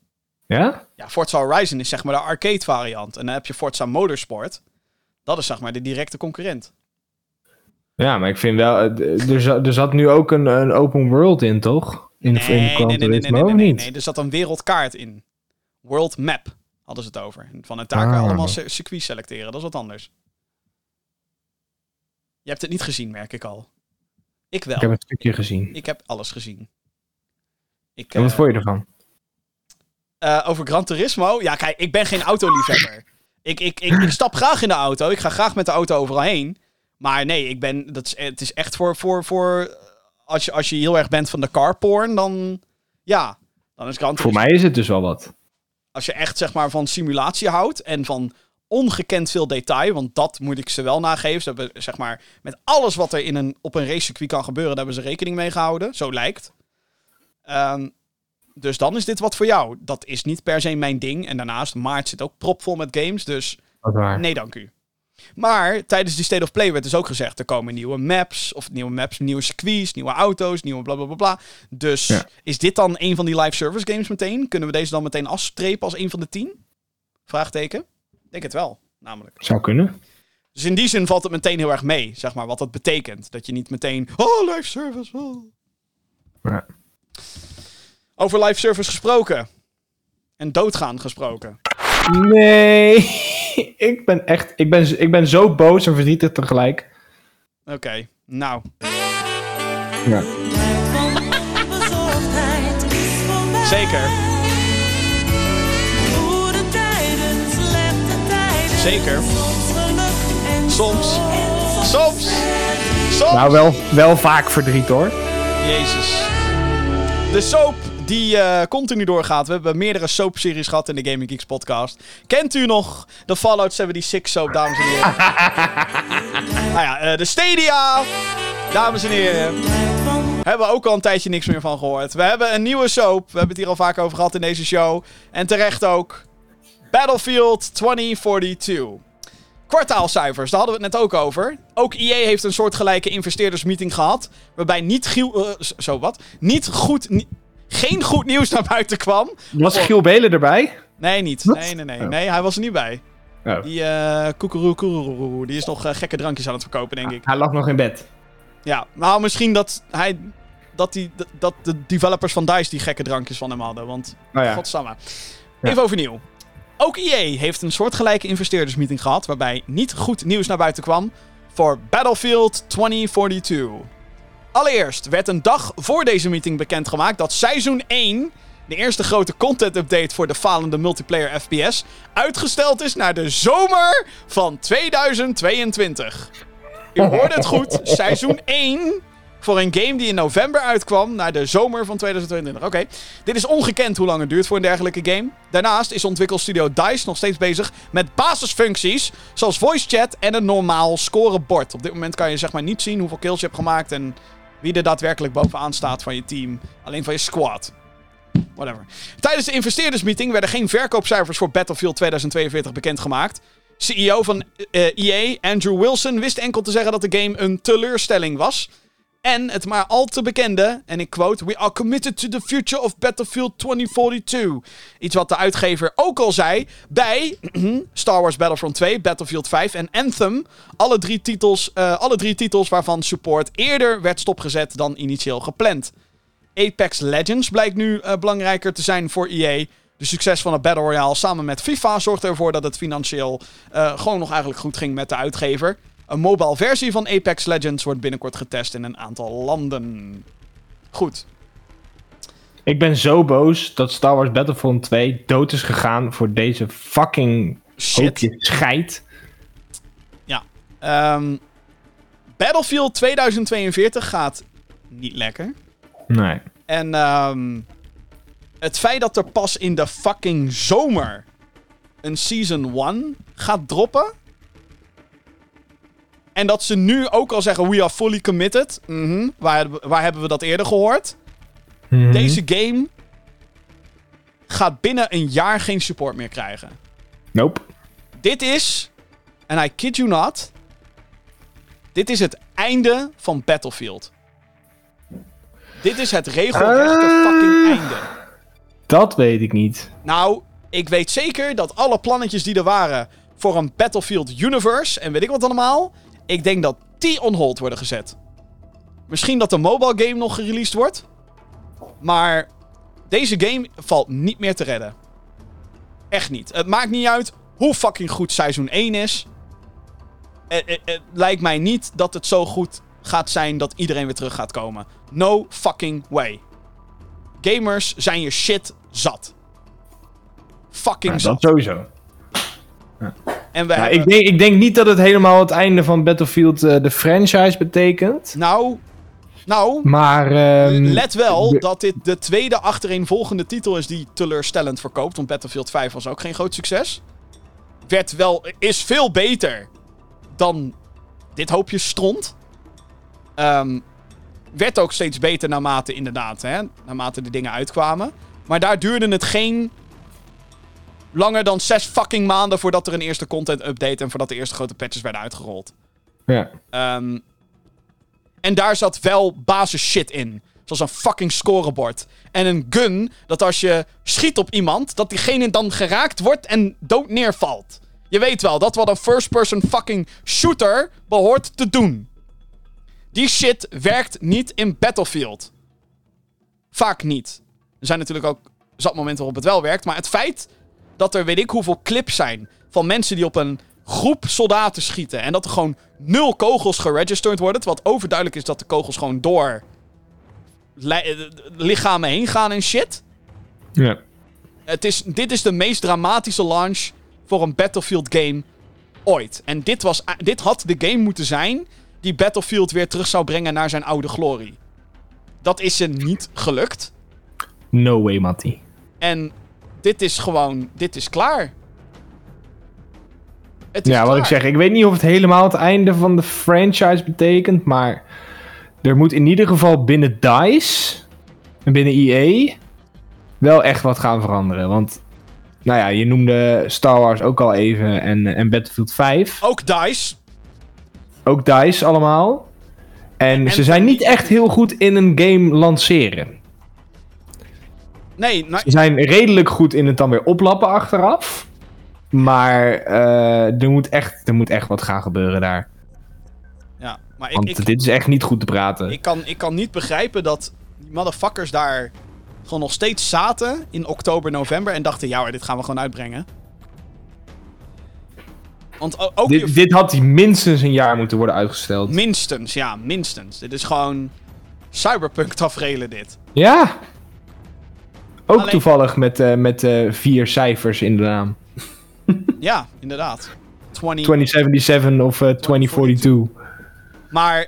Ja?
Ja, Forza Horizon is zeg maar de arcade variant. En dan heb je Forza Motorsport. Dat is zeg maar de directe concurrent.
Ja, maar ik vind wel, eh, er, er zat nu ook een, een open world in, toch? In,
Nee,
in
nee, nee, nee, nee, nee, nee. Er zat een wereldkaart in. World Map hadden ze het over. En Van het daar kan je
Ah.
allemaal cir- circuits selecteren. Dat is wat anders. Je hebt het niet gezien, merk ik al. Ik wel.
Ik heb een stukje gezien.
Ik heb alles gezien. Ik,
En wat
eh,
vond je ervan?
eh, over Gran Turismo? Ja, kijk, ik ben geen autoliefhebber. ik, ik, ik, ik stap graag in de auto. Ik ga graag met de auto overal heen. Maar nee, ik ben, dat is, het is echt voor... voor, voor als, je, als je heel erg bent van de carporn, dan... Ja, dan is Gran
Voor mij is het dus wel wat.
Als je echt zeg maar van simulatie houdt en van ongekend veel detail. Want dat moet ik ze wel nageven. Ze hebben zeg maar met alles wat er in een, op een racecircuit kan gebeuren, daar hebben ze rekening mee gehouden. Zo lijkt. Ehm, dus dan is dit wat voor jou. Dat is niet per se mijn ding. En daarnaast, maart zit ook propvol met games. Dus nee, dank u. Maar tijdens die State of Play werd dus ook gezegd: er komen nieuwe maps. Of nieuwe maps, nieuwe circuits, nieuwe auto's, nieuwe bla bla bla bla. Dus
Ja.
is dit dan een van die live service games meteen? Kunnen we deze dan meteen afstrepen als een van de tien? Vraagteken? Ik denk het wel, namelijk.
Zou kunnen.
Dus in die zin valt het meteen heel erg mee, zeg maar, wat dat betekent. Dat je niet meteen, oh, live service. oh.
Ja.
Over live service gesproken. En doodgaan gesproken.
Nee. ik ben echt... Ik ben, ik ben zo boos en verdrietig tegelijk.
Oké, nou.
Ja.
Zeker. Zeker.
Soms.
Soms. Soms.
Nou, wel, wel vaak verdriet hoor.
Jezus. De soap die eh, continu doorgaat. We hebben meerdere soapseries gehad in de Gaming Geeks podcast. Kent u nog de Fallout 76 soap, dames en heren? nou ja, eh, de Stadia, dames en heren. Hebben we ook al een tijdje niks meer van gehoord. We hebben een nieuwe soap. We hebben het hier al vaak over gehad in deze show. En terecht ook. Battlefield 2042. Kwartaalcijfers, daar hadden we het net ook over. Ook EA heeft een soortgelijke investeerdersmeeting gehad. Waarbij niet, z- zo wat, niet goed, geen goed nieuws naar buiten kwam.
Was Giel Belen erbij?
Nee, niet.
Wat?
Nee, nee, nee.
Oh.
Nee, hij was er niet bij.
Oh.
Die eh koekeroe, die is nog eh, gekke drankjes aan het verkopen, denk ik.
Hij lag nog in bed.
Ja, nou misschien dat hij... Dat, die, dat- de developers van DICE die gekke drankjes van hem hadden. Want,
ja.
godsamme.
Ja.
Even overnieuw. Ook EA heeft een soortgelijke investeerdersmeeting gehad... waarbij niet goed nieuws naar buiten kwam voor Battlefield 2042. Allereerst werd een dag voor deze meeting bekendgemaakt dat seizoen 1... de eerste grote content-update voor de falende multiplayer FPS... uitgesteld is naar de zomer van 2022. U hoorde het goed, seizoen 1 voor een game die in november uitkwam naar de zomer van 2022. Oké, dit is ongekend hoe lang het duurt voor een dergelijke game. Daarnaast is ontwikkelstudio DICE nog steeds bezig met basisfuncties zoals voice chat en een normaal scorebord. Op dit moment kan je zeg maar niet zien hoeveel kills je hebt gemaakt en wie er daadwerkelijk bovenaan staat van je team. Alleen van je squad. Whatever. Tijdens de investeerdersmeeting werden geen verkoopcijfers voor Battlefield 2042 bekendgemaakt. CEO van eh, EA, Andrew Wilson, wist enkel te zeggen dat de game een teleurstelling was. En het maar al te bekende, en ik quote: We are committed to the future of Battlefield 2042. Iets wat de uitgever ook al zei bij Star Wars Battlefront 2, Battlefield 5 en Anthem. Alle drie titels, eh, alle drie titels waarvan support eerder werd stopgezet dan initieel gepland. Apex Legends blijkt nu eh, belangrijker te zijn voor EA. De succes van het Battle Royale samen met FIFA zorgde ervoor dat het financieel eh, gewoon nog eigenlijk goed ging met de uitgever. Een mobile versie van Apex Legends wordt binnenkort getest in een aantal landen. Goed.
Ik ben zo boos dat Star Wars Battlefront 2 dood is gegaan voor deze fucking
Shit.
scheid.
Ehm, Battlefield 2042 gaat niet lekker.
Nee.
En ehm, het feit dat er pas in de fucking zomer een Season 1 gaat droppen. En dat ze nu ook al zeggen, we are fully committed. Mhm. waar, hebben- waar hebben we dat eerder gehoord?
Mhm.
Deze game gaat binnen een jaar geen support meer krijgen.
Nope.
Dit is, en I kid you not, dit is het einde van Battlefield. Dit is het regelrechte
Eh.
fucking einde.
Dat weet ik niet.
Nou, ik weet zeker dat alle plannetjes die er waren voor een Battlefield Universe en weet ik wat allemaal, ik denk dat die on hold worden gezet. Misschien dat de mobile game nog gereleased wordt, maar deze game valt niet meer te redden. Echt niet. Het maakt niet uit hoe fucking goed seizoen 1 is. Het, het- het lijkt mij niet dat het zo goed gaat zijn dat iedereen weer terug gaat komen. No fucking way. Gamers zijn je shit zat. Fucking
Ja,
zat.
dat sowieso.
En
Ja,
hebben...
ik, denk, ik denk niet dat het helemaal het einde van Battlefield eh, de franchise betekent.
Nou, nou,
Maar. ehm,
let wel
de-
dat dit de tweede achtereenvolgende titel is die teleurstellend verkoopt. Want Battlefield 5 was ook geen groot succes. werd wel, is veel beter dan dit hoopje stront. Ehm, werd ook steeds beter naarmate inderdaad, hè, naarmate de dingen uitkwamen. Maar daar duurde het geen langer dan zes fucking maanden voordat er een eerste content update en voordat de eerste grote patches werden uitgerold.
Ja.
Ehm, en daar zat wel basis shit in. Zoals een fucking scorebord. En een gun, dat als je schiet op iemand, dat diegene dan geraakt wordt en dood neervalt. Je weet wel, dat wat een first-person fucking shooter behoort te doen. Die shit werkt niet in Battlefield. Vaak niet. Er zijn natuurlijk ook zat momenten waarop het wel werkt. Maar het feit dat er weet ik hoeveel clips zijn van mensen die op een groep soldaten schieten. En dat er gewoon nul kogels geregisterd worden. Het overduidelijk is dat de kogels gewoon door eh, lichamen heen gaan en shit.
Ja.
Het is, dit is de meest dramatische launch voor een Battlefield game ooit. En dit, was, dit had de game moeten zijn die Battlefield weer terug zou brengen naar zijn oude glorie. Dat is ze niet gelukt.
No way, Matty.
En dit is gewoon, dit is klaar. Het is
Ja, wat ik zeg, ik weet niet of het helemaal het einde van de franchise betekent, maar er moet in ieder geval binnen DICE en binnen EA wel echt wat gaan veranderen. Want, nou ja, je noemde Star Wars ook al even en, en Battlefield 5.
Ook DICE.
Ook DICE allemaal. En,
En
ze zijn niet echt heel goed in een game lanceren.
Nee, nou,
Ze zijn redelijk goed in het dan weer oplappen achteraf. Maar eh, er, moet echt, er moet echt wat gaan gebeuren daar.
ja, maar ik,
Want
ik,
dit is echt niet goed te praten.
ik, kan, ik kan niet begrijpen dat die motherfuckers daar gewoon nog steeds zaten in oktober, november en dachten, ja hoor, dit gaan we gewoon uitbrengen. Want ook je
dit, dit had minstens een jaar moeten worden uitgesteld.
Minstens, ja, minstens. Dit is gewoon cyberpunk tafereelen dit.
ja. Ook
Alleen-
toevallig met, eh, met eh, vier cijfers in de naam.
Ja, inderdaad. 20.
2077 of eh, 2042.
Maar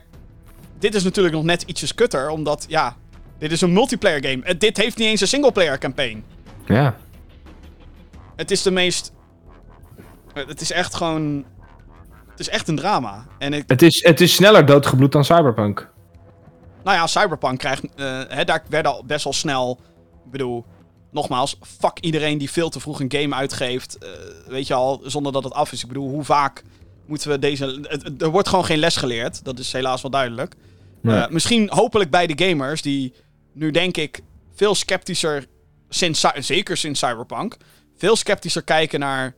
dit is natuurlijk nog net ietsjes kutter, omdat, ja, dit is een multiplayer game. Dit heeft niet eens een singleplayer campaign.
Ja.
Het is de meest... Het is echt gewoon... Het is echt een drama. En ik,
Het is, het is sneller doodgebloed dan Cyberpunk.
nou ja, Cyberpunk krijgt... eh, hè, daar werd al best wel snel... Ik bedoel, nogmaals, fuck iedereen die veel te vroeg een game uitgeeft. eh, weet je al, zonder dat het af is. Ik bedoel, hoe vaak moeten we deze... het- er wordt gewoon geen les geleerd. Dat is helaas wel duidelijk.
Nee.
Eh, misschien hopelijk bij de gamers die nu denk ik veel sceptischer, sinds, zeker sinds Cyberpunk, veel sceptischer kijken naar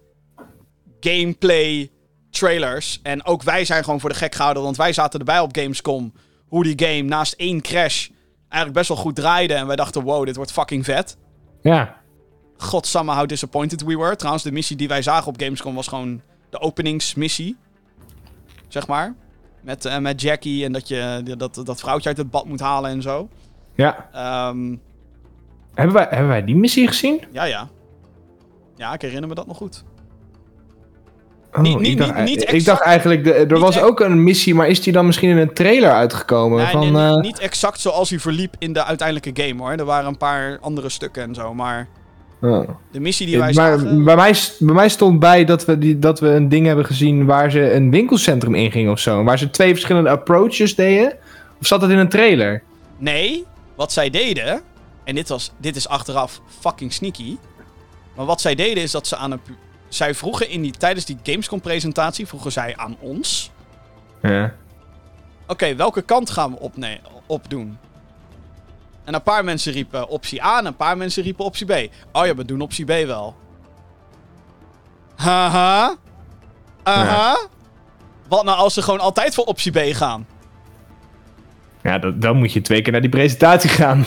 gameplay trailers. En ook wij zijn gewoon voor de gek gehouden, want wij zaten erbij op Gamescom. Hoe die game naast één crash eigenlijk best wel goed draaide. En wij dachten, wow, dit wordt fucking vet.
Ja.
Godsamme, how disappointed we were. Trouwens, de missie die wij zagen op Gamescom was gewoon de openingsmissie. Zeg maar. Met, eh, met Jackie en dat je dat, dat vrouwtje uit het bad moet halen en zo.
ja.
Ehm,
Hebben, wij, hebben wij die missie gezien?
ja, ja. Ja, ik herinner me dat nog goed.
Oh,
Niet- niet-
ik, dacht,
niet- niet
ik
exact-
dacht eigenlijk, de, er was
ex-
ook een missie, maar is die dan misschien in een trailer uitgekomen?
Nee,
van,
nee,
eh,
niet exact zoals hij verliep in de uiteindelijke game hoor. Er waren een paar andere stukken en zo. Maar
oh.
de missie die wij
maar
zagen...
bij, mij, bij mij stond bij dat we, die, dat we een ding hebben gezien waar ze een winkelcentrum ingingen of zo. Waar ze twee verschillende approaches deden. Of zat dat in een trailer?
Nee, wat zij deden... En dit, was, dit is achteraf fucking sneaky. Maar wat zij deden is dat ze aan een... Zij vroegen in die, tijdens die Gamescom-presentatie... Vroegen zij aan ons...
Ja.
Oké, welke kant gaan we op, nee, op doen? En een paar mensen riepen optie A en een paar mensen riepen optie B. Oh ja, we doen optie B wel. Haha. Aha. Wat nou als ze gewoon altijd voor optie B gaan?
Ja, dat, dan moet je twee keer naar die presentatie gaan.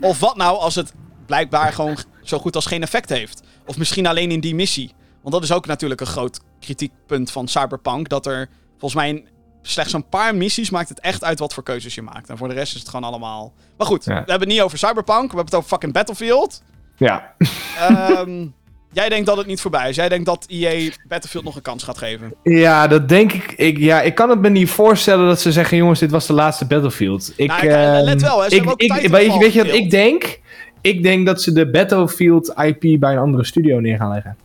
Of wat nou als het blijkbaar gewoon zo goed als geen effect heeft? Of misschien alleen in die missie. Want dat is ook natuurlijk een groot kritiekpunt van Cyberpunk. Dat er volgens mij in slechts een paar missies maakt het echt uit wat voor keuzes je maakt. En voor de rest is het gewoon allemaal... Maar goed,
Ja.
we hebben het niet over Cyberpunk. We hebben het over fucking Battlefield.
ja.
Ehm, jij denkt dat het niet voorbij is. Jij denkt dat EA Battlefield nog een kans gaat geven.
ja, dat denk ik, ik. Ja, ik kan het me niet voorstellen dat ze zeggen: jongens, dit was de laatste Battlefield. Ik,
Nou, kijk,
ehm,
let wel, hè, ze
ik, ik, weet, je, weet je wat ik denk? Ik denk dat ze de Battlefield IP bij een andere studio neer gaan leggen.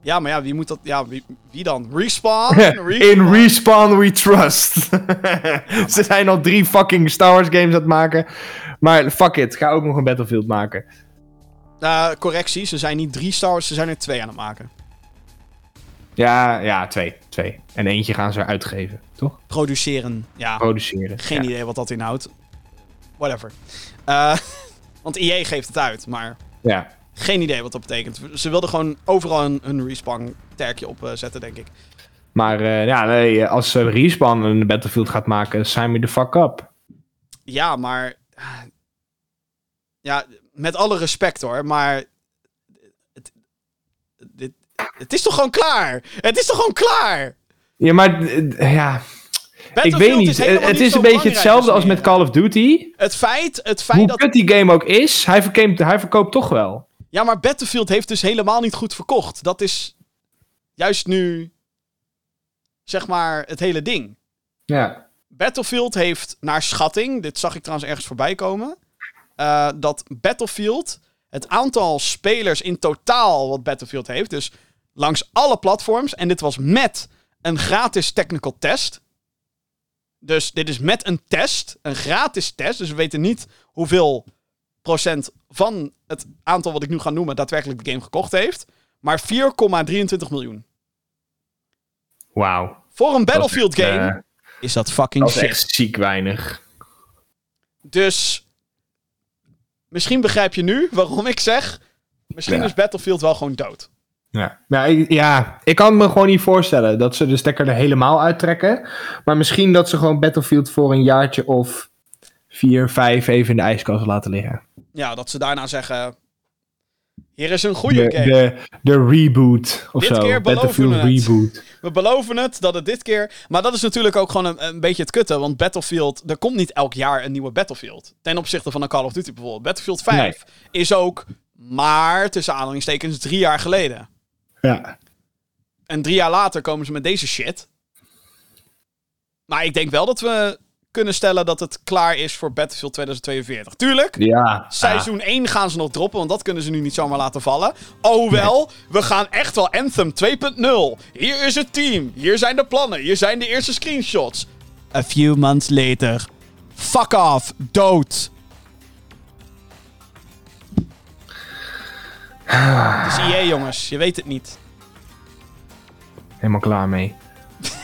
Ja, maar ja, wie moet dat... Ja, wie, wie dan? Respawn?
In Respawn we trust. Ze zijn al drie fucking Star Wars games aan het maken. Maar fuck it, ga ook nog een Battlefield maken.
Eh, correctie, ze zijn niet drie Star Wars, ze zijn er twee aan het maken.
Ja, ja, twee. Twee. En eentje gaan ze uitgeven, toch?
Produceren, ja.
Produceren.
Geen
ja.
idee wat dat inhoudt. Whatever. Eh, want EA geeft het uit, maar
Ja.
geen idee wat dat betekent. Ze wilden gewoon overal een, een respawn-terkje op eh, zetten, denk ik.
Maar eh, ja, nee, als eh, Respawn een Battlefield gaat maken, sign me the fuck up.
Ja, maar... Ja, met alle respect hoor, maar... Het, dit, het is toch gewoon klaar? Het is toch gewoon klaar?
Ja, maar ja, ik weet niet. Het is een beetje hetzelfde als met Call of Duty.
Het feit, het feit
Hoe
dat...
kut die game ook is, hij, verkeemt, hij verkoopt toch wel.
Ja, maar Battlefield heeft dus helemaal niet goed verkocht. Dat is juist nu, zeg maar, het hele ding.
Ja.
Battlefield heeft naar schatting, dit zag ik trouwens ergens voorbij komen, eh, dat Battlefield, het aantal spelers in totaal wat Battlefield heeft, dus langs alle platforms, en dit was met een gratis technical test. Dus dit is met een test, een gratis test, dus we weten niet hoeveel procent van het aantal wat ik nu ga noemen daadwerkelijk de game gekocht heeft, maar 4,23 miljoen.
Wauw.
Voor een
Dat is
Battlefield
echt,
game
eh,
is dat fucking
dat is
shit.
echt ziek weinig.
Dus misschien begrijp je nu waarom ik zeg. Misschien
Ja.
is Battlefield wel gewoon dood.
Ja. Ja, ik, ja, ik kan me gewoon niet voorstellen dat ze de stekker er helemaal uittrekken. Maar misschien dat ze gewoon Battlefield voor een jaartje of vier, vijf even in de ijskast laten liggen.
Ja, dat ze daarna zeggen. Hier is een goede
De,
game.
de, de reboot of
Dit
zo.
keer beloven
Battlefield
we het.
reboot.
We beloven het dat het dit keer. Maar dat is natuurlijk ook gewoon een, een beetje het kutte. Want Battlefield. Er komt niet elk jaar een nieuwe Battlefield. Ten opzichte van een Call of Duty bijvoorbeeld. Battlefield 5 is ook. Maar tussen aanhalingstekens drie jaar geleden.
Ja.
En drie jaar later komen ze met deze shit. Maar ik denk wel dat we kunnen stellen dat het klaar is voor Battlefield 2042. Tuurlijk,
Ja.
seizoen 1 gaan ze nog droppen, want dat kunnen ze nu niet zomaar laten vallen. Oh wel, we gaan echt wel Anthem 2.0. Hier is het team, hier zijn de plannen, hier zijn de eerste screenshots. A few months later. Fuck off, dood. Het is EA jongens, je weet het niet.
Helemaal klaar mee.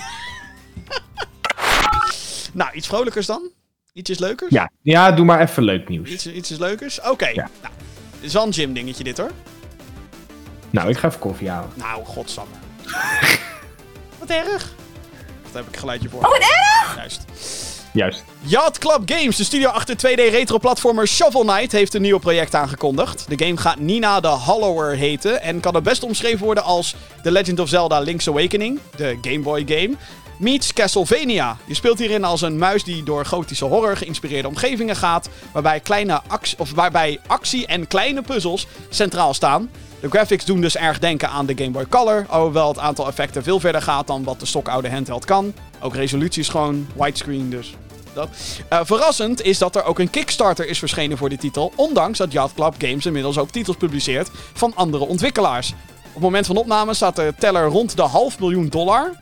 Nou, iets vrolijkers dan? Ietsjes leukers?
Ja. ja, doe maar even leuk nieuws.
Iets, iets is leukers? Oké.
Ja.
Nou, het is wel een gym dingetje dit hoor.
Nou, ik ga even koffie halen.
Nou, godsamme. wat erg. Daar heb ik een geluidje voor. Oh, wat erg! Juist.
Juist.
Yacht Club Games, de studio achter 2D retro-platformer Shovel Knight, heeft een nieuw project aangekondigd. De game gaat Nina the Hollower heten en kan het best omschreven worden als The Legend of Zelda Link's Awakening, de Game Boy game, meets Castlevania. Je speelt hierin als een muis die door gotische horror geïnspireerde omgevingen gaat, waarbij, kleine actie, of waarbij actie en kleine puzzels centraal staan. De graphics doen dus erg denken aan de Game Boy Color, alhoewel het aantal effecten veel verder gaat dan wat de stokoude handheld kan. Ook resolutie is gewoon widescreen, dus dat. Eh, verrassend is dat er ook een Kickstarter is verschenen voor de titel, ondanks dat Yacht Club Games inmiddels ook titels publiceert van andere ontwikkelaars. Op het moment van opname staat de teller rond de half miljoen dollar.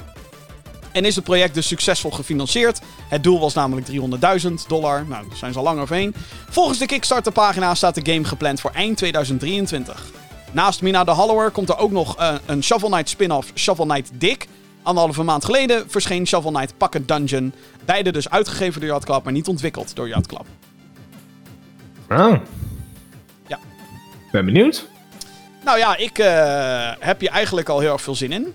En is het project dus succesvol gefinancierd. Het doel was namelijk 300.000 dollar. Nou, daar zijn ze al lang overheen. Volgens de Kickstarter-pagina staat de game gepland voor eind 2023. Naast Mina de Hollower komt er ook nog eh, een Shovel Knight spin-off Shovel Knight Dick. Anderhalve maand geleden verscheen Shovel Knight Pocket Dungeon. Beide dus uitgegeven door Yacht Club, maar niet ontwikkeld door Yacht Club.
Oh.
Ja.
Ben benieuwd.
Nou ja, ik eh, heb hier eigenlijk al heel erg veel zin in.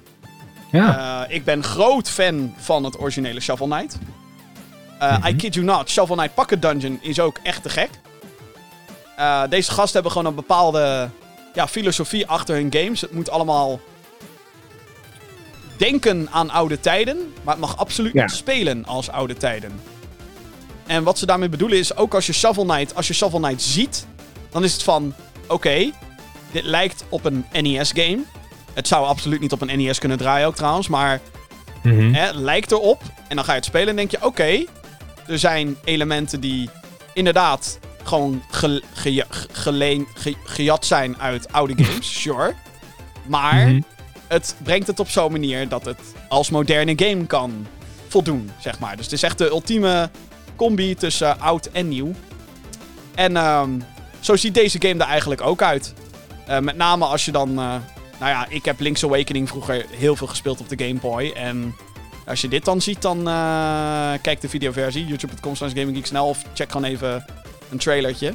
Ja.
Eh, ik ben groot fan van het originele Shovel Knight. Eh, I kid you not, Shovel Knight Pocket Dungeon is ook echt te gek. Eh, deze gasten hebben gewoon een bepaalde ja, filosofie achter hun games. Het moet allemaal denken aan oude tijden, maar het mag absoluut
Ja.
niet spelen als oude tijden. En wat ze daarmee bedoelen is, ook als je Shovel Knight, als je Shovel Knight ziet, dan is het van, oké, dit lijkt op een NES-game. Het zou absoluut niet op een NES kunnen draaien ook trouwens, maar hè, het lijkt erop. En dan ga je het spelen en denk je, oké, er zijn elementen die inderdaad gewoon ge, ge, ge- geleen- ge- gejat zijn uit oude games, sure. Maar
Mhm.
het brengt het op zo'n manier dat het als moderne game kan voldoen, zeg maar. Dus het is echt de ultieme combi tussen oud en nieuw. En ehm, zo ziet deze game er eigenlijk ook uit. Eh, met name als je dan... eh, nou ja, ik heb Link's Awakening vroeger heel veel gespeeld op de Game Boy. En als je dit dan ziet, dan eh, kijk de videoversie. YouTube.com slash GamingGeekSnel of check gewoon even een trailertje.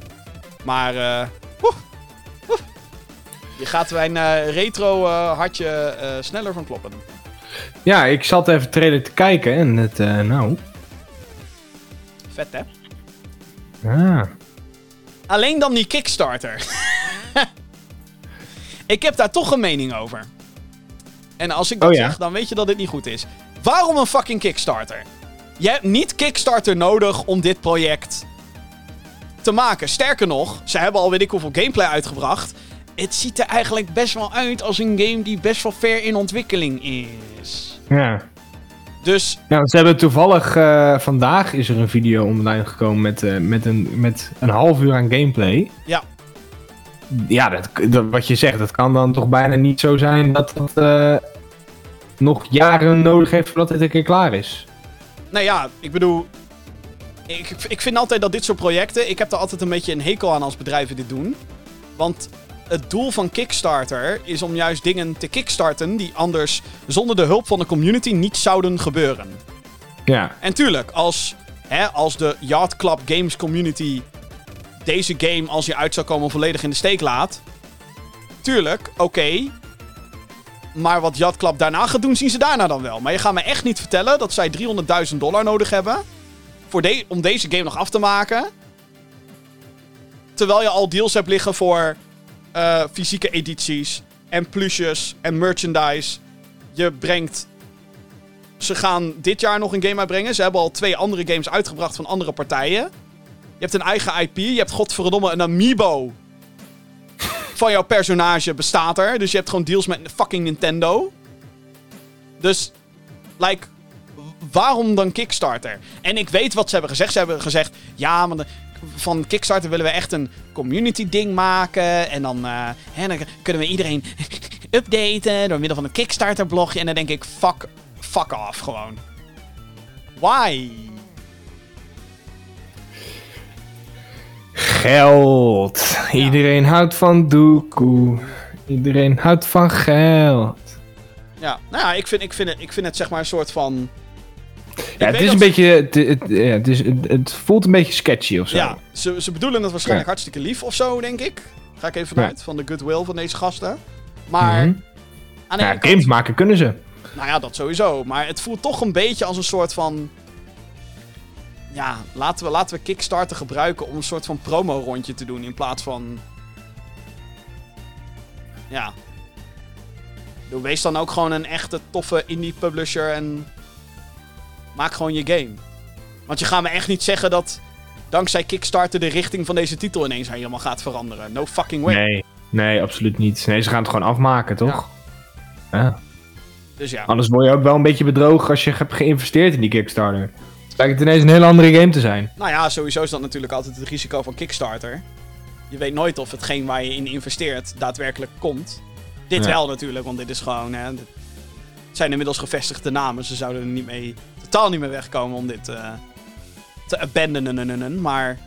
Maar... eh woe, woe. je gaat mijn eh, retro hartje sneller van kloppen.
Ja, ik zat even trailer te kijken en het, nou...
Vet, hè?
Ah.
Alleen dan die Kickstarter. ik heb daar toch een mening over. En als ik dat
Oh ja?
zeg, dan weet je dat dit niet goed is. Waarom een fucking Kickstarter? Je hebt niet Kickstarter nodig om dit project te maken. Sterker nog, ze hebben al weet ik hoeveel gameplay uitgebracht. Het ziet er eigenlijk best wel uit als een game die best wel ver in ontwikkeling is.
Ja.
Dus
Nou, ze hebben toevallig... eh, vandaag is er een video online gekomen met, eh, met, een, met een half uur aan gameplay.
ja,
Ja, dat, dat- wat je zegt, dat kan dan toch bijna niet zo zijn dat het eh, nog jaren nodig heeft voordat het een keer klaar is.
Nou ja, ik bedoel. Ik, ik vind altijd dat dit soort projecten. Ik heb er altijd een beetje een hekel aan als bedrijven dit doen. Want het doel van Kickstarter is om juist dingen te kickstarten. die anders zonder de hulp van de community niet zouden gebeuren.
Ja,
En tuurlijk, als, hè, als de Yacht Club Games community. Deze game, als hij uit zou komen, volledig in de steek laat. Tuurlijk, oké. Maar wat Club daarna gaat doen, zien ze daarna dan wel. Maar je gaat me echt niet vertellen dat zij 300.000 dollar nodig hebben. Voor om deze game nog af te maken. Terwijl je al deals hebt liggen voor eh, fysieke edities. En plusjes en merchandise. Je brengt ze gaan dit jaar nog een game uitbrengen. Ze hebben al twee andere games uitgebracht van andere partijen. Je hebt een eigen IP. Je hebt godverdomme een amiibo. van jouw personage bestaat er. Dus je hebt gewoon deals met fucking Nintendo. Dus, like, waarom dan Kickstarter? En ik weet wat ze hebben gezegd. Ze hebben gezegd, ja, maar van Kickstarter willen we echt een community ding maken. En dan, eh, hè, dan kunnen we iedereen updaten door middel van een Kickstarter blogje. En dan denk ik, fuck, fuck off gewoon. Why?
Geld. Iedereen houdt van doekoe. Iedereen houdt van geld.
Ja, nou ja, ik vind, ik vind, het, ik vind het zeg maar een soort van...
Ja, het is
dat-
een beetje. Het, het, ja, het, is, het, voelt een beetje sketchy of zo.
Ja, ze, ze bedoelen het waarschijnlijk
Ja.
hartstikke lief of zo, denk ik. Ga ik even
Ja.
vanuit, van de goodwill van deze gasten. Maar
Mhm.
aan de
Ja,
kant-
games maken kunnen ze.
Nou ja, dat sowieso. Maar het voelt toch een beetje als een soort van... Ja, laten we, laten we Kickstarter gebruiken om een soort van promo-rondje te doen in plaats van... Ja. Bedoel, Wees dan ook gewoon een echte toffe indie publisher en maak gewoon je game. Want je gaat me echt niet zeggen dat dankzij Kickstarter de richting van deze titel ineens helemaal gaat veranderen. No fucking way.
Nee, nee, absoluut niet. Nee, ze gaan het gewoon afmaken, toch? Ja.
Dus ja.
Anders word je ook wel een beetje bedrogen als je hebt geïnvesteerd in die Kickstarter. Lijkt het ineens een hele andere game te zijn.
Nou ja, sowieso is dat natuurlijk altijd het risico van Kickstarter. Je weet nooit of hetgeen waar je in investeert daadwerkelijk komt. Dit
Ja.
wel natuurlijk, want dit is gewoon... Hè, het zijn inmiddels gevestigde namen. Ze zouden er niet mee, totaal niet meer wegkomen om dit eh, te abandonen. Maar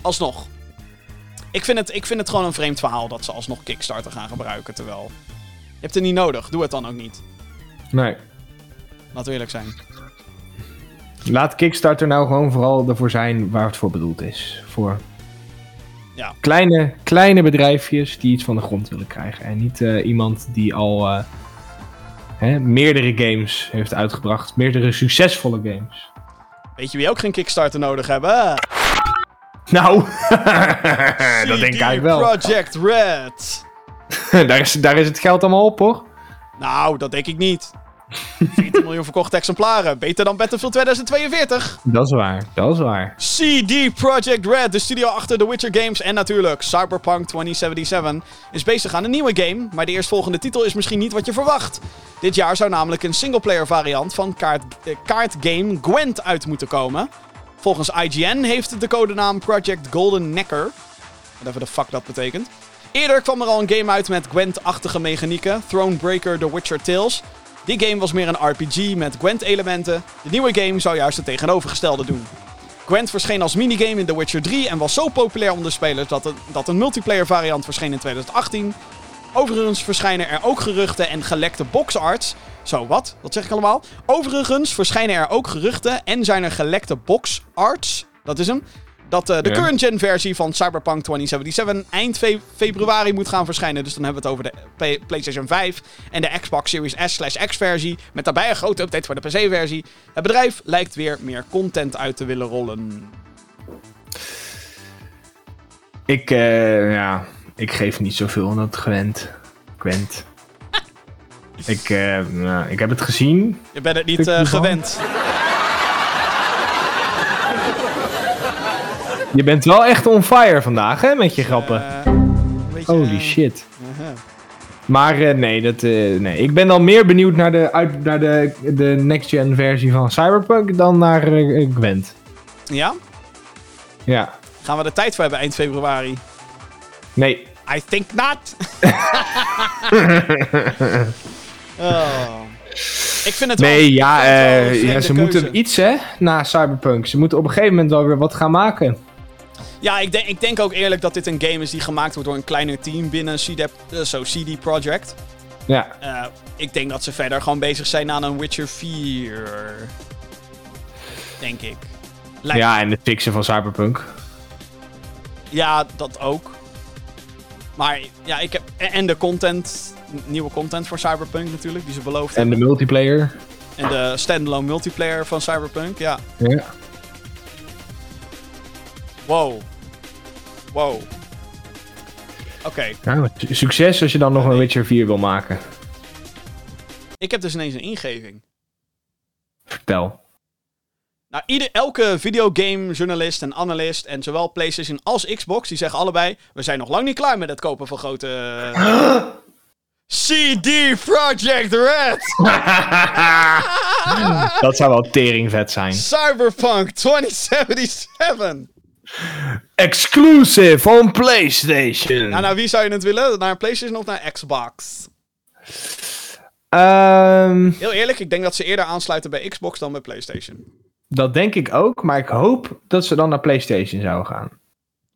alsnog. Ik vind, het, ik vind het gewoon een vreemd verhaal dat ze alsnog Kickstarter gaan gebruiken. Terwijl je hebt het niet nodig. Doe het dan ook niet.
Nee.
Laten we eerlijk zijn.
Laat Kickstarter nou gewoon vooral ervoor zijn waar het voor bedoeld is. Voor
Ja.
kleine, kleine bedrijfjes die iets van de grond willen krijgen. En niet eh, iemand die al eh, hè, meerdere games heeft uitgebracht. Meerdere succesvolle games.
Weet je wie ook geen Kickstarter nodig hebben?
Nou, dat denk ik wel.
Project Red.
daar, is, daar is het geld allemaal op, hoor.
Nou, dat denk ik niet. 14 miljoen verkochte exemplaren. Beter dan Battlefield 2042.
Dat is waar, dat is waar.
CD Projekt Red, de studio achter The Witcher games en natuurlijk Cyberpunk 2077, is bezig aan een nieuwe game. Maar de eerstvolgende titel is misschien niet wat je verwacht. Dit jaar zou namelijk een singleplayer variant van kaart, eh, kaartgame Gwent uit moeten komen. Volgens IGN heeft het de codenaam Project Golden Necker. Whatever the fuck dat betekent. Eerder kwam er al een game uit met Gwent-achtige mechanieken, Thronebreaker The Witcher Tales. Die game was meer een RPG met Gwent-elementen. De nieuwe game zou juist het tegenovergestelde doen. Gwent verscheen als minigame in The Witcher 3 en was zo populair onder spelers dat, het, dat een multiplayer variant verscheen in 2018. Overigens verschijnen er ook geruchten en gelekte boxarts. Zo, wat? Wat zeg ik allemaal? Overigens verschijnen er ook geruchten en zijn er gelekte boxarts. Dat is hem. Dat eh, de
Ja.
current-gen versie van Cyberpunk 2077 eind fe- februari moet gaan verschijnen. Dus dan hebben we het over de P- PlayStation 5 en de Xbox Series S slash X versie. Met daarbij een grote update voor de PC versie. Het bedrijf lijkt weer meer content uit te willen rollen.
Ik, eh, ja, ik geef niet zoveel aan dat Gwent. Gwent. ik, eh, nou, ik heb het gezien.
Je bent het niet eh,
van.
gewend.
Je bent wel echt on fire vandaag, hè, met je grappen.
Beetje,
Holy shit.
uh-huh.
Maar eh, nee, dat, eh, nee, ik ben dan meer benieuwd naar de, uit, naar de, de next-gen versie van Cyberpunk dan naar eh, Gwent.
Ja?
Ja.
Gaan we er tijd voor hebben eind februari?
Nee.
I think not. oh. Ik vind het wel,
Nee, ja, ja ze
keuze.
moeten iets, hè, na Cyberpunk. Ze moeten op een gegeven moment wel weer wat gaan maken.
Ja, ik denk, ik denk ook eerlijk dat dit een game is die gemaakt wordt door een kleiner team binnen CD, eh, zo CD Projekt.
Ja.
Eh, ik denk dat ze verder gewoon bezig zijn aan een Witcher 4. Denk ik. Lijkt-
ja, en het fixen van Cyberpunk.
Ja, dat ook. Maar ja, ik heb. En de content. Nieuwe content voor Cyberpunk natuurlijk, die ze beloofd
En de multiplayer.
En de standalone multiplayer van Cyberpunk, ja.
Ja.
Wow. Wow. Oké,
succes als je dan nog een Witcher 4 wil maken.
ik heb dus ineens een ingeving.
Vertel.
Nou, ieder, elke videogame-journalist en analist en zowel PlayStation als Xbox, die zeggen allebei: we zijn nog lang niet klaar met het kopen van grote. CD Projekt Red!
Dat zou wel teringvet zijn.
Cyberpunk 2077!
Exclusive on PlayStation.
Nou, nou, wie zou je het willen? Naar PlayStation of naar Xbox?
Ehm,
Heel eerlijk, ik denk dat ze eerder aansluiten bij Xbox dan bij PlayStation.
dat denk ik ook, maar ik hoop dat ze dan naar PlayStation zouden gaan.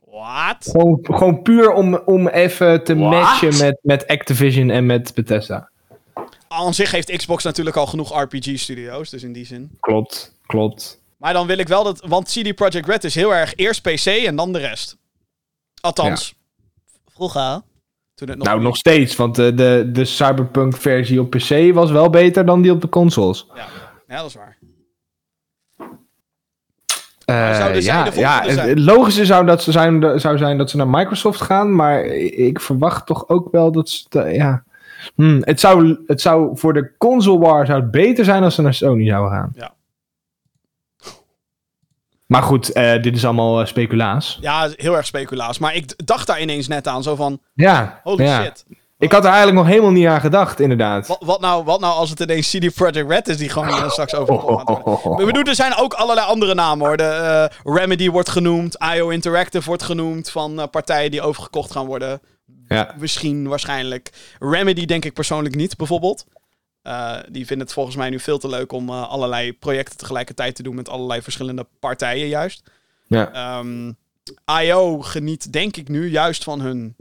Wat?
Gewoon, gewoon puur om, om even te
What?
matchen met, met Activision en met Bethesda.
Aan zich heeft Xbox natuurlijk al genoeg RPG-studio's, dus in die zin.
Klopt, klopt.
Maar dan wil ik wel dat. Want CD Projekt Red is heel erg eerst PC en dan de rest. Althans. Vroeger. Toen het nog.
Nou, nog steeds, want de, de, de Cyberpunk versie op PC was wel beter dan die op de consoles.
Ja. ja, dat is waar.
Eh, ja, ja, het logische zou, dat ze zijn, zou zijn dat ze naar Microsoft gaan, maar ik verwacht toch ook wel dat ze... ja. Hmm, het, zou, het zou voor de console war zou het beter zijn als ze naar Sony zouden gaan.
Ja.
Maar goed, eh, dit is allemaal eh, speculaas.
Ja, heel erg speculaas. Maar ik dacht daar ineens net aan. Zo van.
Ja,
Holy
ja.
shit.
Ik had er eigenlijk nog helemaal niet aan gedacht, inderdaad.
Wat, wat, nou, wat nou als het ineens CD Projekt Red is die gewoon straks gaat worden? Ik bedoel, er zijn ook allerlei andere namen hoor. De, eh, Remedy wordt genoemd. IO Interactive wordt genoemd. Van partijen die overgekocht gaan worden.
Ja.
Misschien, waarschijnlijk. Remedy denk ik persoonlijk niet, bijvoorbeeld. Eh, die vinden het volgens mij nu veel te leuk om eh, allerlei projecten tegelijkertijd te doen met allerlei verschillende partijen juist.
Ja.
Ehm, IO geniet denk ik nu juist van hun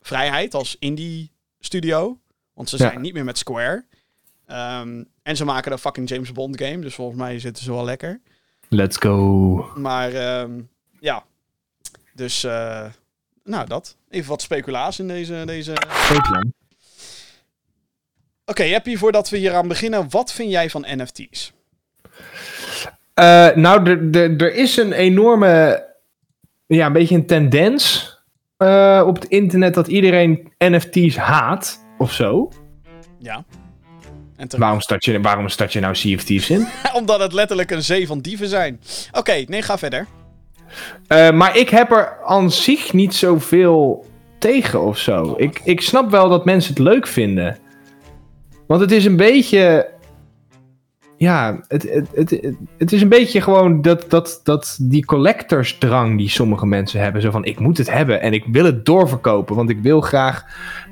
vrijheid als indie studio. Want ze
Ja.
zijn niet meer met Square. Ehm, en ze maken een fucking James Bond game. Dus volgens mij zitten ze wel lekker.
Let's go.
Maar ehm, ja. Dus eh, nou dat. Even wat speculaas in deze... deze... Oké, Happy, voordat we hier aan beginnen. Wat vind jij van NFT's?
Eh, nou, er- is een enorme, ja, een beetje een tendens eh, op het internet dat iedereen NFT's haat of zo.
Ja. En.
Waarom start je, waarom start je nou Sea of Thieves in?
Omdat het letterlijk een zee van dieven zijn. Oké, nee, ga verder.
Eh, maar ik heb er aan zich niet zoveel tegen of zo. Ik, ik snap wel dat mensen het leuk vinden. Want het is een beetje. ja, het, het, het, het, is een beetje gewoon dat, dat, dat die collectorsdrang die sommige mensen hebben. Zo van, ik moet het hebben en ik wil het doorverkopen, want ik wil graag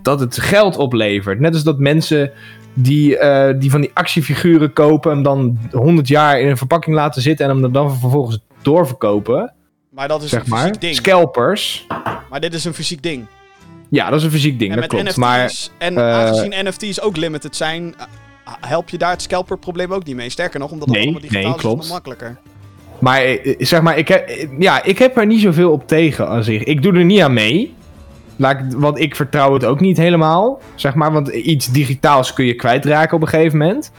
dat het geld oplevert. Net als dat mensen die, eh, die van die actiefiguren kopen en dan 100 jaar in een verpakking laten zitten en hem dan vervolgens doorverkopen.
Maar dat is
Zeg
een
maar.
fysiek ding.
Scalpers.
Maar dit is een fysiek ding.
Ja, dat is een fysiek ding,
en
dat
met
klopt.
NFT's,
Maar
en
eh,
aangezien NFT's ook limited zijn, eh, help je daar het scalper-probleem ook niet mee. Sterker nog, omdat het
Nee,
allemaal digitaal
nee,
is, is
klopt.
nog makkelijker.
Maar eh, zeg maar, ik heb, ja, ik heb er niet zoveel op tegen aan zich. Ik doe er niet aan mee. Laat ik, want ik vertrouw het ook niet helemaal. Zeg maar, want iets digitaals kun je kwijtraken op een gegeven moment.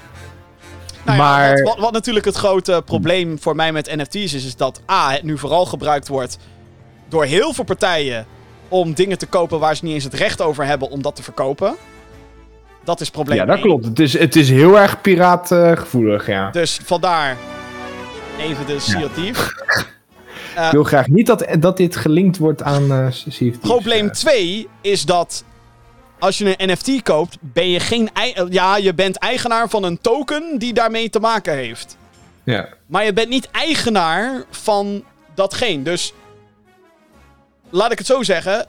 Nou ja,
maar
wat, wat, wat natuurlijk het grote probleem voor mij met NFT's is, is dat A, het nu vooral gebruikt wordt door heel veel partijen om dingen te kopen waar ze niet eens het recht over hebben om dat te verkopen. Dat is het probleem
ja, dat klopt. Het is, het is heel erg piraatgevoelig, ja.
Dus vandaar even de CRT.
Ik wil graag niet dat, dat dit gelinkt wordt aan eh CFT's.
Probleem
Eh,
2 is dat als je een NFT koopt, ben je geen... eh, Ja, je bent eigenaar van een token die daarmee te maken heeft.
ja.
Maar je bent niet eigenaar van datgene. Dus laat ik het zo zeggen.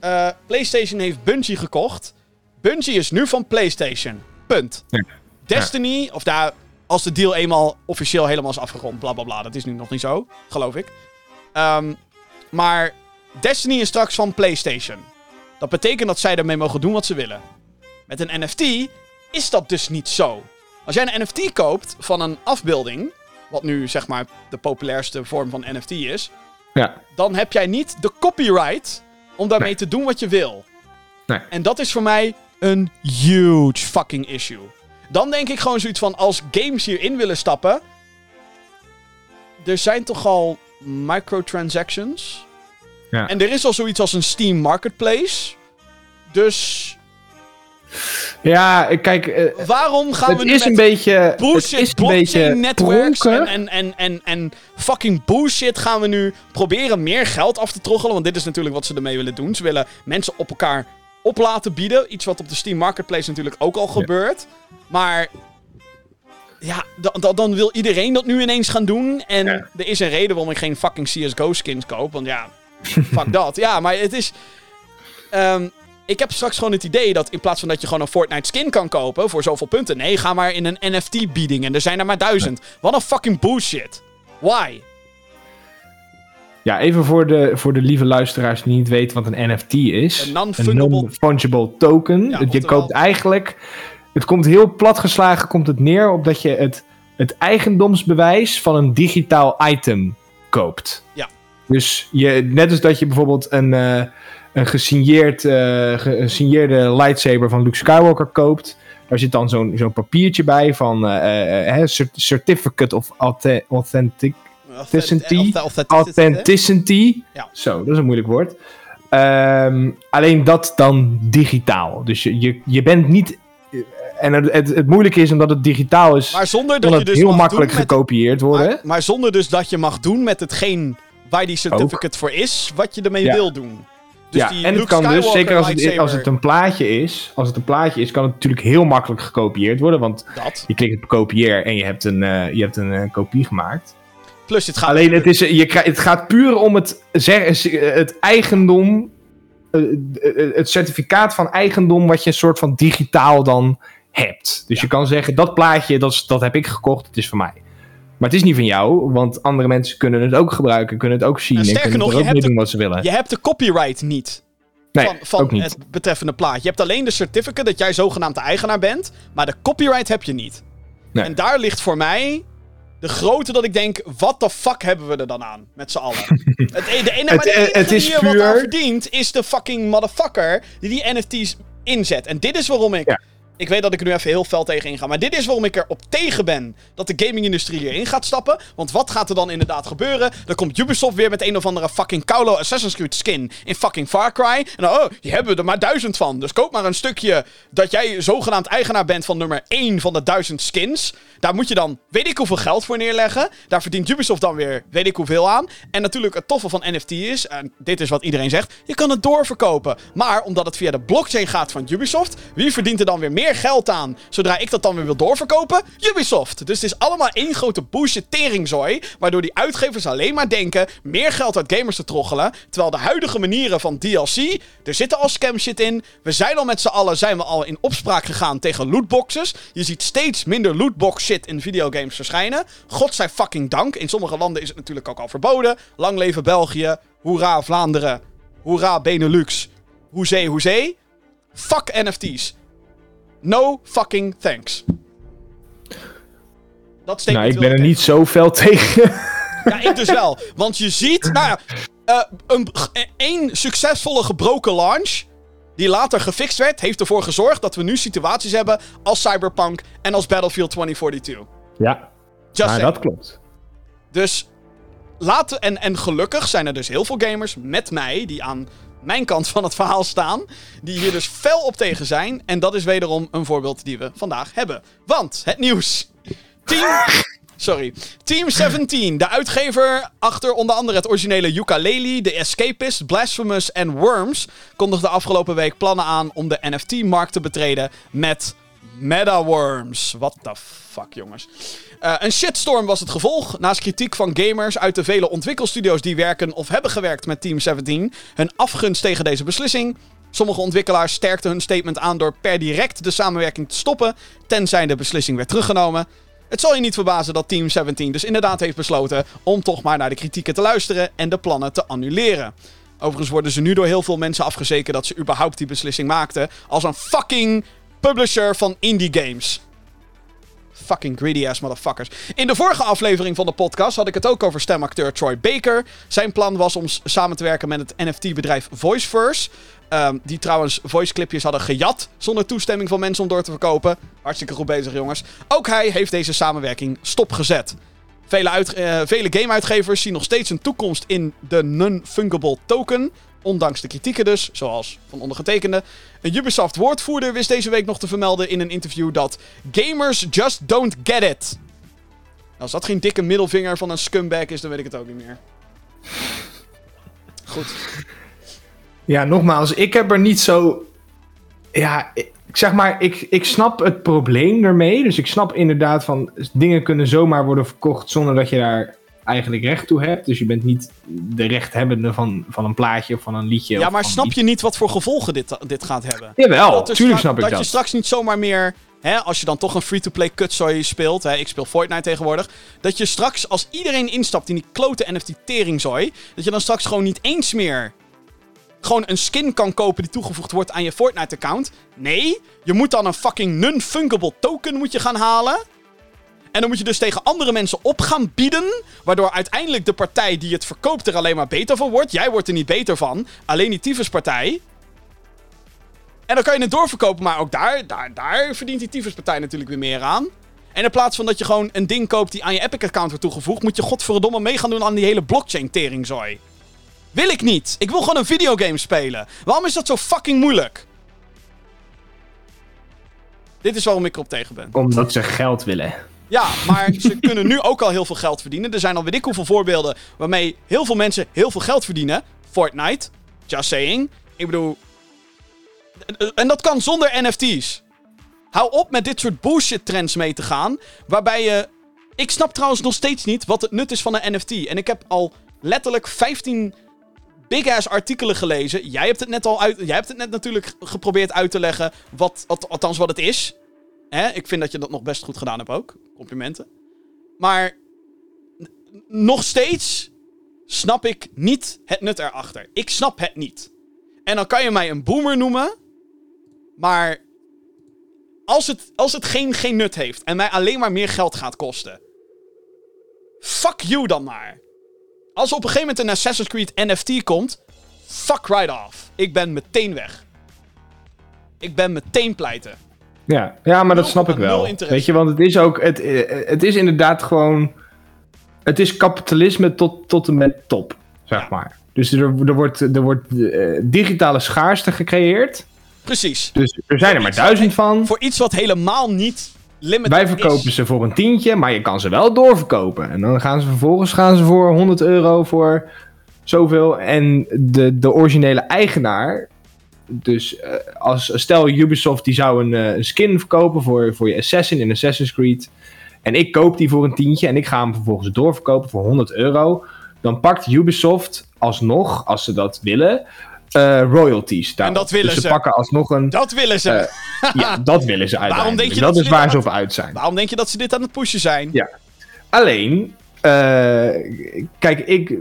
eh, PlayStation heeft Bungie gekocht. Bungie is nu van PlayStation. Punt.
Ja.
Destiny, of daar, als de deal eenmaal officieel helemaal is afgerond, bla bla bla. Dat is nu nog niet zo, geloof ik. Ehm, maar Destiny is straks van PlayStation. Dat betekent dat zij ermee mogen doen wat ze willen. Met een NFT is dat dus niet zo. Als jij een NFT koopt van een afbeelding, wat nu zeg maar de populairste vorm van NFT is,
ja.
dan heb jij niet de copyright om daarmee
Nee.
te doen wat je wil.
Nee.
En dat is voor mij een huge fucking issue. Dan denk ik gewoon zoiets van, als games hierin willen stappen, er zijn toch al microtransactions.
Ja.
En er is al zoiets als een Steam Marketplace. Dus
Ja, kijk, eh,
waarom gaan we
het
nu
is
met
een beetje. het
bullshit
is een beetje pronken.
en, en, en, en, en fucking bullshit gaan we nu proberen meer geld af te troggelen. Want dit is natuurlijk wat ze ermee willen doen. Ze willen mensen op elkaar op laten bieden. Iets wat op de Steam Marketplace natuurlijk ook al gebeurt. Maar ja, da- da- dan wil iedereen dat nu ineens gaan doen. En
Ja.
er is een reden waarom ik geen fucking CSGO skins koop. Want ja, fuck dat. Ja, maar het is... ehm, ik heb straks gewoon het idee dat in plaats van dat je gewoon een Fortnite skin kan kopen voor zoveel punten. Nee, ga maar in een NFT bieding en er zijn er maar duizend. Wat een fucking bullshit. Why?
Ja, even voor de, voor de lieve luisteraars die niet weten wat een NFT is.
Een non-fungible-
non-fungible token.
Ja,
je koopt eigenlijk... Het komt heel platgeslagen komt het neer op dat je het, het eigendomsbewijs van een digitaal item koopt.
Ja.
Dus je, net als dat je bijvoorbeeld een, eh, een gesigneerd, eh, gesigneerde lightsaber van Luke Skywalker koopt. Daar zit dan zo'n zo'n papiertje bij van cert- Certificate of Auth- Authentic Authenticity. Authenticity.
Ja.
Zo, dat is een moeilijk woord. Ehm, alleen dat dan digitaal. Dus je, je, je bent niet. En het, het, het moeilijke is omdat het digitaal is.
Maar zonder dat
kan
je
het
dus
heel makkelijk
met,
gekopieerd worden.
maar, maar zonder dus dat je mag doen met hetgeen waar die certificate voor is, wat je ermee
Ja.
wil doen. Dus
ja,
die
en het kan dus, zeker als het, als het een plaatje is, als het een plaatje is, kan het natuurlijk heel makkelijk gekopieerd worden. Want
Dat.
je klikt op kopieer en je hebt een, eh, je hebt een eh, kopie gemaakt.
Plus het gaat
Alleen het, is, je krijgt, het gaat puur om het, zeg, het eigendom, eh, eh, het certificaat van eigendom wat je een soort van digitaal dan hebt. Dus je kan zeggen, dat plaatje, dat, dat heb ik gekocht, het is van mij. Maar het is niet van jou, want andere mensen kunnen het ook gebruiken, kunnen het ook zien
En
en,
sterker
kunnen
nog, je hebt
doen wat ze willen.
Je hebt de copyright niet.
nee,
van,
niet.
het betreffende plaatje. Je hebt alleen de certificate dat jij zogenaamd de eigenaar bent, maar de copyright heb je niet.
Nee.
En daar ligt voor mij de grootte dat ik denk, wat de fuck hebben we er dan aan, met z'n allen? het, e- de ene, maar de
Het-
enige
het is
hier wat
puur-
aan verdient, is de fucking motherfucker die die NFT's inzet. En dit is waarom ik...
Ja.
Ik weet dat ik er nu even heel fel tegen inga. Maar dit is waarom ik erop tegen ben dat de gaming-industrie hierin gaat stappen. Want wat gaat er dan inderdaad gebeuren? Dan komt Ubisoft weer met een of andere fucking Kaulo Assassin's Creed skin in fucking Far Cry. En dan, oh, die hebben we er maar duizend van. Dus koop maar een stukje dat jij zogenaamd eigenaar bent van nummer 1 van de duizend skins. Daar moet je dan weet ik hoeveel geld voor neerleggen. Daar verdient Ubisoft dan weer weet ik hoeveel aan. En natuurlijk het toffe van NFT is, en dit is wat iedereen zegt, je kan het doorverkopen. Maar omdat het via de blockchain gaat van Ubisoft, wie verdient er dan weer meer geld aan zodra ik dat dan weer wil doorverkopen? Ubisoft. Dus het is allemaal één grote bullshit waardoor die uitgevers alleen maar denken meer geld uit gamers te troggelen, terwijl de huidige manieren van DLC, er zitten al scam shit in. We zijn al met z'n allen zijn we al in opspraak gegaan tegen lootboxes. Je ziet steeds minder lootbox shit in videogames verschijnen. God zij fucking dank. In sommige landen is het natuurlijk ook al verboden. Lang leven België. Hoera Vlaanderen. Hoera Benelux. Hoezee, hoezee. Fuck NFT's. No fucking thanks. Dat steekt
Nou, ik ben er
tegen.
niet zo fel tegen.
Ja, ik dus wel. Want je ziet, nou ja, eh, een, één succesvolle gebroken launch. Die later gefixt werd, heeft ervoor gezorgd dat we nu situaties hebben als Cyberpunk en als Battlefield 2042.
ja,
Just
maar
saying.
dat klopt.
Dus laten, en, en gelukkig zijn er dus heel veel gamers met mij die aan mijn kant van het verhaal staan. Die hier dus fel op tegen zijn. En dat is wederom een voorbeeld die we vandaag hebben. Want het nieuws. Team. Sorry. Team 17, de uitgever achter onder andere het originele Yooka-Laylee, The Escapist, Blasphemous en Worms, kondigde afgelopen week plannen aan om de NFT-markt te betreden met MetaWorms. What the fuck, jongens. Eh, een shitstorm was het gevolg. Naast kritiek van gamers uit de vele ontwikkelstudio's die werken of hebben gewerkt met Team 17, hun afgunst tegen deze beslissing. Sommige ontwikkelaars sterkten hun statement aan door per direct de samenwerking te stoppen, tenzij de beslissing werd teruggenomen. Het zal je niet verbazen dat Team 17 dus inderdaad heeft besloten om toch maar naar de kritieken te luisteren en de plannen te annuleren. Overigens worden ze nu door heel veel mensen afgezeken dat ze überhaupt die beslissing maakten als een fucking publisher van indie games. Fucking greedy ass motherfuckers. In de vorige aflevering van de podcast had ik het ook over stemacteur Troy Baker. Zijn plan was om samen te werken met het NFT-bedrijf VoiceVerse. Ehm, die trouwens voiceclipjes hadden gejat zonder toestemming van mensen om door te verkopen. Hartstikke goed bezig, jongens. Ook hij heeft deze samenwerking stopgezet. Vele, eh, vele gameuitgevers zien nog steeds een toekomst in de non-fungible token. Ondanks de kritieken dus, zoals van ondergetekende. Een Ubisoft-woordvoerder wist deze week nog te vermelden in een interview dat gamers just don't get it. Als dat geen dikke middelvinger van een scumbag is, dan weet ik het ook niet meer. Goed.
Ja, nogmaals, ik heb er niet zo. Ja, ik zeg maar, ik, ik snap het probleem ermee. Dus ik snap inderdaad van dingen kunnen zomaar worden verkocht zonder dat je daar eigenlijk recht toe hebt. Dus je bent niet de rechthebbende van, van een plaatje of van een liedje.
Ja, maar snap
iets.
je niet wat voor gevolgen dit, dit gaat hebben?
Jawel,
Dat
tuurlijk snap ik dat.
Dat je straks niet zomaar meer, hè, als je dan toch een free-to-play kutzooi speelt, hè, ik speel Fortnite tegenwoordig, dat je straks, als iedereen instapt in die klote NFT-teringzooi, dat je dan straks gewoon niet eens meer gewoon een skin kan kopen die toegevoegd wordt aan je Fortnite-account. Nee, je moet dan een fucking non-fungible token moet je gaan halen. En dan moet je dus tegen andere mensen op gaan bieden. Waardoor uiteindelijk de partij die het verkoopt er alleen maar beter van wordt. Jij wordt er niet beter van. Alleen die tyfuspartij. En dan kan je het doorverkopen, maar ook daar, daar, daar verdient die tyfuspartij natuurlijk weer meer aan. En in plaats van dat je gewoon een ding koopt die aan je Epic-account wordt toegevoegd, moet je godverdomme mee gaan doen aan die hele blockchain-teringzooi. Wil ik niet. Ik wil gewoon een videogame spelen. Waarom is dat zo fucking moeilijk? Dit is waarom ik erop tegen ben.
Omdat ze geld willen.
Ja, maar ze kunnen nu ook al heel veel geld verdienen. Er zijn al weet ik hoeveel voorbeelden waarmee heel veel mensen heel veel geld verdienen. Fortnite, just saying. Ik bedoel... En dat kan zonder NFT's. Hou op met dit soort bullshit trends mee te gaan. Waarbij je... Ik snap trouwens nog steeds niet wat het nut is van een NFT. En ik heb al letterlijk 15 big-ass artikelen gelezen. Jij hebt het net al uit... Jij hebt het net natuurlijk geprobeerd uit te leggen. Wat, althans wat het is. Ik vind dat je dat nog best goed gedaan hebt ook. Complimenten. Maar nog steeds snap ik niet het nut erachter. Ik snap het niet. En dan kan je mij een boomer noemen. Maar als het, als het geen, geen nut heeft en mij alleen maar meer geld gaat kosten. Fuck you dan maar. Als op een gegeven moment een Assassin's Creed NFT komt. Fuck right off. Ik ben meteen weg. Ik ben meteen pleiten.
Ja, ja maar dat snap ik wel. Weet je, want het is ook. Het, eh, het is inderdaad gewoon. Het is kapitalisme tot, tot en met top, zeg maar. Dus er, er wordt, er wordt eh, digitale schaarste gecreëerd.
Precies.
Dus er zijn er maar duizend van.
Voor iets wat helemaal niet limited
Wij verkopen
is.
ze voor een tientje, maar je kan ze wel doorverkopen. En dan gaan ze vervolgens gaan ze voor 100 euro voor zoveel. En de, de originele eigenaar, dus eh, als, stel Ubisoft die zou een, eh, een skin verkopen voor, voor je Assassin in Assassin's Creed. En ik koop die voor een tientje en ik ga hem vervolgens doorverkopen voor 100 euro. Dan pakt Ubisoft alsnog, als ze dat willen, eh, royalties. daarop.
dat willen
dus ze.
ze.
pakken alsnog een...
Dat willen ze.
Ja, dat willen ze uiteindelijk.
denk je
dat, is waar ze op uit zijn.
Waarom denk je dat ze dit aan het pushen zijn?
Ja. Alleen, kijk, ik,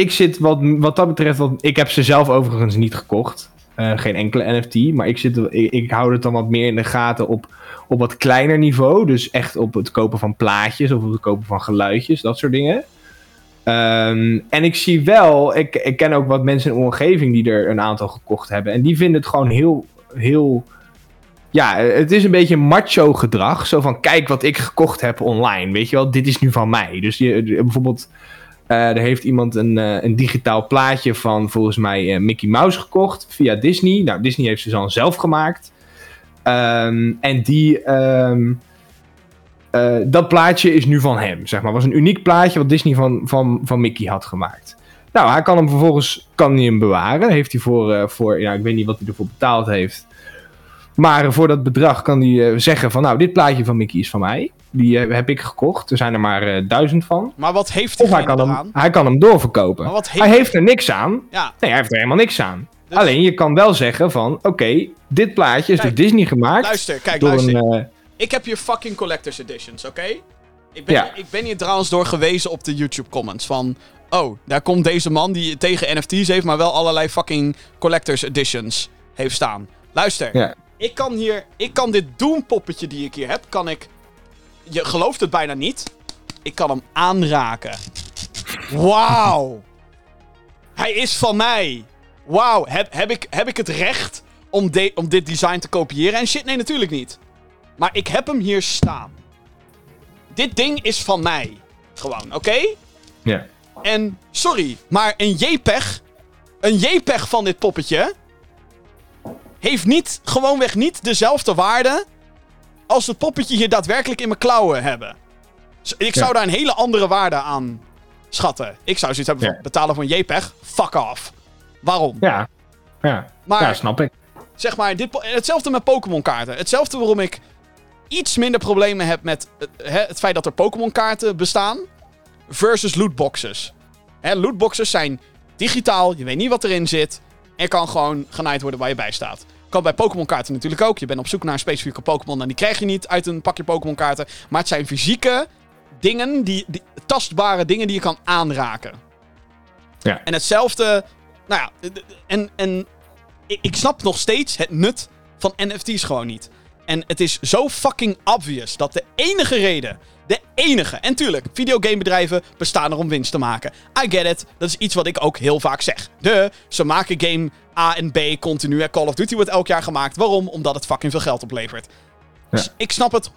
ik zit wat, wat dat betreft, wat, ik heb ze zelf overigens niet gekocht. Eh, geen enkele NFT, maar ik, zit, ik, hou het dan wat meer in de gaten op, op wat kleiner niveau. Dus echt op het kopen van plaatjes of op het kopen van geluidjes, dat soort dingen. Ehm, en ik zie wel, ik, ik ken ook wat mensen in de omgeving die er een aantal gekocht hebben. En die vinden het gewoon heel, heel ja, het is een beetje macho gedrag. Zo van, kijk wat ik gekocht heb online. Weet je wel, dit is nu van mij. Dus je, bijvoorbeeld, er heeft iemand een, eh, een digitaal plaatje van volgens mij eh, Mickey Mouse gekocht via Disney. Nou, Disney heeft ze dan zelf gemaakt. Ehm, en die, ehm, eh, dat plaatje is nu van hem, zeg maar. was een uniek plaatje wat Disney van, van, van Mickey had gemaakt. Nou, hij kan hem vervolgens kan hij hem bewaren. Heeft hij voor, eh, voor, ja, ik weet niet wat hij ervoor betaald heeft. Maar voor dat bedrag kan hij eh, zeggen van, nou, dit plaatje van Mickey is van mij. Die eh, heb ik gekocht. Er zijn er maar eh, duizend van.
Maar wat heeft
Of hij kan, hem, hij kan hem doorverkopen.
Maar wat heeft-
Hij heeft er niks aan.
Ja,
Nee, hij heeft er helemaal niks aan.
Dus-
Alleen je kan wel zeggen van, oké, dit plaatje is
Kijk,
door Disney gemaakt.
luister, kijk,
door
luister.
een,
Ik heb hier fucking collector's editions, oké? Ik, ben
Ja.
hier- ik ben hier trouwens door gewezen op de YouTube comments van... Oh, daar komt deze man die tegen NFT's heeft, maar wel allerlei fucking collector's editions heeft staan. Luister,
Ja.
Ik kan hier... Ik kan dit Doom poppetje die ik hier heb, kan ik... Je gelooft het bijna niet. Ik kan hem aanraken. Wauw. Hij is van mij. Wauw. Heb, heb, ik, heb ik het recht om, de, om dit design te kopiëren? En shit, nee, natuurlijk niet. Maar ik heb hem hier staan. Dit ding is van mij. Gewoon, oké?
ja.
En sorry, maar een JPEG. Een JPEG van dit poppetje. Heeft niet, gewoonweg niet dezelfde waarde. als het poppetje hier daadwerkelijk in mijn klauwen hebben. Z- Ik zou
Ja.
daar een hele andere waarde aan schatten. Ik zou zoiets hebben van
Ja.
betalen voor een JPEG. Fuck off. Waarom?
Ja. Ja.
Maar-
ja, snap ik.
zeg maar, dit, hetzelfde met Pokémon kaarten. Hetzelfde waarom ik iets minder problemen heb met het, hè, het feit dat er Pokémon kaarten bestaan. Versus lootboxes. Hè, lootboxes zijn digitaal, je weet niet wat erin zit. En kan gewoon genaaid worden waar je bij staat. Kan bij Pokémon kaarten natuurlijk ook. Je bent op zoek naar een specifieke Pokémon en die krijg je niet uit een pakje Pokémon kaarten. Maar het zijn fysieke dingen, die, die, tastbare dingen die je kan aanraken.
Ja.
En hetzelfde, nou ja, en, en ik, ik snap nog steeds het nut van NFT's gewoon niet. En het is zo fucking obvious dat de enige reden, de enige, en tuurlijk, videogamebedrijven bestaan er om winst te maken. I get it, dat is iets wat ik ook heel vaak zeg. De, ze maken game A en B continu. Call of Duty wordt elk jaar gemaakt. Waarom? Omdat het fucking veel geld oplevert.
Ja.
Dus ik snap het 100%.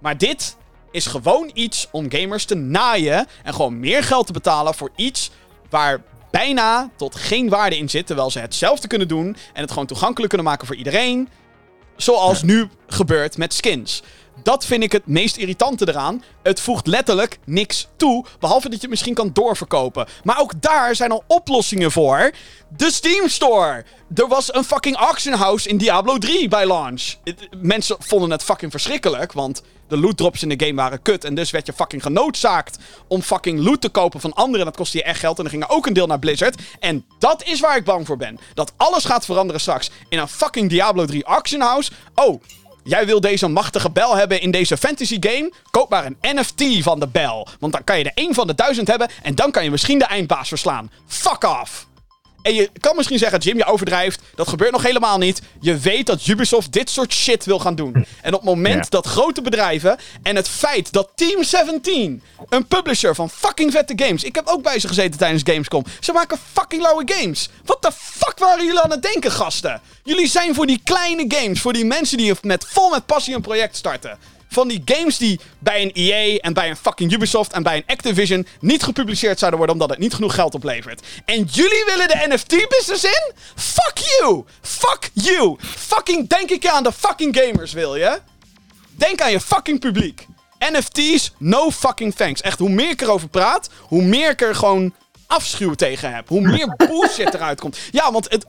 Maar dit is gewoon iets om gamers te naaien en gewoon meer geld te betalen voor iets waar bijna tot geen waarde in zit, terwijl ze hetzelfde kunnen doen en het gewoon toegankelijk kunnen maken voor iedereen. Zoals nu gebeurt met skins. Dat vind ik het meest irritante eraan. Het voegt letterlijk niks toe, behalve dat je het misschien kan doorverkopen. Maar ook daar zijn al oplossingen voor. De Steam Store. Er was een fucking auction house in Diablo 3 bij launch. Mensen vonden het fucking verschrikkelijk, want de loot drops in de game waren kut. En dus werd je fucking genoodzaakt om fucking loot te kopen van anderen. En dat kostte je echt geld. En dan ging er ook een deel naar Blizzard. En dat is waar ik bang voor ben. Dat alles gaat veranderen straks in een fucking Diablo 3 auction house. Oh, Jij wil deze machtige bel hebben in deze fantasy game? Koop maar een NFT van de bel. Want dan kan je er één van de duizend hebben en dan kan je misschien de eindbaas verslaan. Fuck off! En je kan misschien zeggen, Jim, je overdrijft. Dat gebeurt nog helemaal niet. Je weet dat Ubisoft dit soort shit wil gaan doen. En op het moment
Ja.
dat grote bedrijven... en het feit dat Team 17, een publisher van fucking vette games... Ik heb ook bij ze gezeten tijdens Gamescom. Ze maken fucking lauwe games. Wat de fuck waren jullie aan het denken, gasten? Jullie zijn voor die kleine games. Voor die mensen die met, vol met passie een project starten. Van die games die bij een EA en bij een fucking Ubisoft en bij een Activision niet gepubliceerd zouden worden omdat het niet genoeg geld oplevert. En jullie willen de NFT-business in? Fuck you! Fuck you! Fucking denk ik aan de fucking gamers, wil je? Denk aan je fucking publiek. NFT's, no fucking thanks. Echt, hoe meer ik erover praat, hoe meer ik er gewoon afschuw tegen heb. Hoe meer bullshit eruit komt. Ja, want, het,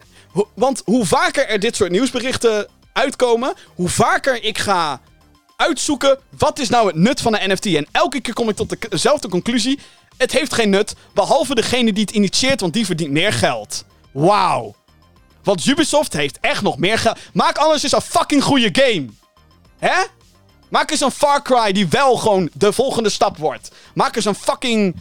want hoe vaker er dit soort nieuwsberichten uitkomen, hoe vaker ik ga uitzoeken wat is nou het nut van een NFT. En elke keer kom ik tot de- dezelfde conclusie. Het heeft geen nut, behalve degene die het initieert, want die verdient meer geld. Wauw. Want Ubisoft heeft echt nog meer geld. Maak anders eens een fucking goede game. Hè? Maak eens een Far Cry die wel gewoon de volgende stap wordt. Maak eens een fucking,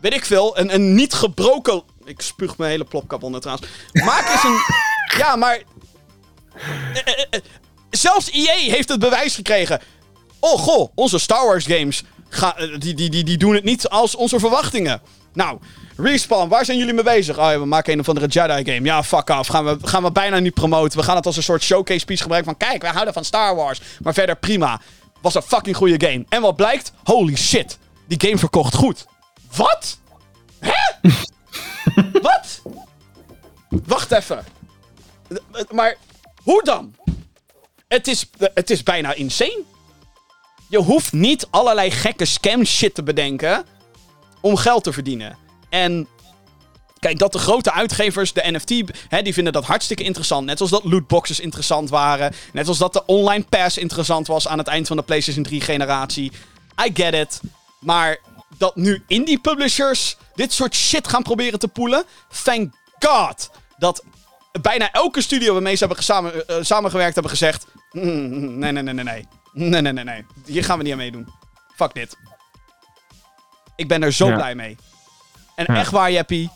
weet ik veel, een, een niet gebroken... Ik spuug mijn hele plopkap onder trouwens. Maak eens een... Ja, maar... Zelfs EA heeft het bewijs gekregen. Oh goh, onze Star Wars games ga, die, die, die, die doen het niet als onze verwachtingen. Nou, Respawn, waar zijn jullie mee bezig? Oh ja, we maken een of andere Jedi game. Ja, fuck off. Gaan we, gaan we bijna niet promoten. We gaan het als een soort showcase piece gebruiken van... Kijk, wij houden van Star Wars. Maar verder prima. Was een fucking goede game. En wat blijkt? Holy shit. Die game verkocht goed. Wat? Hè? wat? Wacht even. Maar hoe dan? Het is, het is bijna insane. Je hoeft niet allerlei gekke scam shit te bedenken om geld te verdienen. En kijk, dat de grote uitgevers, de NFT, hè, die vinden dat hartstikke interessant. Net zoals dat lootboxes interessant waren. Net zoals dat de online pass interessant was aan het eind van de PlayStation 3 generatie. I get it. Maar dat nu indie publishers dit soort shit gaan proberen te poelen. Thank God dat bijna elke studio waarmee ze hebben gesamen, eh, samengewerkt hebben gezegd... "Mm, nee, nee, nee, nee, nee. Nee, nee, nee, nee. Hier gaan we niet aan meedoen. Fuck dit. Ik ben er zo
Ja.
blij mee. En
Ja.
echt waar, Jeppie.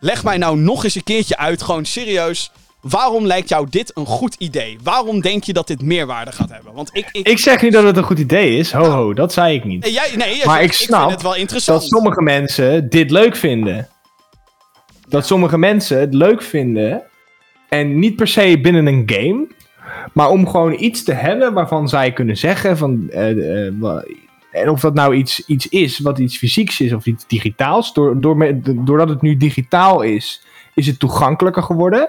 Leg mij nou nog eens een keertje uit, gewoon serieus. Waarom lijkt jou dit een goed idee? Waarom denk je dat dit meerwaarde gaat hebben? Want ik... ik,
Ik zeg niet dat het een goed idee is. Ho, ho, dat zei ik niet.
nee, jij, nee, jij
Maar ik snap
het wel interessant.
dat sommige mensen dit leuk vinden. Dat sommige mensen het leuk vinden. En niet per se binnen een game. Maar om gewoon iets te hebben waarvan zij kunnen zeggen van. eh, eh, en of dat nou iets, iets is, wat iets fysieks is of iets digitaals. Door, door, doordat het nu digitaal is, is het toegankelijker geworden.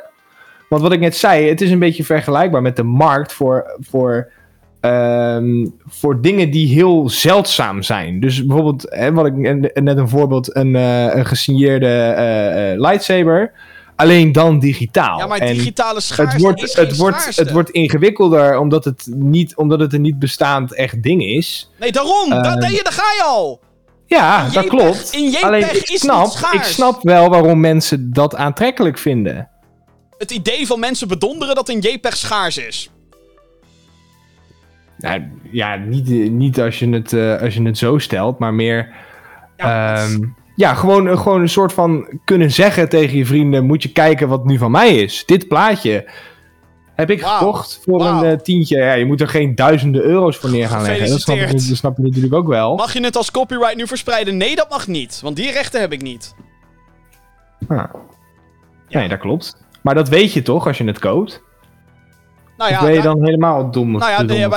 Want wat ik net zei, het is een beetje vergelijkbaar met de markt voor, voor ehm, voor dingen die heel zeldzaam zijn. Dus bijvoorbeeld, hè, wat ik net een voorbeeld, een, eh, een gesigneerde lightsaber. Alleen dan digitaal.
ja, maar
En
digitale schaarste
het wordt,
is
het, wordt,
schaarste.
het wordt ingewikkelder omdat het, niet, omdat het een niet bestaand echt ding is.
Nee, daarom! daar,
Ehm,
nee, daar ga je al!
Ja, dat klopt.
in JPEG
Alleen ik
is
snap, ik snap wel waarom mensen dat aantrekkelijk vinden.
Het idee van mensen bedonderen dat een JPEG schaars is.
Nou, ja, niet, niet als, je het, eh, als je het zo stelt, maar meer.
Ja,
Ja, ja gewoon, eh, gewoon een soort van kunnen zeggen tegen je vrienden: moet je kijken wat nu van mij is. Dit plaatje heb ik gekocht voor een eh, tientje. Ja, je moet er geen duizenden euro's voor neer gaan leggen. Dat snap, ik, dat snap natuurlijk ook wel.
Mag je het als copyright nu verspreiden? Nee, dat mag niet. Want die rechten heb ik niet.
Ah. Nee, dat klopt. Maar dat weet je toch als je het koopt?
Nou
of
ja,
ben je dan helemaal dom?
nou ja, nee,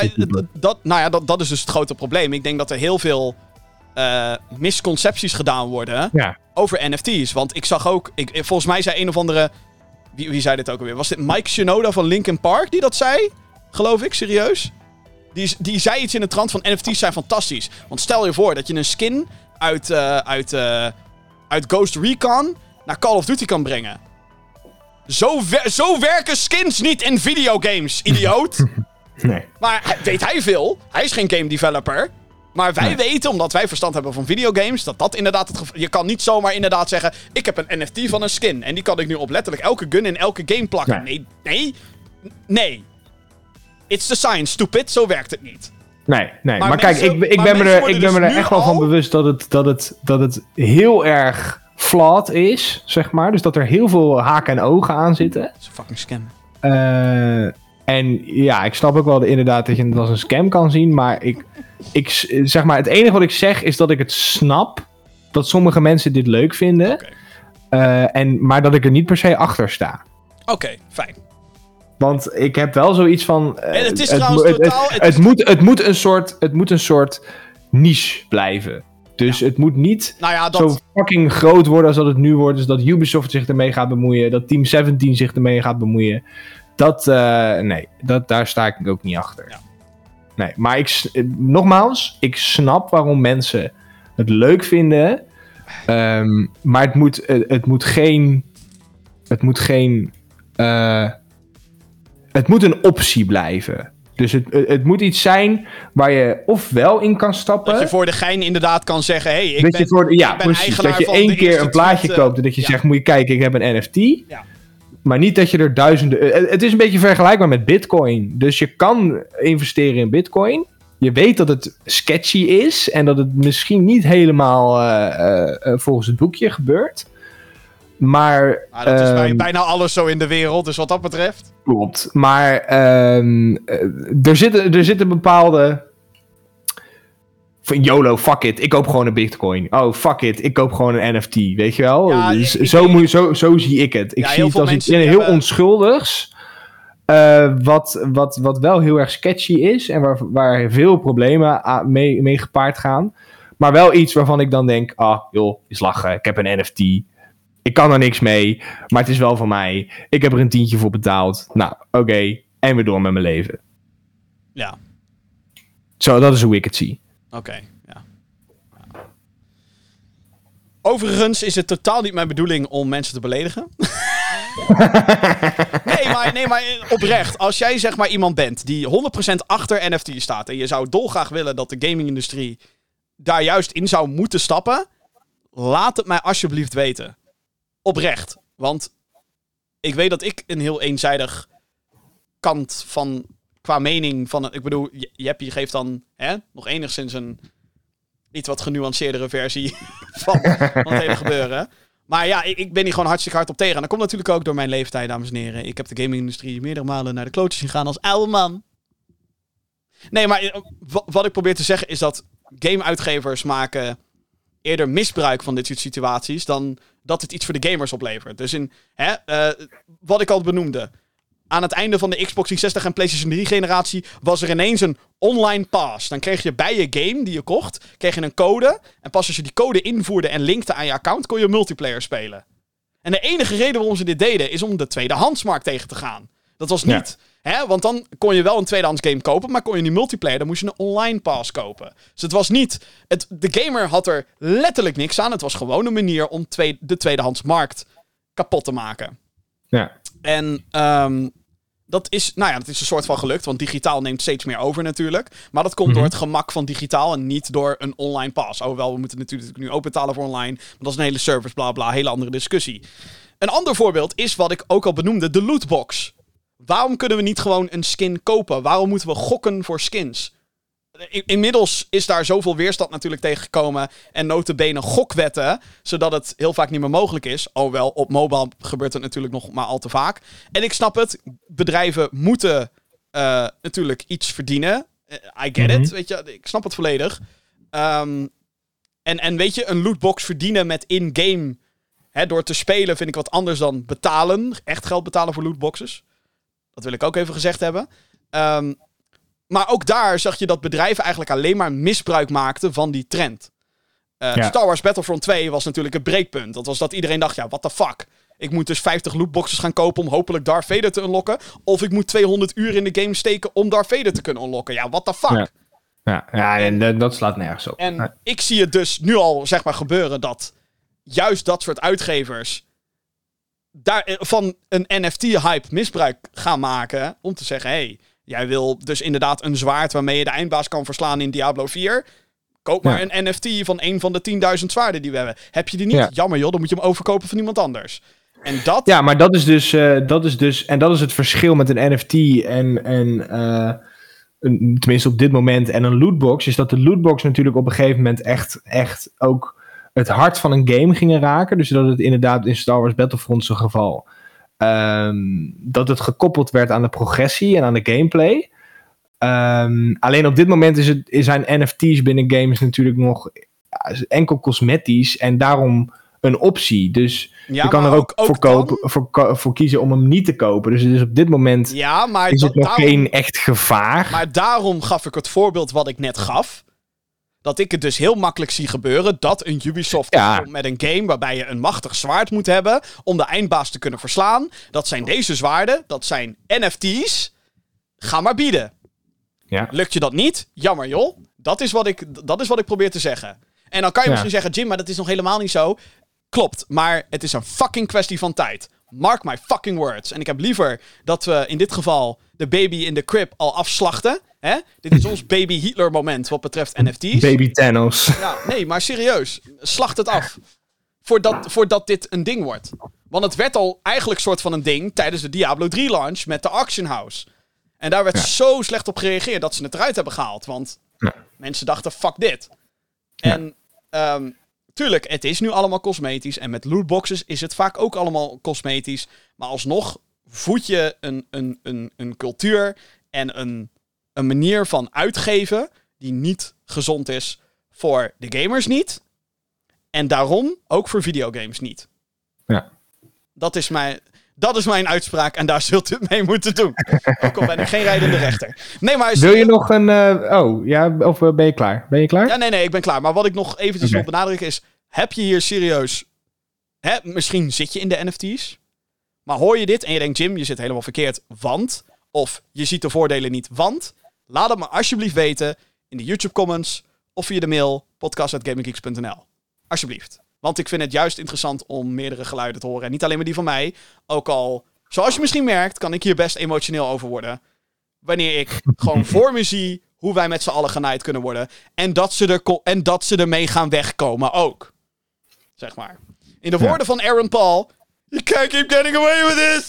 dat, nou ja dat, dat is dus het grote probleem. Ik denk dat er heel veel eh, misconcepties gedaan worden
Ja.
over NFT's. Want ik zag ook, ik, volgens mij zei een of andere. Wie, wie zei dit ook alweer? Was dit Mike Shinoda van Linkin Park die dat zei? Geloof ik, serieus? Die, die zei iets in de trant van NFT's zijn fantastisch. Want stel je voor dat je een skin uit, eh, uit, eh, uit Ghost Recon naar Call of Duty kan brengen. Zo, wer- zo werken skins niet in videogames, idioot.
Nee.
Maar weet hij veel? Hij is geen game developer. Maar wij
Nee.
weten, omdat wij verstand hebben van videogames, dat dat inderdaad het geval... Je kan niet zomaar inderdaad zeggen, ik heb een NFT van een skin. En die kan ik nu op letterlijk elke gun in elke game plakken. Nee, nee, nee. It's the science, stupid. Zo werkt het niet.
Nee, nee.
Maar
Maar, kijk, ik, ik
maar
ben me er, ik ben me er echt wel van bewust dat het, dat, het, dat het heel erg flawed is, zeg maar. Dus dat er heel veel haken en ogen aan zitten.
Dat is een fucking scam.
Eh, en ja, ik snap ook wel de, inderdaad dat je het als een scam kan zien. Maar ik, ik, zeg maar, het enige wat ik zeg is dat ik het snap dat sommige mensen dit leuk vinden. Eh, en, maar dat ik er niet per se achter sta.
Oké, fijn.
Want ik heb wel zoiets van. eh,
En het is trouwens
het,
totaal-
Het, moet, het, moet een soort, het moet een soort niche blijven. Dus het moet niet
Nou ja,
zo
dat...
fucking groot worden als dat het nu wordt. Dus dat Ubisoft zich ermee gaat bemoeien. Dat Team 17 zich ermee gaat bemoeien. Dat, eh, nee, dat, daar sta ik ook niet achter.
Ja.
Nee, maar ik, eh, nogmaals, ik snap waarom mensen het leuk vinden. Ehm, maar het moet, het, het moet geen. Het moet geen. eh, het moet een optie blijven. Dus het, het, moet iets zijn waar je ofwel in kan stappen.
Dat je voor de gein inderdaad kan zeggen: hé, hey, ik
dat
ben,
je voor, ja,
ik ben
precies. Dat je één keer een plaatje
eh,
koopt en dat je
ja.
zegt: moet je kijken, ik heb een NFT.
Ja.
Maar niet dat je er duizenden. eh, Het is een beetje vergelijkbaar met Bitcoin. Dus je kan investeren in Bitcoin. Je weet dat het sketchy is en dat het misschien niet helemaal eh, eh, volgens het boekje gebeurt. Maar.
Maar dat is bij
ehm,
bijna alles zo in de wereld, dus wat dat betreft.
Klopt. Maar ehm, eh, er, zit, er zit een bepaalde. Van YOLO, fuck it. Ik koop gewoon een Bitcoin. Oh, fuck it. Ik koop gewoon een NFT. Weet je wel?
Ja,
Dus
ik-
zo, moet, zo, zo zie ik het. Ik
Ja,
zie het als iets heel
hebben-
onschuldigs. eh, wat, wat, wat wel heel erg sketchy is. En waar, waar veel problemen mee, mee gepaard gaan. Maar wel iets waarvan ik dan denk: ah, joh, is lachen. Ik heb een NFT. Ik kan er niks mee, maar het is wel van mij. Ik heb er een tientje voor betaald. Nou, oké. En weer door met mijn leven.
Ja,
Zo, dat is hoe ik het zie.
Oké. ja. Overigens is het totaal niet mijn bedoeling om mensen te beledigen. nee, maar, nee, maar oprecht. Als jij zeg maar iemand bent die 100% achter NFT staat... en je zou dolgraag willen dat de gaming-industrie daar juist in zou moeten stappen... laat het mij alsjeblieft weten. Oprecht. Want ik weet dat ik een heel eenzijdig kant van... qua mening van... Ik bedoel, Jeppie geeft dan hè, nog enigszins een iets wat genuanceerdere versie van, van het gebeuren. Maar ja, ik, ik ben hier gewoon hartstikke hard op tegen. En dat komt natuurlijk ook door mijn leeftijd, dames en heren. Ik heb de gaming-industrie meerdere malen naar de klootjes zien gaan als oude man. Nee, maar eh, wa- wat ik probeer te zeggen is dat game-uitgevers maken eerder misbruik van dit soort situaties dan dat het iets voor de gamers oplevert. Dus in hè, eh, wat ik al benoemde. Aan het einde van de Xbox 360 en PlayStation 3 generatie was er ineens een online pass. Dan kreeg je bij je game die je kocht, kreeg je een code. En pas als je die code invoerde en linkte aan je account, kon je multiplayer spelen. En de enige reden waarom ze dit deden, is om de tweedehandsmarkt tegen te gaan. Dat was
Ja.
niet. Hè? Want dan kon je wel een tweedehands game kopen, maar kon je niet multiplayer, dan moest je een online pass kopen. Dus het was niet. Het, de gamer had er letterlijk niks aan. Het was gewoon een manier om twee, de tweedehandsmarkt kapot te maken.
Ja.
En ehm, dat is, nou ja, dat is een soort van gelukt, want digitaal neemt steeds meer over natuurlijk. Maar dat komt door het gemak van digitaal en niet door een online pass. Hoewel, we moeten natuurlijk nu ook betalen voor online, maar dat is een hele service, bla bla, hele andere discussie. Een ander voorbeeld is wat ik ook al benoemde, de lootbox. Waarom kunnen we niet gewoon een skin kopen? Waarom moeten we gokken voor skins? Inmiddels is daar zoveel weerstand natuurlijk tegengekomen. En notabene gokwetten. Zodat het heel vaak niet meer mogelijk is. Alhoewel, op mobile gebeurt het natuurlijk nog maar al te vaak. En ik snap het. Bedrijven moeten eh, natuurlijk iets verdienen. Eh, I get it. Weet je, ik snap het volledig. Ehm, en, en weet je, een lootbox verdienen met in-game. Hè, door te spelen vind ik wat anders dan betalen. Echt geld betalen voor lootboxes. Dat wil ik ook even gezegd hebben. Ehm, maar ook daar zag je dat bedrijven eigenlijk alleen maar misbruik maakten van die trend. Eh,
Ja.
Star Wars Battlefront 2 was natuurlijk het breekpunt. Dat was dat iedereen dacht, ja, what the fuck. Ik moet dus 50 lootboxes gaan kopen om hopelijk Darth Vader te unlocken. Of ik moet 200 uur in de game steken om Darth Vader te kunnen unlocken. Ja, what the fuck.
Ja. Ja, ja en dat- dat slaat nergens op.
En ik zie het dus nu al, zeg maar, gebeuren dat juist dat soort uitgevers daar, eh, van een NFT-hype misbruik gaan maken. Om te zeggen, hé, hey, jij wil dus inderdaad een zwaard waarmee je de eindbaas kan verslaan in Diablo 4. Koop maar
Ja.
een NFT van een van de 10.000 zwaarden die we hebben. Heb je die niet?
Ja.
Jammer joh, dan moet je hem overkopen van iemand anders. En dat...
Ja, maar dat is dus, eh, dat is dus, en dat is het verschil met een NFT en, en eh, een, tenminste op dit moment, en een lootbox, is dat de lootbox natuurlijk op een gegeven moment echt, echt ook het hart van een game gingen raken. Dus dat het inderdaad in Star Wars Battlefront zijn geval, ehm, dat het gekoppeld werd aan de progressie en aan de gameplay. Ehm, alleen op dit moment is het, zijn NFT's binnen games natuurlijk nog enkel cosmetisch en daarom een optie. Dus
Ja,
je kan er ook, voor, kopen, voor, voor kiezen om hem niet te kopen. Dus het is op dit moment
Ja, maar,
is het nog
daarom-
geen echt gevaar.
Maar daarom gaf ik het voorbeeld wat ik net gaf. Dat ik het dus heel makkelijk zie gebeuren dat een Ubisoft
Ja.
komt met een game waarbij je een machtig zwaard moet hebben om de eindbaas te kunnen verslaan. Dat zijn deze zwaarden, dat zijn NFT's. Ga maar bieden.
Ja.
Lukt je dat niet? Jammer joh. Dat is wat ik, dat is wat ik probeer te zeggen. En dan kan je
Ja.
misschien zeggen, Jim, maar dat is nog helemaal niet zo. Klopt, maar het is een fucking kwestie van tijd. Mark my fucking words. En ik heb liever dat we in dit geval de baby in de crib al afslachten. Hè? Dit is ons baby Hitler moment wat betreft NFT's.
Baby Thanos.
Ja, nee, maar serieus. Slacht het af. Voordat, voordat dit een ding wordt. Want het werd al eigenlijk soort van een ding tijdens de Diablo 3 launch met de Auction House. En daar werd
Ja.
zo slecht op gereageerd dat ze het eruit hebben gehaald. Want
Ja.
mensen dachten, fuck dit. En ehm, tuurlijk, het is nu allemaal cosmetisch. En met lootboxes is het vaak ook allemaal cosmetisch. Maar alsnog voed je een, een, een, een cultuur en een, een manier van uitgeven die niet gezond is voor de gamers niet. En daarom ook voor videogames niet.
Ja.
Dat is mijn, dat is mijn uitspraak en daar zult u het mee moeten doen. Ook al ben ik geen rijdende rechter. Nee, maar...
Wil je nog een... eh, oh, ja, of eh, ben je klaar? Ben je klaar?
Ja, nee, nee, ik ben klaar. Maar wat ik nog eventjes wil benadrukken is... Heb je hier serieus... Hè, misschien zit je in de NFT's. Maar hoor je dit en je denkt... Jim, je zit helemaal verkeerd, want... Of je ziet de voordelen niet, want... Laat het me alsjeblieft weten in de YouTube comments... Of via de mail podcast.gaminggeeks.nl. Alsjeblieft. Want ik vind het juist interessant om meerdere geluiden te horen. En niet alleen maar die van mij. Ook al, zoals je misschien merkt, kan ik hier best emotioneel over worden. Wanneer ik gewoon voor me zie hoe wij met z'n allen genaaid kunnen worden. En dat ze, er en dat ze ermee gaan wegkomen ook. Zeg maar. In de
Ja.
woorden van Aaron Paul. You can't keep getting away with this.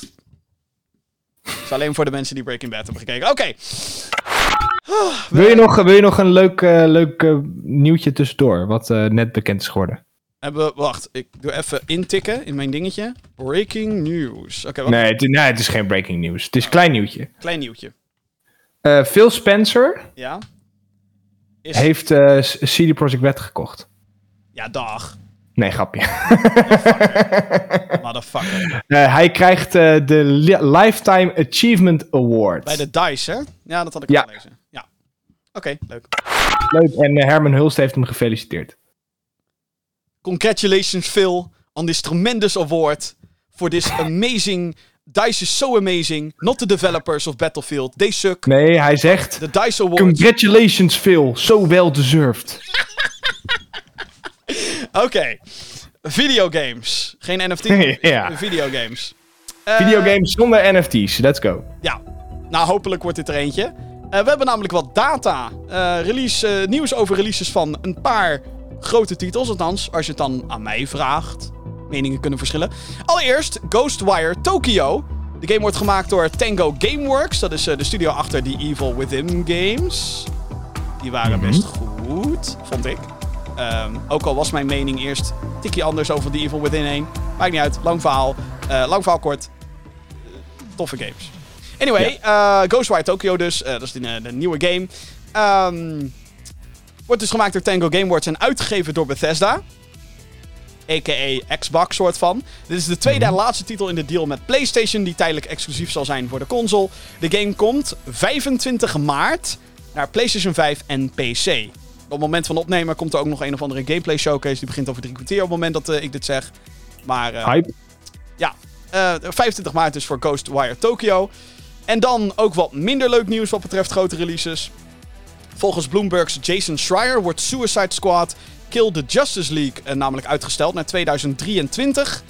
Dat is alleen voor de mensen die Breaking Bad hebben gekeken. Oké.
Wil je nog, wil je nog een leuk, eh, leuk eh, nieuwtje tussendoor, wat eh, net bekend is geworden?
Hebben we- Wacht, ik doe even intikken in mijn dingetje. Breaking news. Oké,
Nee het, nee, het is geen breaking news. Het is een klein nieuwtje.
klein nieuwtje.
Eh, Phil Spencer
Ja. Is...
heeft eh, CD Projekt Red gekocht.
Ja, dag.
Nee, grapje.
Motherfucker.
Eh, hij krijgt eh, de Li- Lifetime Achievement Award.
Bij de DICE, hè? Ja, dat had ik
Ja.
gelezen. Ja. Oké, leuk.
Leuk. En eh, Herman Hulst heeft hem gefeliciteerd.
Congratulations, Phil, on this tremendous award. For this amazing... DICE is so amazing. Not the developers of Battlefield. They suck.
Nee, hij zegt...
The DICE Awards.
Congratulations Phil, so well deserved.
Oké. Videogames. Geen NFT.
Ja.
Videogames. Eh,
Videogames zonder NFT's, let's go.
Ja, nou hopelijk wordt dit er eentje. Eh, we hebben namelijk wat data. Eh, release, nieuws over releases van een paar grote titels. Althans, als je het dan aan mij vraagt. Meningen kunnen verschillen. Allereerst Ghostwire Tokyo. De game wordt gemaakt door Tango Gameworks. Dat is de studio achter die Evil Within games. Die waren best goed, vond ik. Ehm, ook al was mijn mening eerst een tikje anders over die Evil Within 1. Maakt niet uit, lang verhaal. Eh, lang verhaal kort. Eh, toffe games. Anyway, eh, Ghostwire Tokyo dus. dat is de, de nieuwe game. Ehm, wordt dus gemaakt door Tango Gameworks en uitgegeven door Bethesda. A.k.a. Xbox soort van. Dit is de tweede en laatste titel in de deal met PlayStation... die tijdelijk exclusief zal zijn voor de console. De game komt 25 maart naar PlayStation 5 en PC. Op het moment van opnemen komt er ook nog een of andere gameplay showcase. Die begint over drie kwartier op het moment dat eh, ik dit zeg. Maar eh,
Hype.
ja, eh, 25 maart dus voor Ghostwire Tokyo. En dan ook wat minder leuk nieuws wat betreft grote releases. Volgens Bloomberg's Jason Schreier wordt Suicide Squad Kill the Justice League eh, namelijk uitgesteld naar 2023.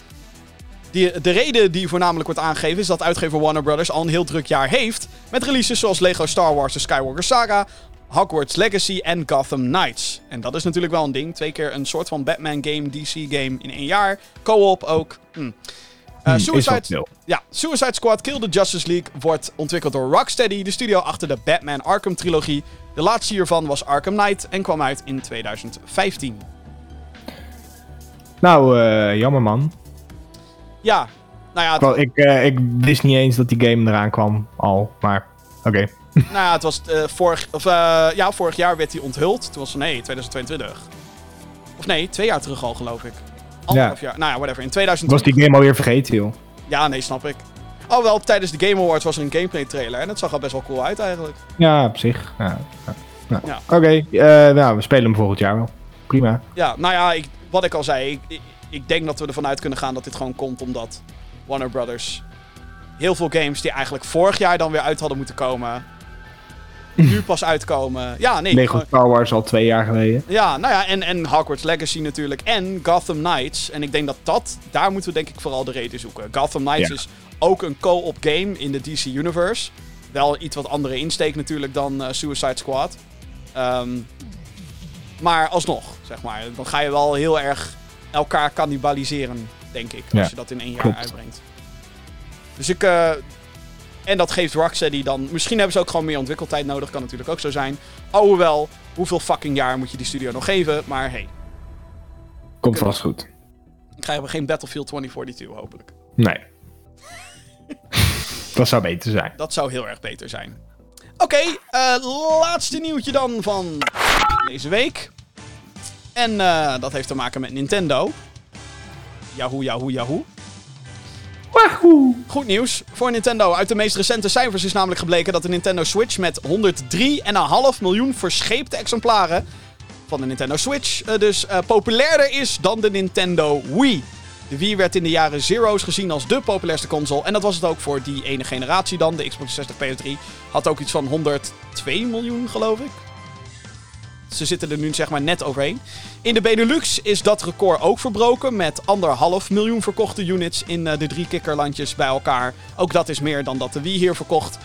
Die, de reden die voornamelijk wordt aangegeven is dat uitgever Warner Brothers al een heel druk jaar heeft. Met releases zoals Lego Star Wars The Skywalker Saga, Hogwarts Legacy en Gotham Knights. En dat is natuurlijk wel een ding. Twee keer een soort van Batman game, DC game in één jaar. Co-op ook. Hm. Eh,
is
Suicide, ja, Suicide Squad Kill the Justice League wordt ontwikkeld door Rocksteady, de studio achter de Batman Arkham trilogie. De laatste hiervan was Arkham Knight en kwam uit in 2015. Nou,
eh, jammer man.
Ja, nou ja, het,
Ik, eh, ik wist niet eens dat die game eraan kwam al, maar oké.
nou ja, het was eh, vorig, of, eh, ja, vorig jaar werd hij onthuld. Toen was nee, 2022. Of nee, twee jaar terug al, geloof ik. Anderhalf jaar. Nou ja, whatever. In 2020.
Was die game alweer vergeten, joh.
Ja, nee, snap ik. Oh, wel, tijdens de Game Awards was er een gameplay trailer. En dat zag er best wel cool uit eigenlijk.
Ja, op zich. Ja, ja, ja.
Ja.
Oké, eh, nou, we spelen hem volgend jaar wel. Prima.
Ja, nou ja, ik, wat ik al zei. Ik, ik, ik denk dat we ervan uit kunnen gaan dat dit gewoon komt omdat Warner Brothers heel veel games die eigenlijk vorig jaar dan weer uit hadden moeten komen, nu pas uitkomen. Ja, nee.
Lego Star Wars al twee jaar geleden.
ja, nou ja, en, en Hogwarts Legacy natuurlijk. En Gotham Knights. En ik denk dat dat, daar moeten we denk ik vooral de reden zoeken. Gotham Knights
Ja.
is ook een co-op game in de DC Universe. Wel iets wat andere insteek natuurlijk dan eh, Suicide Squad. Ehm, maar alsnog, zeg maar. Dan ga je wel heel erg elkaar cannibaliseren, denk ik. Als
Ja,
je dat in één jaar
klopt.
uitbrengt. Dus ik... eh, en dat geeft Rocksteady dan... Misschien hebben ze ook gewoon meer ontwikkeltijd nodig. Kan natuurlijk ook zo zijn. Alhoewel, hoeveel fucking jaar moet je die studio nog geven? Maar hey,
Komt vast goed.
krijgen we geen Battlefield 2042 hopelijk.
Nee. dat zou beter zijn.
Dat zou heel erg beter zijn. Oké, eh, laatste nieuwtje dan van deze week. En eh, dat heeft te maken met Nintendo. Yahoo, Yahoo, Yahoo. Goed nieuws voor Nintendo. Uit de meest recente cijfers is namelijk gebleken dat de Nintendo Switch met 103,5 miljoen verscheepte exemplaren van de Nintendo Switch eh, dus eh, populairder is dan de Nintendo Wii. De Wii werd in de jaren zero's gezien als de populairste console. En dat was het ook voor die ene generatie dan. De Xbox 360 PS3 had ook iets van 102 miljoen, geloof ik. Ze zitten er nu zeg maar net overheen. In de Benelux is dat record ook verbroken met anderhalf miljoen verkochte units in eh, de drie kikkerlandjes bij elkaar. Ook dat is meer dan dat de Wii hier verkocht.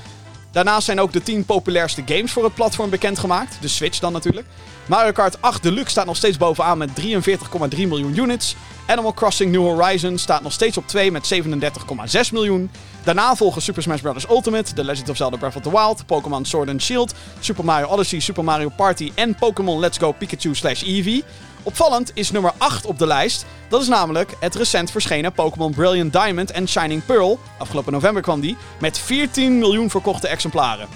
Daarnaast zijn ook de 10 populairste games voor het platform bekendgemaakt. De Switch dan natuurlijk. Mario Kart 8 Deluxe staat nog steeds bovenaan met 43,3 miljoen units. Animal Crossing New Horizons staat nog steeds op 2 met 37,6 miljoen. Daarna volgen Super Smash Bros. Ultimate, The Legend of Zelda Breath of the Wild, Pokémon Sword and Shield, Super Mario Odyssey, Super Mario Party en Pokémon Let's Go Pikachu slash Eevee. Opvallend is nummer 8 op de lijst. Dat is namelijk het recent verschenen Pokémon Brilliant Diamond en Shining Pearl. Afgelopen november kwam die. Met 14 miljoen verkochte exemplaren.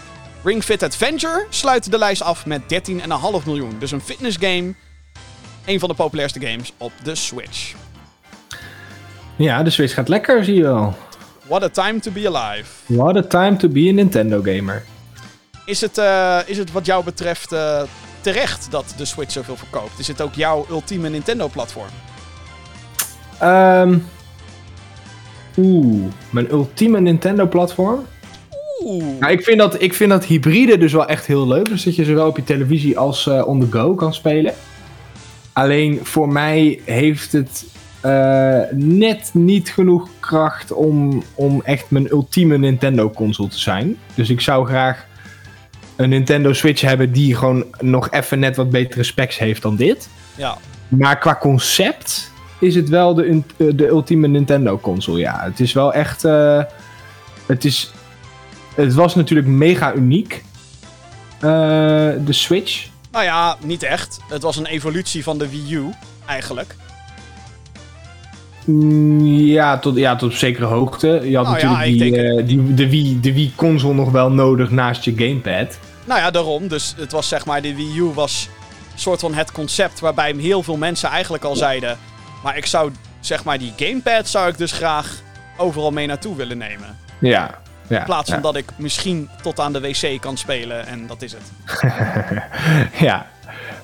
Ring Fit Adventure sluit de lijst af met 13,5 miljoen. Dus een fitnessgame. Een van de populairste games op de Switch.
Ja, de Switch gaat lekker, zie je wel.
What a time to be alive.
What a time to be a Nintendo gamer.
Is het, eh, is het wat jou betreft eh, terecht dat de Switch zoveel verkoopt? Is het ook jouw ultieme Nintendo-platform?
Ehm Oeh, mijn ultieme Nintendo-platform?
Oeh.
Nou, ik vind, dat, ik vind dat hybride dus wel echt heel leuk. Dus dat je zowel op je televisie als eh, on the go kan spelen. Alleen voor mij heeft het eh, net niet genoeg kracht om, om echt mijn ultieme Nintendo-console te zijn. Dus ik zou graag een Nintendo Switch hebben die gewoon nog even net wat betere specs heeft dan dit.
Ja.
Maar qua concept is het wel de, eh, de ultieme Nintendo-console. Ja, het is wel echt. eh, het, is, het was natuurlijk mega uniek. de Switch.
Nou ja, niet echt. Het was een evolutie van de Wii U, eigenlijk.
Mm, Ja, tot, ja, tot op zekere hoogte. Je had
Nou
natuurlijk die,
denk-
eh, die, de, Wii, de Wii-console nog wel nodig naast je gamepad.
Nou ja, daarom. Dus het was zeg maar, de Wii U was een soort van het concept waarbij heel veel mensen eigenlijk al zeiden... Maar ik zou, zeg maar, die gamepad zou ik dus graag overal mee naartoe willen nemen.
Ja. ja
In plaats
ja.
van dat ik misschien tot aan de wc kan spelen en dat is het.
ja.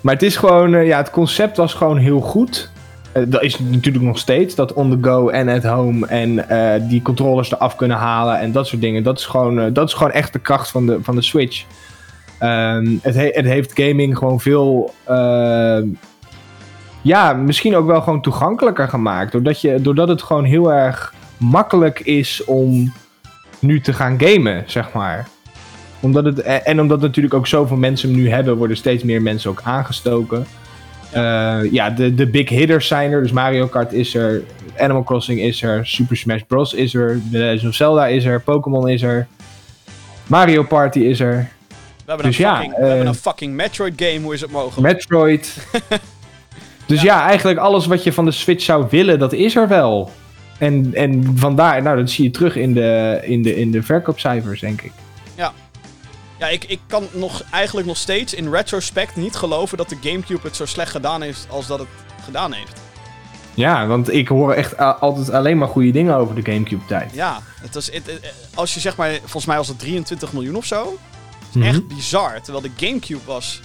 Maar het is gewoon, eh, ja, het concept was gewoon heel goed. Eh, dat is natuurlijk nog steeds, dat on the go en at home en eh, die controllers eraf kunnen halen en dat soort dingen. Dat is gewoon, eh, dat is gewoon echt de kracht van de, van de Switch. Ehm, het, he- het heeft gaming gewoon veel, ehm, ja, misschien ook wel gewoon toegankelijker gemaakt. Doordat, je, doordat het gewoon heel erg makkelijk is om nu te gaan gamen, zeg maar omdat het, en omdat natuurlijk ook zoveel mensen hem nu hebben, worden steeds meer mensen ook aangestoken. Ja, ja de, de big hitters zijn er. Dus Mario Kart is er, Animal Crossing is er, Super Smash Bros. is er, The Legend of Zelda is er, Pokémon is er, Mario Party is er,
We hebben,
Dus
een,
ja,
fucking, we
eh,
hebben een fucking Metroid game, hoe is het mogelijk?
Metroid. dus ja. eigenlijk alles wat je van de Switch zou willen, dat is er wel. En, en vandaar, nou dat zie je terug in de, in de, in de verkoopcijfers, denk ik.
Ja, ik, ik kan nog, eigenlijk nog steeds in retrospect niet geloven dat de Gamecube het zo slecht gedaan heeft als dat het gedaan heeft.
Ja, want ik hoor echt altijd alleen maar goede dingen over de Gamecube-tijd.
Ja, het was, het, het- als je zeg maar, volgens mij was het 23 miljoen of zo.
Mhm.
Echt bizar. Terwijl de Gamecube was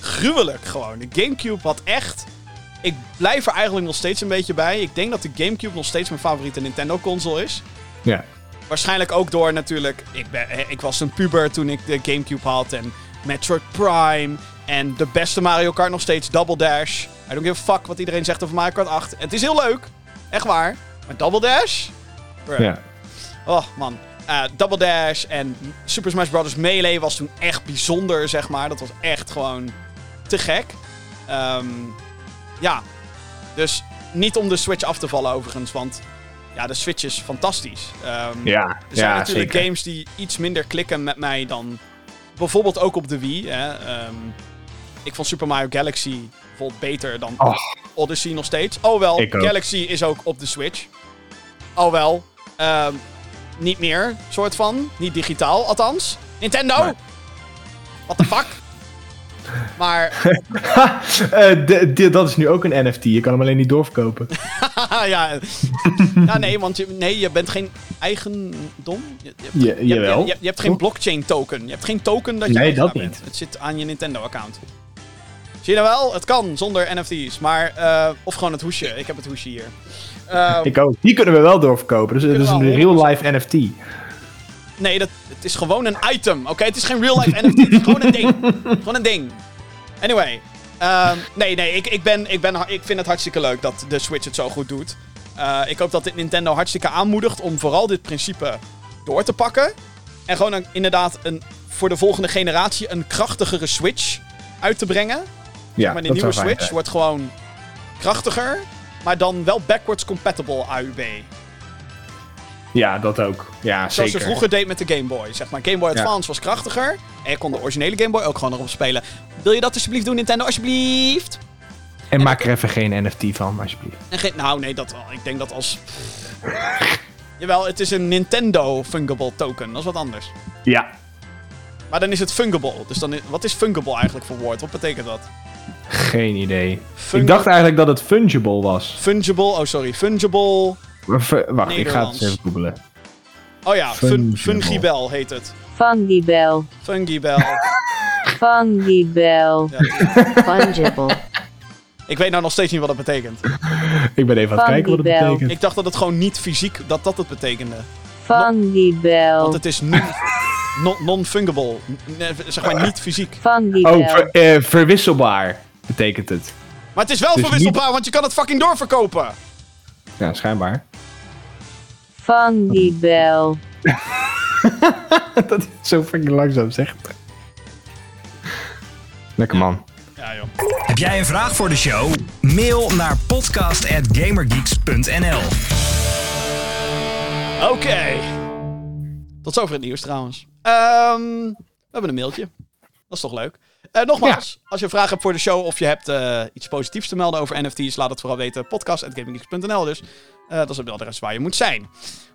gruwelijk gewoon. De Gamecube had echt... Ik blijf er eigenlijk nog steeds een beetje bij. Ik denk dat de Gamecube nog steeds mijn favoriete Nintendo-console is.
Ja.
Waarschijnlijk ook door natuurlijk... Ik, ben, eh, ik was een puber toen ik de Gamecube had. En Metroid Prime en de beste Mario Kart nog steeds Double Dash. I don't give a fuck wat iedereen zegt over Mario Kart 8. Het is heel leuk, echt waar. Maar Double Dash? Bruh.
Ja.
Oh man. Eh, Double Dash en Super Smash Bros. Melee was toen echt bijzonder, zeg maar. Dat was echt gewoon te gek. Ehm, ja, dus niet om de Switch af te vallen overigens, want ja, de Switch is fantastisch. Ehm,
Ja,
er zijn
ja
natuurlijk
zeker.
games die iets minder klikken met mij dan bijvoorbeeld ook op de Wii. Hè. Ehm, ik vond Super Mario Galaxy bijvoorbeeld beter dan
Oh.
Odyssey nog steeds. Oh wel,
Ik ook.
Galaxy is ook op de Switch. Oh wel, ehm, niet meer, soort van. Niet digitaal, althans. Nintendo!
Nee.
What the fuck? Maar,
de- de- dat is nu ook een NFT. Je kan hem alleen niet doorverkopen.
ja. ja, nee, want je, nee, je bent geen eigendom. Je, je, hebt-
Je,
je, hebt-
jawel.
je, hebt geen blockchain token. Je hebt geen token dat je
Nee, dat
bent.
niet.
Het zit aan je Nintendo-account. Zie je nou wel? Het kan zonder NFT's. Maar, eh, of gewoon het hoesje. Ik heb het hoesje hier. Ehm,
Ik ook. Die kunnen we wel doorverkopen. Dus het is een
we wel,
real-life NFT.
Nee, dat, het is gewoon een item. Oké, het is geen real life NFT. Het is gewoon een ding. Gewoon een ding. Anyway. ehm, nee, nee, ik, ik, ben, ik, ben, ik vind het hartstikke leuk dat de Switch het zo goed doet. Eh, ik hoop dat dit Nintendo hartstikke aanmoedigt om vooral dit principe door te pakken. En gewoon een, inderdaad een, voor de volgende generatie een krachtigere Switch uit te brengen.
Ja,
maar de
dat
nieuwe
fijn
Switch wordt gewoon krachtiger. Maar dan wel backwards compatible AUB.
Ja, dat ook. Ja,
Zoals
zeker.
ze vroeger deed met de Game Boy. Zeg maar, Game Boy
Ja.
Advance was krachtiger. En je kon de originele Game Boy ook gewoon erop spelen. Wil je dat alsjeblieft doen, Nintendo? Alsjeblieft.
En maak er even geen NFT van, alsjeblieft.
En geen, nou, nee, dat wel. Ik denk dat als... Jawel, het is een Nintendo Fungible token. Dat is wat anders.
Ja.
Maar dan is het fungible. Dus dan, wat is fungible eigenlijk voor woord? Wat betekent dat?
Geen idee.
Fung-
Ik dacht eigenlijk dat het fungible was.
Fungible, oh sorry, fungible.
Wacht, ik ga het eens even googlen.
Oh ja, fun,
Fungible.
Fungibel heet het.
Fungibel.
Fungibel.
Fungibel. Fungible.
ik weet nou nog steeds niet wat dat betekent.
Ik ben even aan het kijken wat het betekent.
Ik dacht dat het gewoon niet fysiek, dat dat het betekende.
Fungibel.
Want het is non- non- non-fungible. Zeg maar niet fysiek.
Fungibel.
Oh, ver- eh, verwisselbaar betekent het.
Maar het is wel
Dus
verwisselbaar, want je kan het fucking doorverkopen.
Ja, schijnbaar.
Fungibel.
dat is zo fucking langzaam zegt. Lekker man.
Ja, joh.
Heb jij een vraag voor de show? Mail naar podcast.gamergeeks.nl
Oké. Tot zover het nieuws trouwens. Ehm, we hebben een mailtje. Dat is toch leuk. Eh, nogmaals, als je een vraag hebt voor de show of je hebt eh, iets positiefs te melden over NFT's, laat het vooral weten. Podcast.gaminggeeks.nl dus. Eh, dat is het adres waar je moet zijn.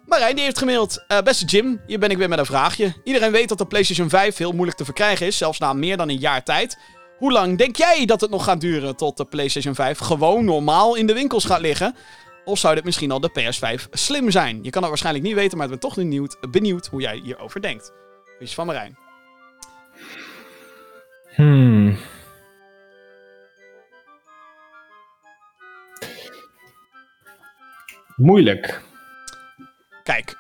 Marijn die heeft gemaild. eh, beste Jim, hier ben ik weer met een vraagje. Iedereen weet dat de PlayStation 5 heel moeilijk te verkrijgen is, zelfs na meer dan een jaar tijd. Hoe lang denk jij dat het nog gaat duren tot de PlayStation 5 gewoon normaal in de winkels gaat liggen? Of zou dit misschien al de PS5 slim zijn? Je kan het waarschijnlijk niet weten, maar ik ben toch benieuwd, benieuwd hoe jij hierover denkt. Groetjes van Marijn.
Hmm. Moeilijk.
Kijk,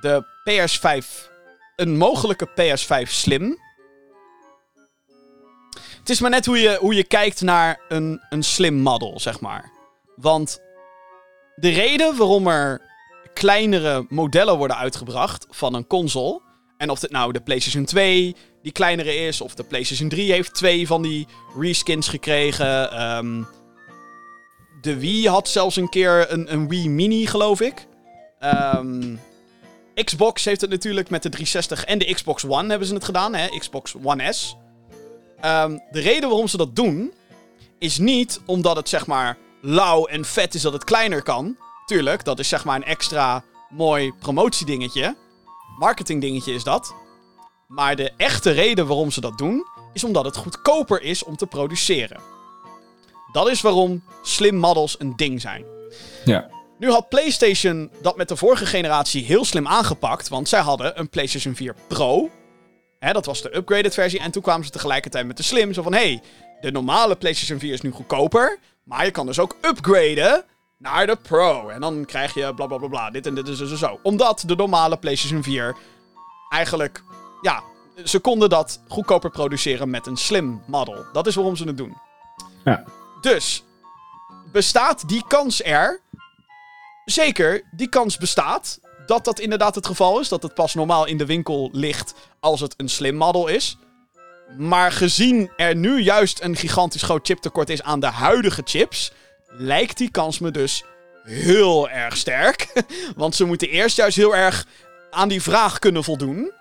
de PS5, een mogelijke PS5 slim. Het is maar net hoe je, hoe je kijkt naar een, een slim model, zeg maar. Want de reden waarom er kleinere modellen worden uitgebracht van een console. En of het nou de PlayStation 2 die kleinere is, of de PlayStation 3 heeft twee van die reskins gekregen. ehm, de Wii had zelfs een keer een, een Wii Mini, geloof ik. Ehm, Xbox heeft het natuurlijk met de 360 en de Xbox One hebben ze het gedaan, hè? Xbox One S. Ehm, de reden waarom ze dat doen, is niet omdat het zeg maar lauw en vet is dat het kleiner kan. Tuurlijk, dat is zeg maar een extra mooi promotiedingetje. Marketingdingetje is dat. Maar de echte reden waarom ze dat doen, is omdat het goedkoper is om te produceren. Dat is waarom slim models een ding zijn.
Ja.
Nu had PlayStation dat met de vorige generatie heel slim aangepakt, want zij hadden een PlayStation 4 Pro. Hè, dat was de upgraded versie. En toen kwamen ze tegelijkertijd met de slim. Zo van, hey, de normale PlayStation 4 is nu goedkoper. Maar je kan dus ook upgraden naar de Pro. En dan krijg je bla bla bla bla. Dit en dit en zo, zo, zo. Omdat de normale PlayStation 4 eigenlijk, ja, ze konden dat goedkoper produceren met een slim model. Dat is waarom ze het doen.
Ja.
Dus, bestaat die kans er? Zeker, die kans bestaat dat dat inderdaad het geval is. Dat het pas normaal in de winkel ligt als het een slim model is. Maar gezien er nu juist een gigantisch groot chiptekort is aan de huidige chips, lijkt die kans me dus heel erg sterk. Want ze moeten eerst juist heel erg aan die vraag kunnen voldoen.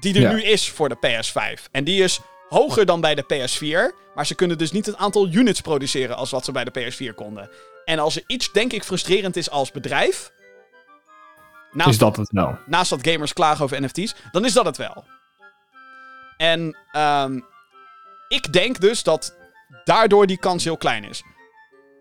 Die er
Ja.
nu is voor de PS5. En die is hoger dan bij de PS4. Maar ze kunnen dus niet het aantal units produceren als wat ze bij de PS4 konden. En als er iets, denk ik, frustrerend is als bedrijf. Naast
Is dat het wel?
naast dat gamers klagen over NFT's, dan is dat het wel. En ehm, ik denk dus dat daardoor die kans heel klein is.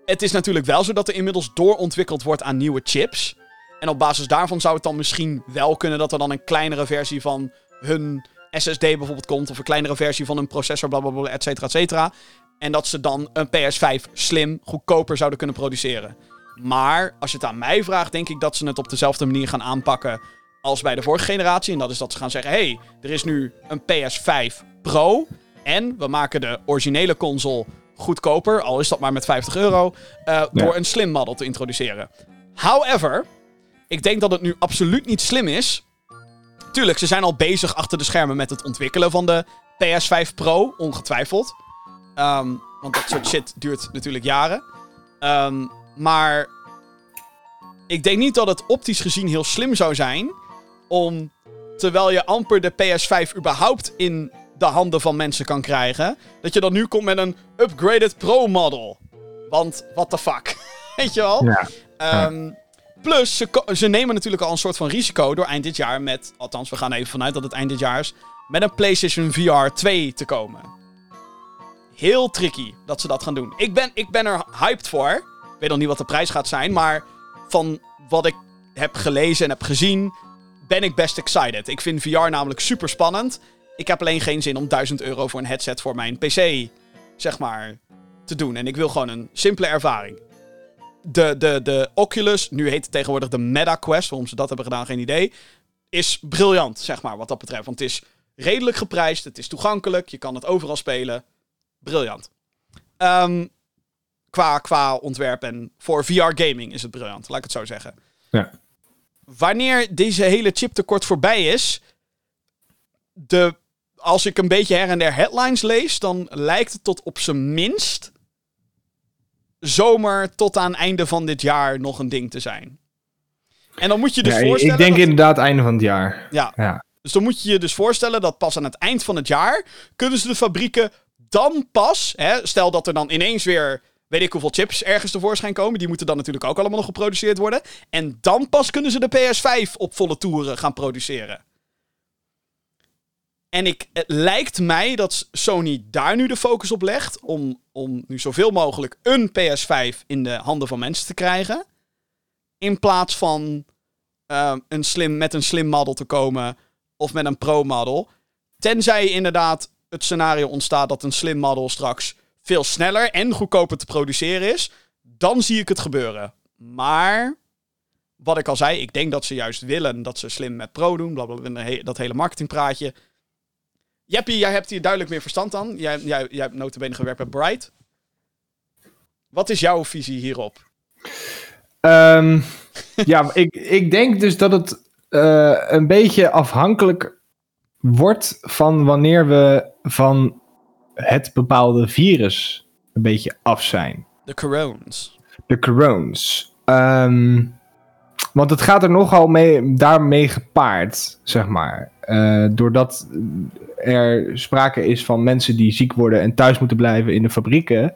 Het is natuurlijk wel zo dat er inmiddels doorontwikkeld wordt aan nieuwe chips. En op basis daarvan zou het dan misschien wel kunnen dat er dan een kleinere versie van hun SSD bijvoorbeeld komt. Of een kleinere versie van een processor, blablabla, et cetera, et cetera. En dat ze dan een PS5 slim goedkoper zouden kunnen produceren. Maar als je het aan mij vraagt, denk ik dat ze het op dezelfde manier gaan aanpakken als bij de vorige generatie. En dat is dat ze gaan zeggen: hey, er is nu een PS5 Pro. En we maken de originele console goedkoper, al is dat maar met 50 euro, eh, door een slim model te introduceren. However, ik denk dat het nu absoluut niet slim is. Tuurlijk, ze zijn al bezig achter de schermen met het ontwikkelen van de PS5 Pro, ongetwijfeld. Ehm, want dat soort shit duurt natuurlijk jaren. Ehm, maar ik denk niet dat het optisch gezien heel slim zou zijn om, terwijl je amper de PS5 überhaupt in de handen van mensen kan krijgen, dat je dan nu komt met een upgraded Pro model. Want, what the fuck? Weet je wel?
Ja.
Ehm, plus, ze, ze nemen natuurlijk al een soort van risico door eind dit jaar met... Althans, we gaan even vanuit dat het eind dit jaar is. Met een PlayStation VR 2 te komen. Heel tricky dat ze dat gaan doen. Ik ben, ik ben er hyped voor. Ik weet nog niet wat de prijs gaat zijn. Maar van wat ik heb gelezen en heb gezien... ben ik best excited. Ik vind VR namelijk super spannend. Ik heb alleen geen zin om 1000 euro voor een headset voor mijn PC... zeg maar, te doen. En ik wil gewoon een simpele ervaring de, de, de Oculus, nu heet het tegenwoordig de Meta Quest, waarom ze dat hebben gedaan, geen idee, is briljant, zeg maar, wat dat betreft. Want het is redelijk geprijsd, het is toegankelijk, je kan het overal spelen. Briljant. Ehm, qua, qua ontwerp en voor VR-gaming is het briljant, laat ik het zo zeggen.
Ja.
Wanneer deze hele chiptekort voorbij is, de, als ik een beetje her en der headlines lees, dan lijkt het tot op zijn minst zomer tot aan einde van dit jaar nog een ding te zijn. En dan moet je dus
Ja,
voorstellen...
ik denk
dat-
inderdaad einde van het jaar.
ja,
Ja.
dus dan moet je je dus voorstellen dat pas aan het eind van het jaar kunnen ze de fabrieken dan pas, hè, stel dat er dan ineens weer weet ik hoeveel chips ergens tevoorschijn komen, die moeten dan natuurlijk ook allemaal nog geproduceerd worden. En dan pas kunnen ze de PS5 op volle toeren gaan produceren. En ik, het lijkt mij dat Sony daar nu de focus op legt. Om, om nu zoveel mogelijk een PS5 in de handen van mensen te krijgen. In plaats van eh, een slim, met een slim model te komen. Of met een pro model. Tenzij inderdaad het scenario ontstaat dat een slim model straks veel sneller en goedkoper te produceren is. Dan zie ik het gebeuren. Maar wat ik al zei, ik denk dat ze juist willen dat ze slim met pro doen. Blablabla, dat hele marketingpraatje. Jeppie, jij hebt hier duidelijk meer verstand aan. Jij, jij, jij hebt notabene gewerkt bij Bright. Wat is jouw visie hierop?
Ehm, ja, ik, ik denk dus dat het eh, een beetje afhankelijk wordt van wanneer we van het bepaalde virus een beetje af zijn.
De corones.
De corones. Ehm, want het gaat er nogal mee, daarmee gepaard, zeg maar. Eh, doordat er sprake is van mensen die ziek worden en thuis moeten blijven in de fabrieken.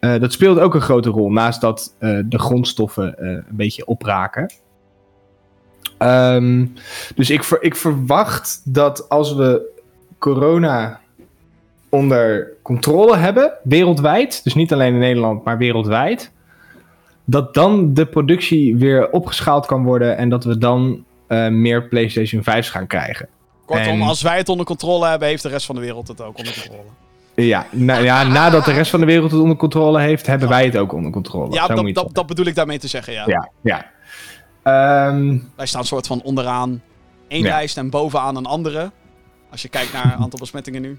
Eh, dat speelt ook een grote rol, naast dat eh, de grondstoffen een beetje opraken. Ehm, dus ik, ver- ik verwacht dat als we corona onder controle hebben, wereldwijd, dus niet alleen in Nederland, maar wereldwijd, dat dan de productie weer opgeschaald kan worden en dat we dan eh, meer PlayStation 5's gaan krijgen.
Kortom,
En-
als wij het onder controle hebben, heeft de rest van de wereld het ook onder controle.
Ja, nou, ja, nadat de rest van de wereld het onder controle heeft, hebben wij het ook onder controle.
Ja, dat, dat, dat bedoel ik daarmee te zeggen, ja.
Ja, ja. Ehm,
Wij staan soort van onderaan één
Ja.
lijst en bovenaan een andere. Als je kijkt naar het aantal besmettingen nu.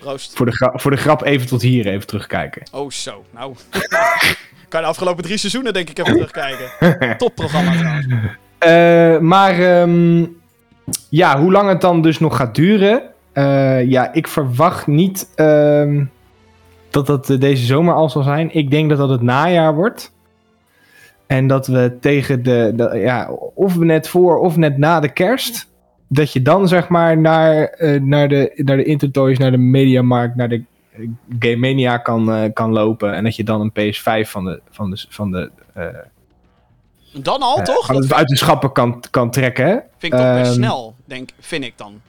Proost.
Voor de, voor de grap even tot hier even terugkijken.
Oh, zo. Nou. kan de afgelopen drie seizoenen denk ik even terugkijken. Topprogramma trouwens.
Eh, maar ehm, ja, hoe lang het dan dus nog gaat duren. eh, ja, ik verwacht niet ehm, dat dat eh, deze zomer al zal zijn. Ik denk dat dat het najaar wordt. En dat we tegen de, de- ja, of net voor of net na de kerst. Dat je dan zeg maar naar, eh, naar, de, naar de Intertoys, naar de Mediamarkt, naar de eh, Game Mania kan, eh, kan lopen. En dat je dan een PS5 van de, van de, van de,
Dan al, toch?
van
Dat
het- uit de schappen kan, kan trekken.
vind ik toch best
ehm,
snel, denk, vind ik dan.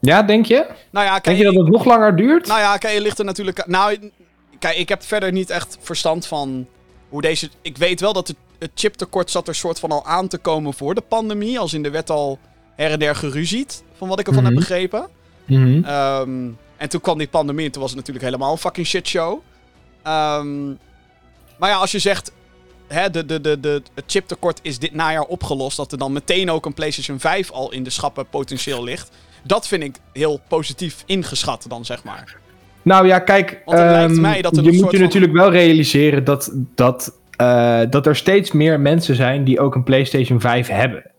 Ja, denk je?
Nou ja,
Denk je dat het nog langer duurt?
Nou ja, kijk, je ligt er natuurlijk... Nou, kijk, ik heb verder niet echt verstand van hoe deze... Ik weet wel dat het, het chiptekort zat er soort van al aan te komen voor de pandemie. Als in de wet al her en der geruzied, van wat ik ervan
Mhm.
heb begrepen.
Mhm.
Ehm, en toen kwam die pandemie en toen was het natuurlijk helemaal een fucking shitshow. Ehm maar ja, als je zegt, hè, de, de, de, de, het chiptekort is dit najaar opgelost, dat er dan meteen ook een PlayStation 5 al in de schappen potentieel ligt. Dat vind ik heel positief ingeschat dan, zeg maar.
Nou ja, kijk,
Want het lijkt
ehm,
mij dat er
je
een
moet
soort
je natuurlijk wel realiseren dat, dat, eh, dat er steeds meer mensen zijn die ook een PlayStation 5 hebben.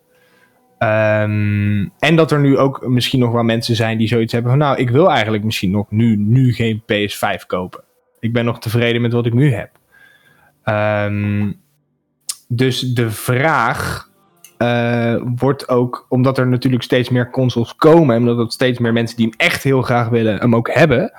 Ehm, en dat er nu ook misschien nog wel mensen zijn die zoiets hebben van... nou, ik wil eigenlijk misschien nog nu, nu geen PS5 kopen. Ik ben nog tevreden met wat ik nu heb. Ehm, dus de vraag eh, wordt ook, omdat er natuurlijk steeds meer consoles komen... en omdat er steeds meer mensen die hem echt heel graag willen hem ook hebben...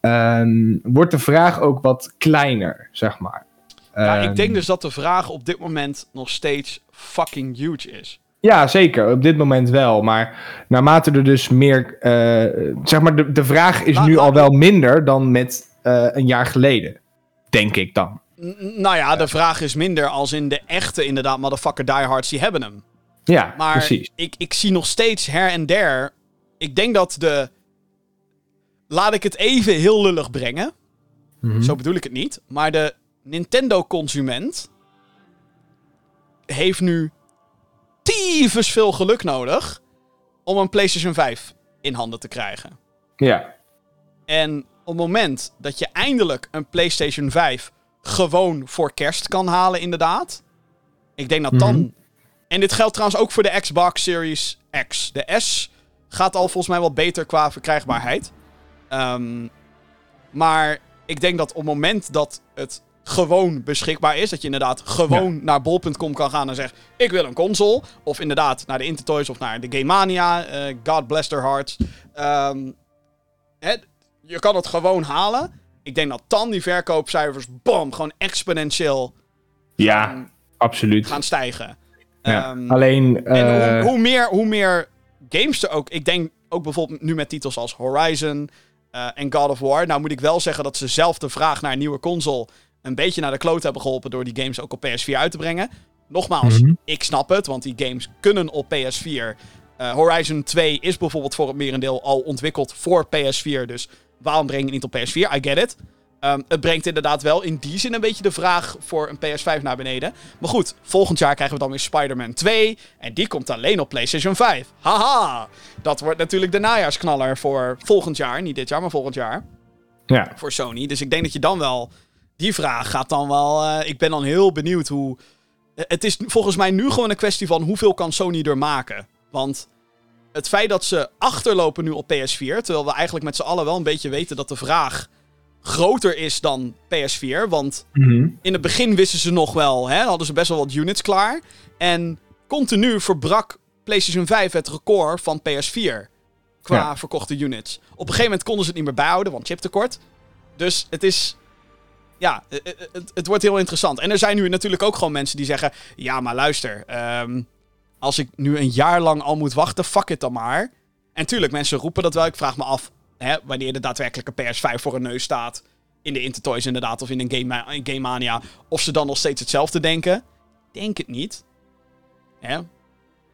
ehm, wordt de vraag ook wat kleiner, zeg maar.
Ja,
Ehm,
ik denk dus dat de vraag op dit moment nog steeds fucking huge is.
Ja, zeker. Op dit moment wel. Maar naarmate er dus meer. eh, zeg maar, de, de vraag is
Nou,
nu
nou,
al wel minder dan met eh, een jaar geleden. Denk ik dan.
Nou ja, de vraag is minder als in de echte, inderdaad, motherfucker diehards, die hebben hem.
Ja,
Maar
precies.
Ik, ik zie nog steeds her en der. Ik denk dat de. Laat ik het even heel lullig brengen.
Mhm.
Zo bedoel ik het niet. Maar de Nintendo-consument. heeft nu. tyfus veel geluk nodig. om een PlayStation 5 in handen te krijgen.
Ja.
En op het moment dat je eindelijk een PlayStation 5 gewoon voor kerst kan halen, inderdaad. Ik denk dat dan.
Mhm.
En dit geldt trouwens ook voor de Xbox Series X. De S gaat al volgens mij wat beter qua verkrijgbaarheid. Ehm, maar ik denk dat op het moment dat het gewoon beschikbaar is, dat je inderdaad gewoon naar bol.com kan gaan en zegt: Ik wil een console. Of inderdaad naar de Intertoys of naar de Game Mania. eh, God bless their hearts. Ehm, hè, je kan het gewoon halen. Ik denk dat dan die verkoopcijfers, bam, gewoon exponentieel
Ja, absoluut.
gaan stijgen.
Ja.
Ehm,
Alleen.
en
eh,
hoe, hoe, meer, hoe meer games er ook... Ik denk ook bijvoorbeeld nu met titels als Horizon eh, en God of War. Nou moet ik wel zeggen dat ze zelf de vraag naar een nieuwe console... een beetje naar de kloot hebben geholpen... door die games ook op PS4 uit te brengen. Nogmaals,
Mhm.
ik snap het, want die games kunnen op PS4. Eh, Horizon 2 is bijvoorbeeld voor het merendeel al ontwikkeld voor PS4. Dus waarom breng je het niet op PS4? I get it. Ehm, het brengt inderdaad wel in die zin een beetje de vraag voor een PS5 naar beneden. Maar goed, volgend jaar krijgen we dan weer Spider-Man 2. En die komt alleen op PlayStation 5. Haha! Dat wordt natuurlijk de najaarsknaller voor volgend jaar. Niet dit jaar, maar volgend jaar.
ja.
Voor Sony. Dus ik denk dat je dan wel. Die vraag gaat dan wel. eh, ik ben dan heel benieuwd hoe. Eh, Het is volgens mij nu gewoon een kwestie van hoeveel kan Sony er maken. Want het feit dat ze achterlopen nu op PS4. Terwijl we eigenlijk met z'n allen wel een beetje weten dat de vraag groter is dan PS4. Want
Mhm.
in het begin wisten ze nog wel, hè, hadden ze best wel wat units klaar. En continu verbrak PlayStation 5 het record van PS4 qua
Ja.
verkochte units. Op een gegeven moment konden ze het niet meer bijhouden, want chiptekort. Dus het is. Ja, eh, eh, het, het wordt heel interessant. En er zijn nu natuurlijk ook gewoon mensen die zeggen: Ja, maar luister, ehm, als ik nu een jaar lang al moet wachten, fuck it dan maar. En tuurlijk, mensen roepen dat wel. Ik vraag me af hè, wanneer de daadwerkelijke PS5 voor een neus staat. In de Intertoys inderdaad, of in een Game, in Game Mania. Of ze dan nog steeds hetzelfde denken. Denk het niet. Hè?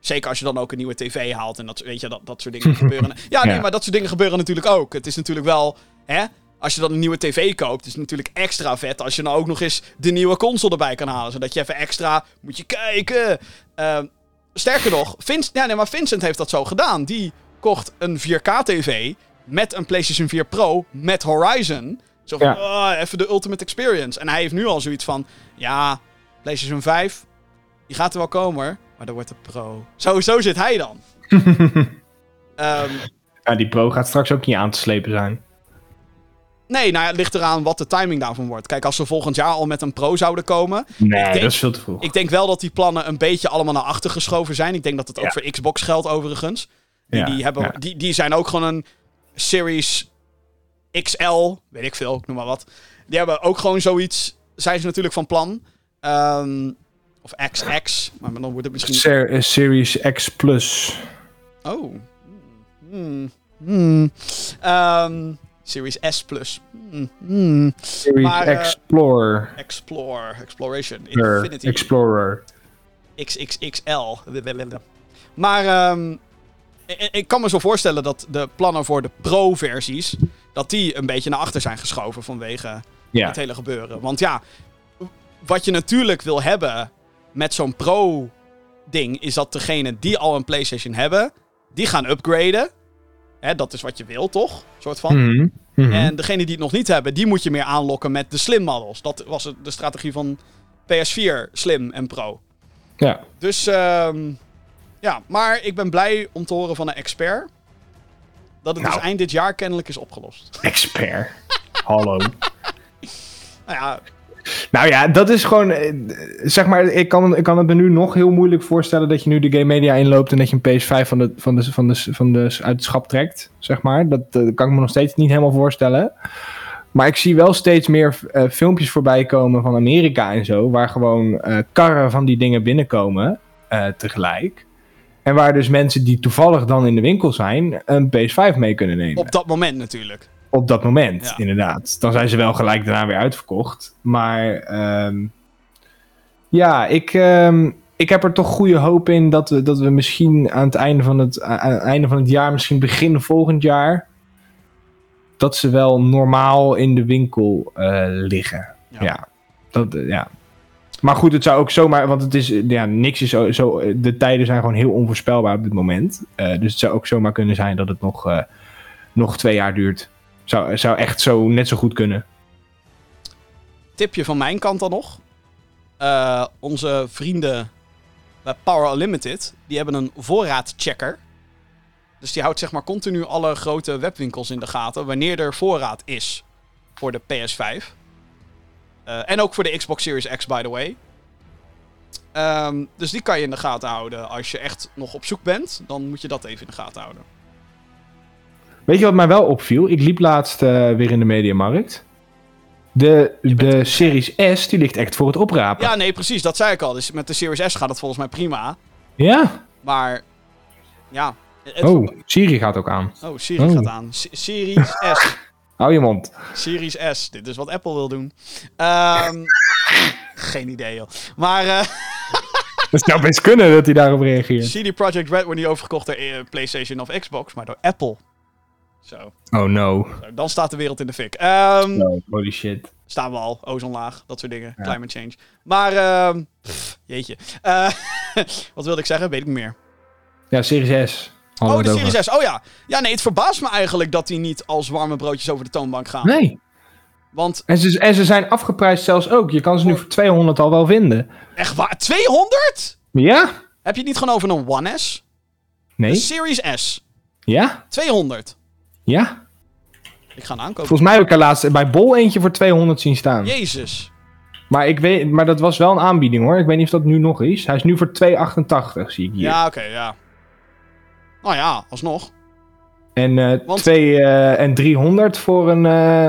Zeker als je dan ook een nieuwe tv haalt en dat, weet je, dat, dat soort dingen gebeuren. Ja, nee,
Ja.
maar dat soort dingen gebeuren natuurlijk ook. Het is natuurlijk wel, hè, als je dan een nieuwe tv koopt, is het natuurlijk extra vet als je nou ook nog eens de nieuwe console erbij kan halen. Zodat je even extra, moet je kijken. Ehm, sterker nog, Vince, ja, nee, maar Vincent heeft dat zo gedaan. Die kocht een 4K-TV met een PlayStation 4 Pro met Horizon. Zo van,
Ja.
"Oh, even de ultimate experience. En hij heeft nu al zoiets van, ja, PlayStation 5, die gaat er wel komen hoor, maar dat wordt de Pro. Zo, zo zit hij dan. Ehm,
Ja, die Pro gaat straks ook niet aan te slepen zijn.
Nee, nou ja, het ligt eraan wat de timing daarvan wordt. Kijk, als ze volgend jaar al met een Pro zouden komen,
Nee,
denk-
dat is veel te vroeg.
Ik denk wel dat die plannen een beetje allemaal naar achter geschoven zijn. Ik denk dat het ook
Ja.
voor Xbox geldt overigens. Die,
Ja,
die, hebben, die, die zijn ook gewoon een Series XL, weet ik veel, ik noem maar wat. Die hebben ook gewoon zoiets, zijn ze natuurlijk van plan. Ehm, of XX, maar dan wordt het misschien...
Ser- eh, Series X Plus.
Oh. Hmm. Hmm. Ehm, Series S Plus. Hmm. Hmm.
Series
Maar, eh,
Explorer.
Explore, Exploration, Infinity.
Explorer.
XXXL. Maar ehm, ik, ik kan me zo voorstellen dat de plannen voor de Pro-versies... dat die een beetje naar achter zijn geschoven vanwege
Ja.
het hele gebeuren. Want ja, wat je natuurlijk wil hebben met zo'n Pro-ding... is dat degenen die al een PlayStation hebben, die gaan upgraden. Hè, dat is wat je wil, toch? Soort van.
Mhm, mhm.
En degenen die het nog niet hebben, die moet je meer aanlokken met de slim models. Dat was de strategie van PS4, slim en Pro.
Ja.
Dus ehm, ja, maar ik ben blij om te horen van een expert. Dat het
Nou.
dus eind dit jaar kennelijk is opgelost.
Expert. Hallo.
Nou ja,
Nou ja, dat is gewoon. eh, Zeg maar, ik kan, ik kan het me nu nog heel moeilijk voorstellen dat je nu de game media inloopt en dat je een PS5 van de, van de, van de, van de, uit het schap trekt. Zeg maar. Dat eh, kan ik me nog steeds niet helemaal voorstellen. Maar ik zie wel steeds meer eh, filmpjes voorbij komen van Amerika en zo, waar gewoon karren van die dingen binnenkomen tegelijk. En waar dus mensen die toevallig dan in de winkel zijn, een PS5 mee kunnen nemen.
op dat moment natuurlijk.
Op dat moment,
Ja.
inderdaad. Dan zijn ze wel gelijk daarna weer uitverkocht. Maar ehm, ja, ik, ehm, ik heb er toch goede hoop in dat we, dat we misschien aan het einde van het, aan het einde van het jaar, misschien begin volgend jaar, dat ze wel normaal in de winkel eh, liggen.
Ja.
Ja. dat, eh, ja. Maar goed, het zou ook zomaar, want het is, ja, niks is zo, zo, de tijden zijn gewoon heel onvoorspelbaar op dit moment. Eh, dus het zou ook zomaar kunnen zijn dat het nog, nog twee jaar duurt. Zou, zou echt zo, net zo goed kunnen.
Tipje van mijn kant dan nog. Eh, onze vrienden bij Power Unlimited, die hebben een voorraadchecker. Dus die houdt zeg maar continu alle grote webwinkels in de gaten wanneer er voorraad is voor de PS5. Eh, en ook voor de Xbox Series X, by the way. Ehm, dus die kan je in de gaten houden. Als je echt nog op zoek bent, dan moet je dat even in de gaten houden.
Weet je wat mij wel opviel? Ik liep laatst eh, weer in de mediamarkt. De, de Series S, die ligt echt voor het oprapen.
Ja, nee, precies. Dat zei ik al. Dus met de Series S gaat het volgens mij prima.
Ja?
Maar, ja. het-
Oh, Siri gaat ook aan.
Oh, Siri
Oh.
gaat aan. S- Series S.
Hou je mond.
Series S. Dit is wat Apple wil doen. Ehm, geen idee, joh. Maar eh
Het zou best kunnen dat hij daarop reageert.
CD Projekt Red wordt niet overgekocht door eh, PlayStation of Xbox, maar door Apple. Zo,
Oh no.
zo, dan staat de wereld in de fik. Ehm.
Holy shit.
Staan we al, ozonlaag, dat soort dingen. Climate change. Maar, ehm, pff, jeetje. Eh, wat wilde ik zeggen? Weet ik niet meer.
Ja, Series S. Hadden
Oh, de
over.
Series S. Oh ja. Ja, nee, het verbaast me eigenlijk dat die niet als warme broodjes over de toonbank gaan.
Nee.
Want,
En ze, en ze zijn afgeprijsd zelfs ook. Je kan ze nu voor 200 al wel vinden.
echt waar, 200?
Ja?
Heb je het niet gewoon over een One S?
Nee?
De Series S.
Ja?
200.
Ja?
Ik ga een aankopen.
Volgens mij heb ik er laatst bij Bol eentje voor 200 zien staan.
Jezus.
Maar, ik weet, maar dat was wel een aanbieding hoor. Ik weet niet of dat nu nog is. Hij is nu voor 2,88 zie ik hier.
Ja, oké, ja. Nou ja, alsnog.
En,
Want-
2 eh, en 300 voor een. eh,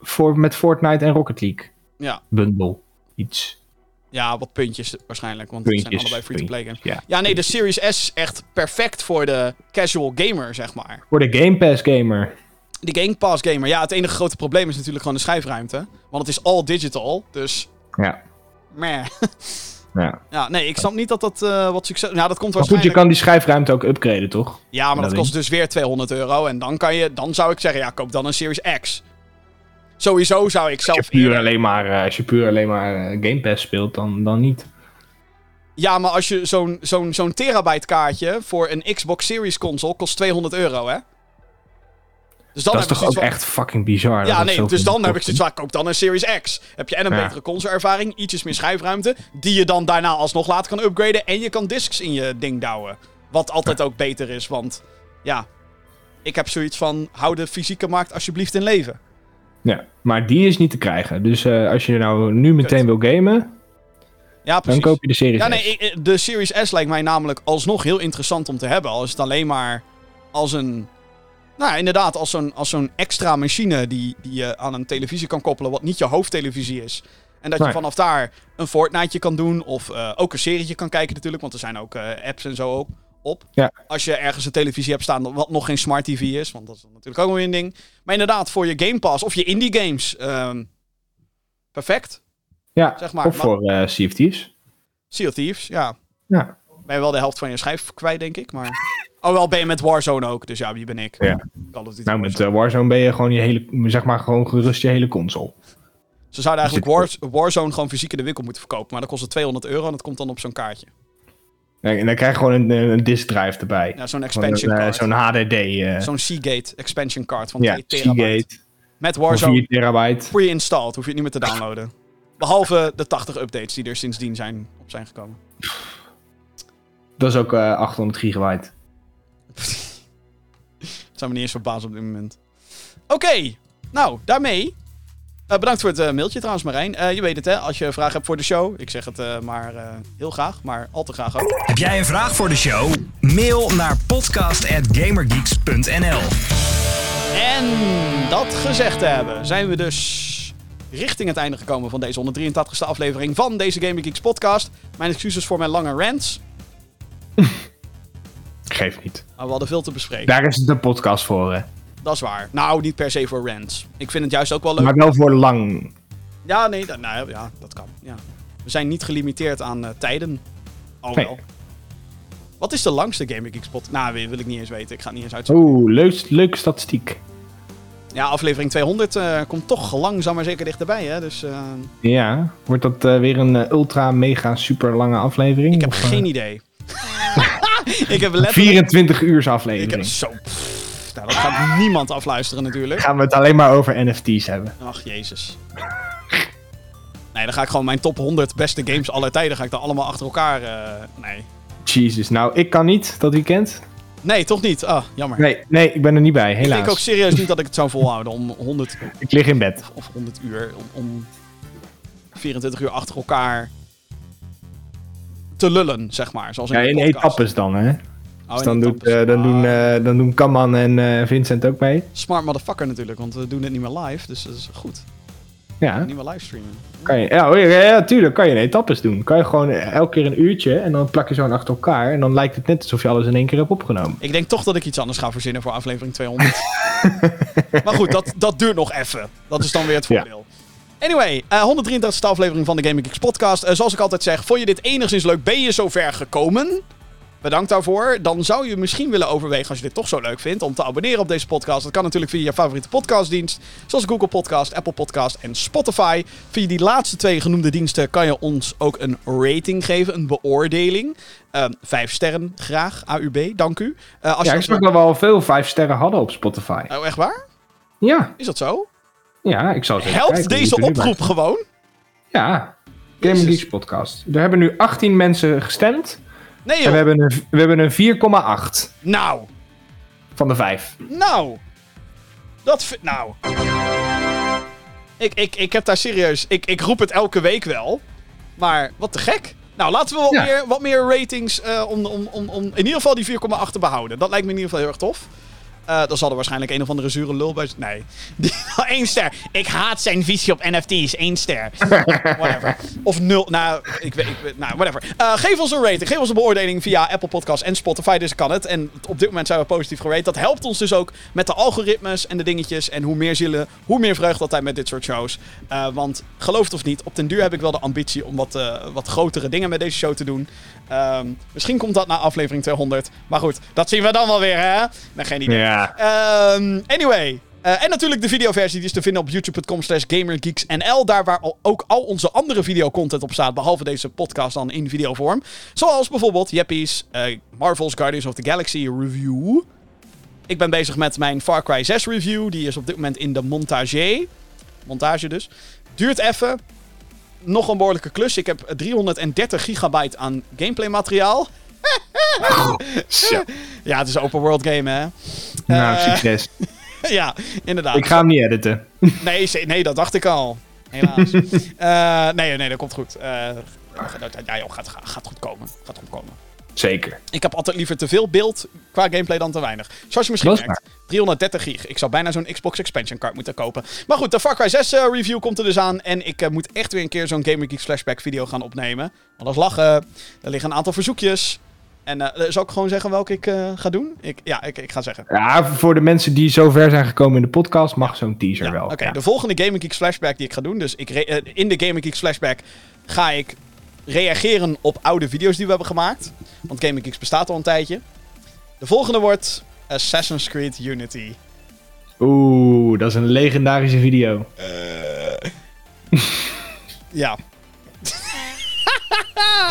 voor, met Fortnite en Rocket League.
Ja.
Bundle. Iets.
Ja, wat puntjes waarschijnlijk, want het zijn
Puntjes.
allebei free-to-play games.
Ja.
Ja, nee, de Series S is echt perfect voor de casual gamer, zeg maar.
Voor de Game Pass gamer.
De Game Pass gamer. Ja, het enige grote probleem is natuurlijk gewoon de schijfruimte. Want het is all digital, dus...
Ja.
Meh.
ja.
Ja, nee, ik snap niet dat dat eh, wat succes... Nou, dat komt
Maar goed, je
waarschijnlijk...
kan die schijfruimte ook upgraden, toch?
Ja, maar dat
dat
kost dus weer 200 euro. En dan kan je... Dan zou ik zeggen, ja, koop dan een Series X. Sowieso zou ik
Als je
zelf...
puur
eerder-
alleen maar, eh, als je puur alleen maar eh, Game Pass speelt, dan, dan niet.
Ja, maar als je zo'n zo'n zo'n terabyte kaartje voor een Xbox Series console kost 200 euro, hè? Dus dan
dat is toch ook
van-
echt fucking bizar.
Ja, nee, dus dan heb ik zoiets van, koop dan een Series X. Heb je en een
Ja.
betere console-ervaring, ietsjes meer schijfruimte, die je dan daarna alsnog later kan upgraden en je kan discs in je ding douwen. Wat altijd ook beter is, want ja, ik heb zoiets van, hou de fysieke markt alsjeblieft in leven.
Ja, maar die is niet te krijgen. Dus eh, als je nou nu meteen wil gamen,
Ja,
dan koop je de Series
Ja, nee,
S.
ik- de Series S lijkt mij namelijk alsnog heel interessant om te hebben. Al is het alleen maar als een. Nou, ja, inderdaad, als zo'n, als zo'n extra machine die, die je aan een televisie kan koppelen, wat niet je hoofdtelevisie is. En dat je
Nee.
vanaf daar een Fortniteje kan doen, of eh, ook een serietje kan kijken natuurlijk, want er zijn ook eh, apps en zo ook op.
Ja.
Als je ergens een televisie hebt staan wat nog geen smart TV is, want dat is natuurlijk ook weer een ding. Maar inderdaad, voor je Game Pass of je indie games, ehm, perfect.
Ja,
zeg maar,
of
maar-
voor eh CFT's.
Sea of Thieves, ja.
Ja.
Ben je wel de helft van je schijf kwijt, denk ik. Maar... Oh, wel ben je met Warzone ook. Dus ja, wie ben ik?
Ja.
Call of Duty
Nou, met
Warzone.
eh, Warzone ben je gewoon je hele, zeg maar, gewoon gerust je hele console.
Ze zouden eigenlijk
zit-
War- Warzone gewoon fysiek in de winkel moeten verkopen. Maar dat kost het 200 euro en dat komt dan op zo'n kaartje.
En dan krijg je gewoon een, een disk drive erbij.
Ja, zo'n expansion
eh,
card.
Zo'n HDD. eh,
Zo'n Seagate expansion card van
ja,
2 terabyte.
Seagate.
Met Warzone
4 terabyte.
pre-installed. Hoef je het niet meer te downloaden. Behalve de 80 updates die er sindsdien zijn, op zijn gekomen.
Dat is ook eh 800 gigabyte.
Dat zijn we niet eens verbaasd op dit moment. Oké, nou, daarmee. Eh, bedankt voor het eh, mailtje trouwens, Marijn. Eh, je weet het, hè, als je vragen hebt voor de show. Ik zeg het eh, maar eh, heel graag, maar al te graag ook.
Heb jij een vraag voor de show? Mail naar podcast.gamergeeks.nl
En dat gezegd te hebben, zijn we dus richting het einde gekomen van deze 183ste aflevering van deze Gaming Geeks podcast. Mijn excuses voor mijn lange rants,
Geeft niet.
maar we hadden veel te bespreken.
Daar is de podcast voor. hè.
Dat is waar. Nou, niet per se voor rants. Ik vind het juist ook wel leuk.
Maar wel voor lang.
Ja, nee, dat, nou, ja, dat kan. Ja. We zijn niet gelimiteerd aan eh, tijden. Al
Nee.
wel. Wat is de langste Gaming Geeks podcast? Nou, wil ik niet eens weten. Ik ga het niet eens uitzoeken.
Oeh, leuk, leuke statistiek.
Ja, aflevering 200 eh, komt toch langzaam maar zeker dichterbij, hè. Dus eh,
Ja, wordt dat weer een ultra mega super lange aflevering?
ik heb
Of,
geen idee. ik heb letterlijk...
24 uur
Ik heb
aflevering.
zo... nou, dat gaat niemand afluisteren natuurlijk.
Gaan we het alleen maar over NFT's hebben.
Ach, jezus. Nee, dan ga ik gewoon mijn top 100 beste games aller tijden... ga ik dan allemaal achter elkaar... eh, nee.
Jesus, nou, ik kan niet dat weekend.
Nee, toch niet. Ah, jammer.
Nee, nee, ik ben er niet bij,
ik
helaas.
denk ook serieus niet dat ik het zou volhouden om 100
Ik lig in bed.
of 100 uur, om, om 24 uur achter elkaar te lullen, zeg maar. Zoals in
Ja, in etappes dan, hè?
Oh,
Dus dan, doet, eh, dan, doen, eh, dan doen Kamman en eh, Vincent ook mee.
Smart motherfucker natuurlijk, want we doen het niet meer live, dus dat is goed.
Ja,
Niet meer livestreamen.
kan je, ja, oh, ja, ja, tuurlijk kan je in etappes doen. Kan je gewoon elke keer een uurtje en dan plak je zo'n achter elkaar. En dan lijkt het net alsof je alles in één keer hebt opgenomen.
Ik denk toch dat ik iets anders ga verzinnen voor aflevering 200. maar goed, dat, dat duurt nog even. Dat is dan weer het
Ja.
voordeel. Anyway, eh 133 e aflevering van de Gaming Geeks podcast. Zoals ik altijd zeg, vond je dit enigszins leuk? Ben je zover gekomen? Bedankt daarvoor. Dan zou je misschien willen overwegen, als je dit toch zo leuk vindt, om te abonneren op deze podcast. Dat kan natuurlijk via je favoriete podcastdienst, zoals Google Podcast, Apple Podcast en Spotify. Via die laatste twee genoemde diensten kan je ons ook een rating geven, een beoordeling. Ehm, vijf sterren graag, AUB, dank u. Eh, als
Ja,
je
ik zag dat we al veel vijf sterren hadden op Spotify.
Oh, echt waar?
Ja,
Is dat zo?
ja, ik eens even
Helpt
kijken
deze oproep gewoon?
Ja, Gaming. Geeks podcast. Er hebben nu 18 mensen gestemd.
Nee
En
joh.
we hebben een, we hebben een 4,8
Nou,
van de 5.
nou. Dat vind... Nou. Ik, ik, ik heb daar serieus... Ik, ik roep het elke week wel. Maar wat te gek. Nou, laten we wat,
Ja.
meer, wat meer ratings eh, om, om, om, om in ieder geval die 4,8 te behouden. Dat lijkt me in ieder geval heel erg tof. Eh, dan zal er waarschijnlijk een of andere zure lul bij zijn. Nee. Eén ster. Ik haat zijn visie op NFT's. Eén ster. whatever. Of nul. Nou, ik weet. Nou, whatever. Eh, geef ons een rating. Geef ons een beoordeling via Apple Podcasts en Spotify. Dus kan het. En op dit moment zijn we positief gerate. Dat helpt ons dus ook met de algoritmes en de dingetjes. En hoe meer zielen, hoe meer vreugde altijd met dit soort shows. Eh, want geloof het of niet, op den duur heb ik wel de ambitie om wat, wat grotere dingen met deze show te doen. Ehm, misschien komt dat na aflevering 200. Maar goed, dat zien we dan wel weer, hè? Nee, geen idee.
Ja.
Ehm, anyway, Eh, en natuurlijk de videoversie, die is te vinden op youtube.com slash gamergeeksnl. Daar waar al- ook al onze andere videocontent op staat, behalve deze podcast dan in videovorm. Zoals bijvoorbeeld Jeppy's eh, Marvel's Guardians of the Galaxy review. Ik ben bezig met mijn Far Cry 6 review. Die is op dit moment in de montage. Montage dus. Duurt even. Nog een behoorlijke klus. Ik heb 330 gigabyte aan gameplay materiaal. Ja, het is een open world game, hè?
Nou,
Eh,
succes.
ja, inderdaad.
Ik ga hem niet editen.
Nee, nee, dat dacht ik al. Helaas. Eh, nee, nee, dat komt goed. Eh, ja, joh, gaat, gaat goed komen. Gaat goed komen.
Zeker.
Ik heb altijd liever te veel beeld qua gameplay dan te weinig. Zoals je misschien merkt. 330 gig. Ik zou bijna zo'n Xbox expansion card moeten kopen. Maar goed, de Far Cry 6 eh, review komt er dus aan. En ik eh, moet echt weer een keer zo'n Gamer Geeks flashback video gaan opnemen. Is lachen. Er liggen een aantal verzoekjes. En eh zal ik gewoon zeggen welke ik ga doen? Ik, ja, ik, ik ga zeggen.
Ja, voor de mensen die zo ver zijn gekomen in de podcast, mag zo'n teaser
Ja,
wel.
Oké,
Ja.
de volgende Gaming Geeks flashback die ik ga doen. Dus ik in de Gaming Geeks flashback ga ik reageren op oude video's die we hebben gemaakt. Want Gaming Geeks bestaat al een tijdje. De volgende wordt Assassin's Creed Unity.
Oeh, dat is een legendarische video.
Ja.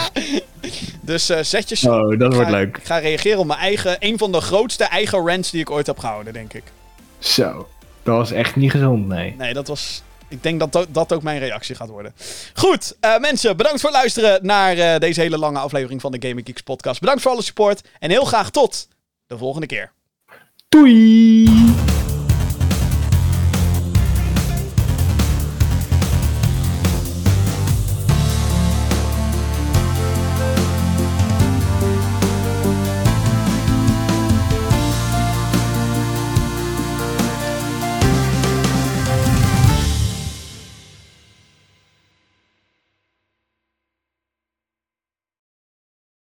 dus eh zet je
Oh, dat wordt leuk.
Ik ga reageren op mijn eigen, een van de grootste eigen rants die ik ooit heb gehouden, denk ik.
Zo. Dat was echt niet gezond, nee.
Nee, dat was. Ik denk dat dat- ook mijn reactie gaat worden. Goed, eh, mensen, bedankt voor het luisteren naar eh, deze hele lange aflevering van de Gaming Geeks podcast. Bedankt voor alle support en heel graag tot de volgende keer.
Doei!